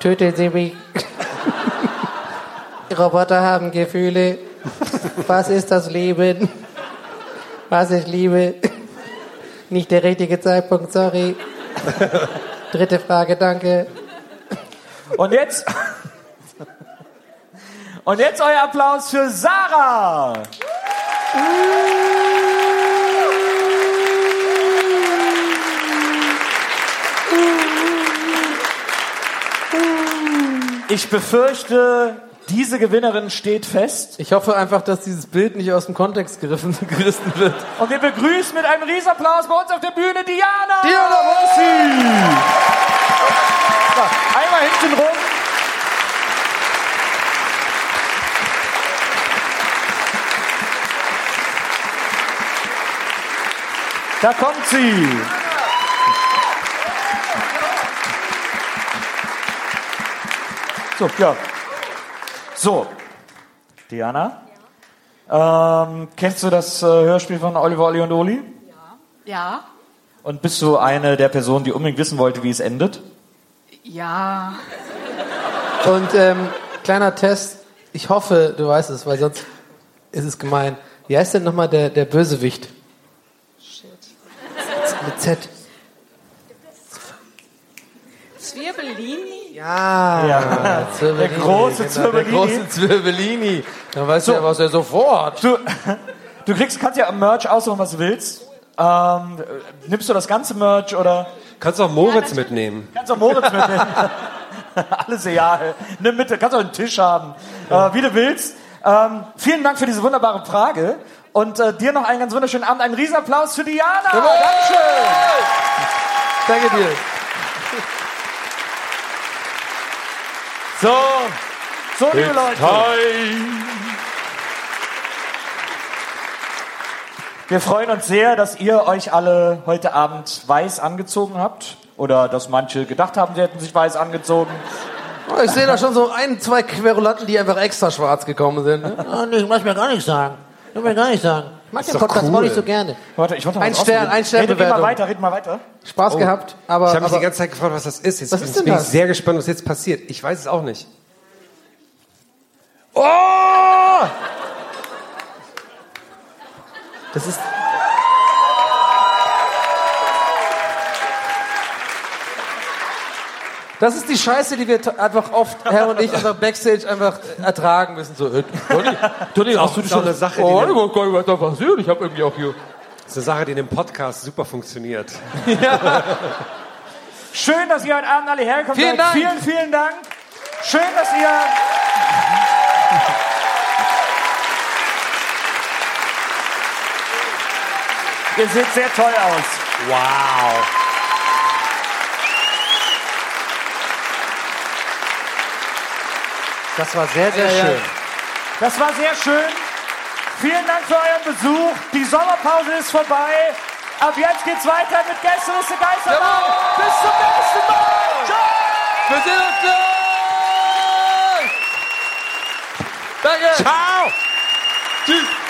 Töten Sie mich. Roboter haben Gefühle. Was ist das Leben? Was ich liebe? Nicht der richtige Zeitpunkt, sorry. Dritte Frage, danke. Und jetzt. Und jetzt euer Applaus für Sarah. Ich befürchte, diese Gewinnerin steht fest. Ich hoffe einfach, dass dieses Bild nicht aus dem Kontext gerissen, gerissen wird. Und wir begrüßen mit einem Riesenapplaus bei uns auf der Bühne Diana. Diana, sie? So, einmal hinten rum. Da kommt sie. So, ja. So, Diana. Ähm, kennst du das äh, Hörspiel von Oliver, Olli und Oli? Ja, Und bist du eine der Personen, die unbedingt wissen wollte, wie es endet? ja. Und ähm, kleiner Test. Ich hoffe, du weißt es, weil sonst ist es gemein. Wie heißt denn nochmal der, der Bösewicht? Shit. Mit Z. Zwirbellini? Ja, Ja. Der große genau, Zirbellini. Der große Zirbellini. Dann weißt So. du ja, was er sofort. Du, du kriegst, kannst ja am Merch aussuchen, was du willst. Ähm, nimmst du das ganze Merch oder? Kannst auch Moritz mitnehmen. Kannst auch Moritz mitnehmen. Alles egal. Nimm mit, kannst auch einen Tisch haben. Äh, wie du willst. Ähm, vielen Dank für diese wunderbare Frage. Und äh, dir noch einen ganz wunderschönen Abend. Einen Riesenapplaus für Diana. Dankeschön. Danke dir. So, so liebe It's Leute. Wir freuen uns sehr, dass ihr euch alle heute Abend weiß angezogen habt. Oder dass manche gedacht haben, sie hätten sich weiß angezogen. Oh, Ich sehe da schon so ein, zwei Querulanten, die einfach extra schwarz gekommen sind. Ich muss mir gar nicht sagen. Ich muss mir gar nicht sagen. Ich mag den Podcast cool. auch nicht so gerne. Warte, ich wollte noch Ein Stern, ein Stern Red, red mal Bewertung. weiter, red mal weiter. Spaß Oh. gehabt, aber. ich habe mich die ganze Zeit gefragt, was das ist. Jetzt, Was ist denn bin das? ich sehr gespannt, was jetzt passiert. Ich weiß es auch nicht. oh! Das ist. Das ist die Scheiße, die wir einfach oft, Herr und ich, einfach Backstage einfach ertragen müssen. So, Donny, Donny, hast du schon eine Sache, die Oh, ich weiß gar nicht, was da passiert. Ich habe irgendwie auch hier. Das ist eine Sache, die in dem Podcast super funktioniert. Schön, dass ihr heute Abend alle herkommt. Vielen Dank. Vielen, vielen Dank. Schön, dass ihr. Ihr seht sehr toll aus. Wow. Das war sehr, sehr Ja, ja. schön. Das war sehr schön. Vielen Dank für euren Besuch. Die Sommerpause ist vorbei. Ab jetzt geht's weiter mit Gästeliste Geisterbahn. Bis zum nächsten Mal. Ciao. Wir sehen uns gleich! Danke! Ciao! Tschüss!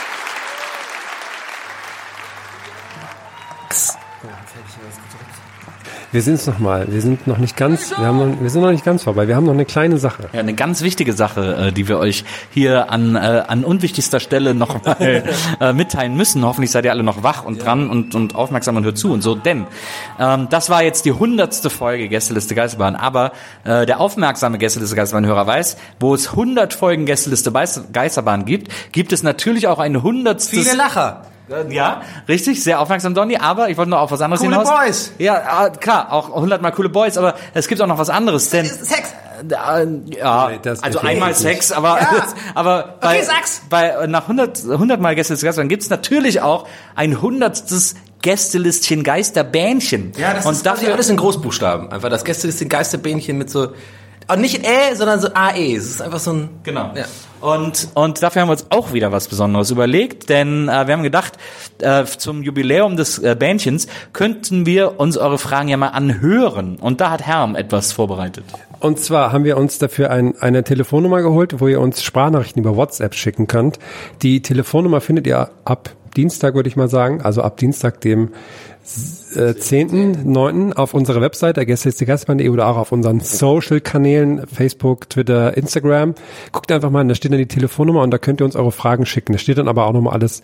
Wir sind's noch mal. Wir sind noch nicht ganz, wir haben noch, wir sind noch nicht ganz vorbei. Wir haben noch eine kleine Sache. Ja, eine ganz wichtige Sache, äh, die wir euch hier an, äh, an unwichtigster Stelle noch mal äh, mitteilen müssen. Hoffentlich seid ihr alle noch wach und dran und, und aufmerksam und hört zu und so. Denn ähm, das war jetzt die hundertste Folge Gästeliste Geisterbahn. Aber äh, der aufmerksame Gästeliste Geisterbahn-Hörer weiß, wo es 100 Folgen Gästeliste Geisterbahn gibt, gibt es natürlich auch ein hundertstes... Viele Lacher. Ja, richtig, sehr aufmerksam, Donny, aber ich wollte noch auf was anderes Coole hinaus. Boys. Ja, äh, klar, auch hundertmal coole Boys, aber es gibt auch noch was anderes, denn... Sex. Äh, ja, das also einmal. Sex, aber, Ja. aber bei, Okay, sag's. bei, äh, nach 100, 100 Mal Gäste des Gastbahn gibt's natürlich auch ein hundertstes Gästelistchen Geisterbähnchen. Ja, das und ist dafür alles in Großbuchstaben. Einfach das Gäste ist den Geisterbähnchen mit so, aber nicht Ä, sondern so AE. Es ist einfach so ein, Genau. Ja. Und, und dafür haben wir uns auch wieder was Besonderes überlegt, denn äh, wir haben gedacht, äh, zum Jubiläum des äh, Bändchens könnten wir uns eure Fragen ja mal anhören. Und da hat Herm etwas vorbereitet. Und zwar haben wir uns dafür ein, eine Telefonnummer geholt, wo ihr uns Sprachnachrichten über WhatsApp schicken könnt. Die Telefonnummer findet ihr ab Dienstag, würde ich mal sagen, also ab Dienstag, dem äh, 10.9. auf unserer Website, der Gästeliste-Gastbahn.de oder auch auf unseren Social-Kanälen, Facebook, Twitter, Instagram. Guckt einfach mal, da steht dann die Telefonnummer und da könnt ihr uns eure Fragen schicken. Da steht dann aber auch nochmal alles,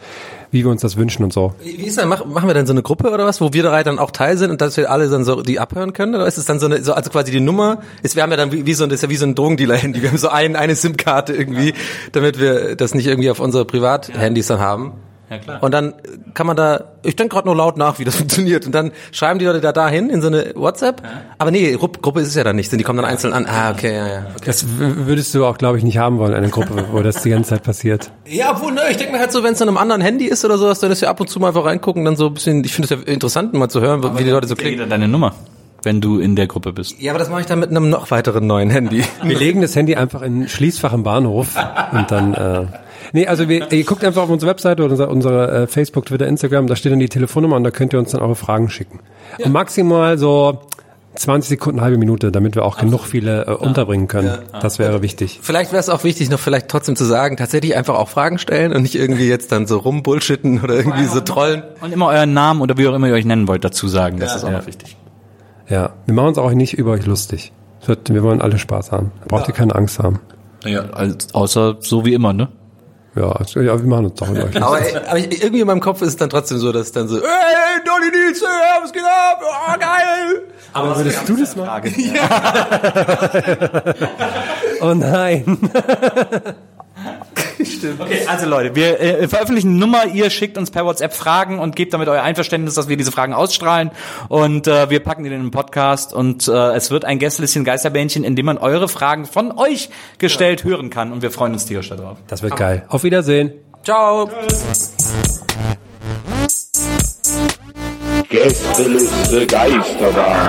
wie wir uns das wünschen und so. Wie ist denn, mach, machen wir dann so eine Gruppe oder was, wo wir drei dann auch Teil sind und dass wir alle dann so die abhören können? Oder ist es dann so eine, so, also quasi die Nummer, ist, wir haben ja dann wie, wie so, ein- das ist ja wie so ein Drogendealer-Handy. Wir haben so ein, eine SIM-Karte irgendwie, damit wir das nicht irgendwie auf unsere Privat-Handys dann haben. Ja, klar. Und dann kann man da, ich denke gerade nur laut nach, wie das funktioniert. Und dann schreiben die Leute da dahin in so eine WhatsApp. Aber nee, Gruppe, Gruppe ist es ja dann nicht, denn die kommen dann einzeln an. Ah, okay, ja, ja. Okay. Das würdest du auch, glaube ich, nicht haben wollen, eine Gruppe, wo das die ganze Zeit passiert. Ja, obwohl, ne, ich denke mir halt so, wenn es dann einem anderen Handy ist oder sowas, dann ist ja ab und zu mal einfach reingucken, dann so ein bisschen, ich finde es ja interessant, mal zu hören, wie die Leute so klingen. Jeder deine Nummer, wenn du in der Gruppe bist. Ja, aber das mache ich dann mit einem noch weiteren neuen Handy. Wir legen das Handy einfach in ein Schließfach im Bahnhof und dann. Äh, nee, also wir, ihr guckt einfach auf unsere Webseite oder unsere, unsere äh, Facebook, Twitter, Instagram, da steht dann die Telefonnummer und da könnt ihr uns dann eure Fragen schicken. Und maximal so 20 Sekunden, halbe Minute, damit wir auch genug viele äh, unterbringen können. Das wäre wichtig. Vielleicht wäre es auch wichtig, noch vielleicht trotzdem zu sagen, tatsächlich einfach auch Fragen stellen und nicht irgendwie jetzt dann so rumbullshitten oder irgendwie so trollen. Und immer euren Namen oder wie auch immer ihr euch nennen wollt dazu sagen. Das ist auch Ja. noch wichtig. Ja, wir machen uns auch nicht über euch lustig. Wir wollen alle Spaß haben. Da braucht ihr keine Angst haben. Ja, als, außer so wie immer, ne? Ja, also, ja wir machen uns doch über euch lustig. Aber, aber ich- irgendwie in meinem Kopf ist es dann trotzdem so, dass es dann so, hey, Donny Nils, hey, was geht ab? Oh, geil! Aber würdest du das machen? oh nein. Okay, also Leute, wir äh, veröffentlichen eine Nummer, ihr schickt uns per WhatsApp Fragen und gebt damit euer Einverständnis, dass wir diese Fragen ausstrahlen und äh, wir packen die in den Podcast und äh, es wird ein Gästelistchen Geisterbähnchen, in dem man eure Fragen von euch gestellt hören kann und wir freuen uns tierisch darauf. Das wird geil. Auf Wiedersehen. Ciao! Gästeliste Geisterbahn.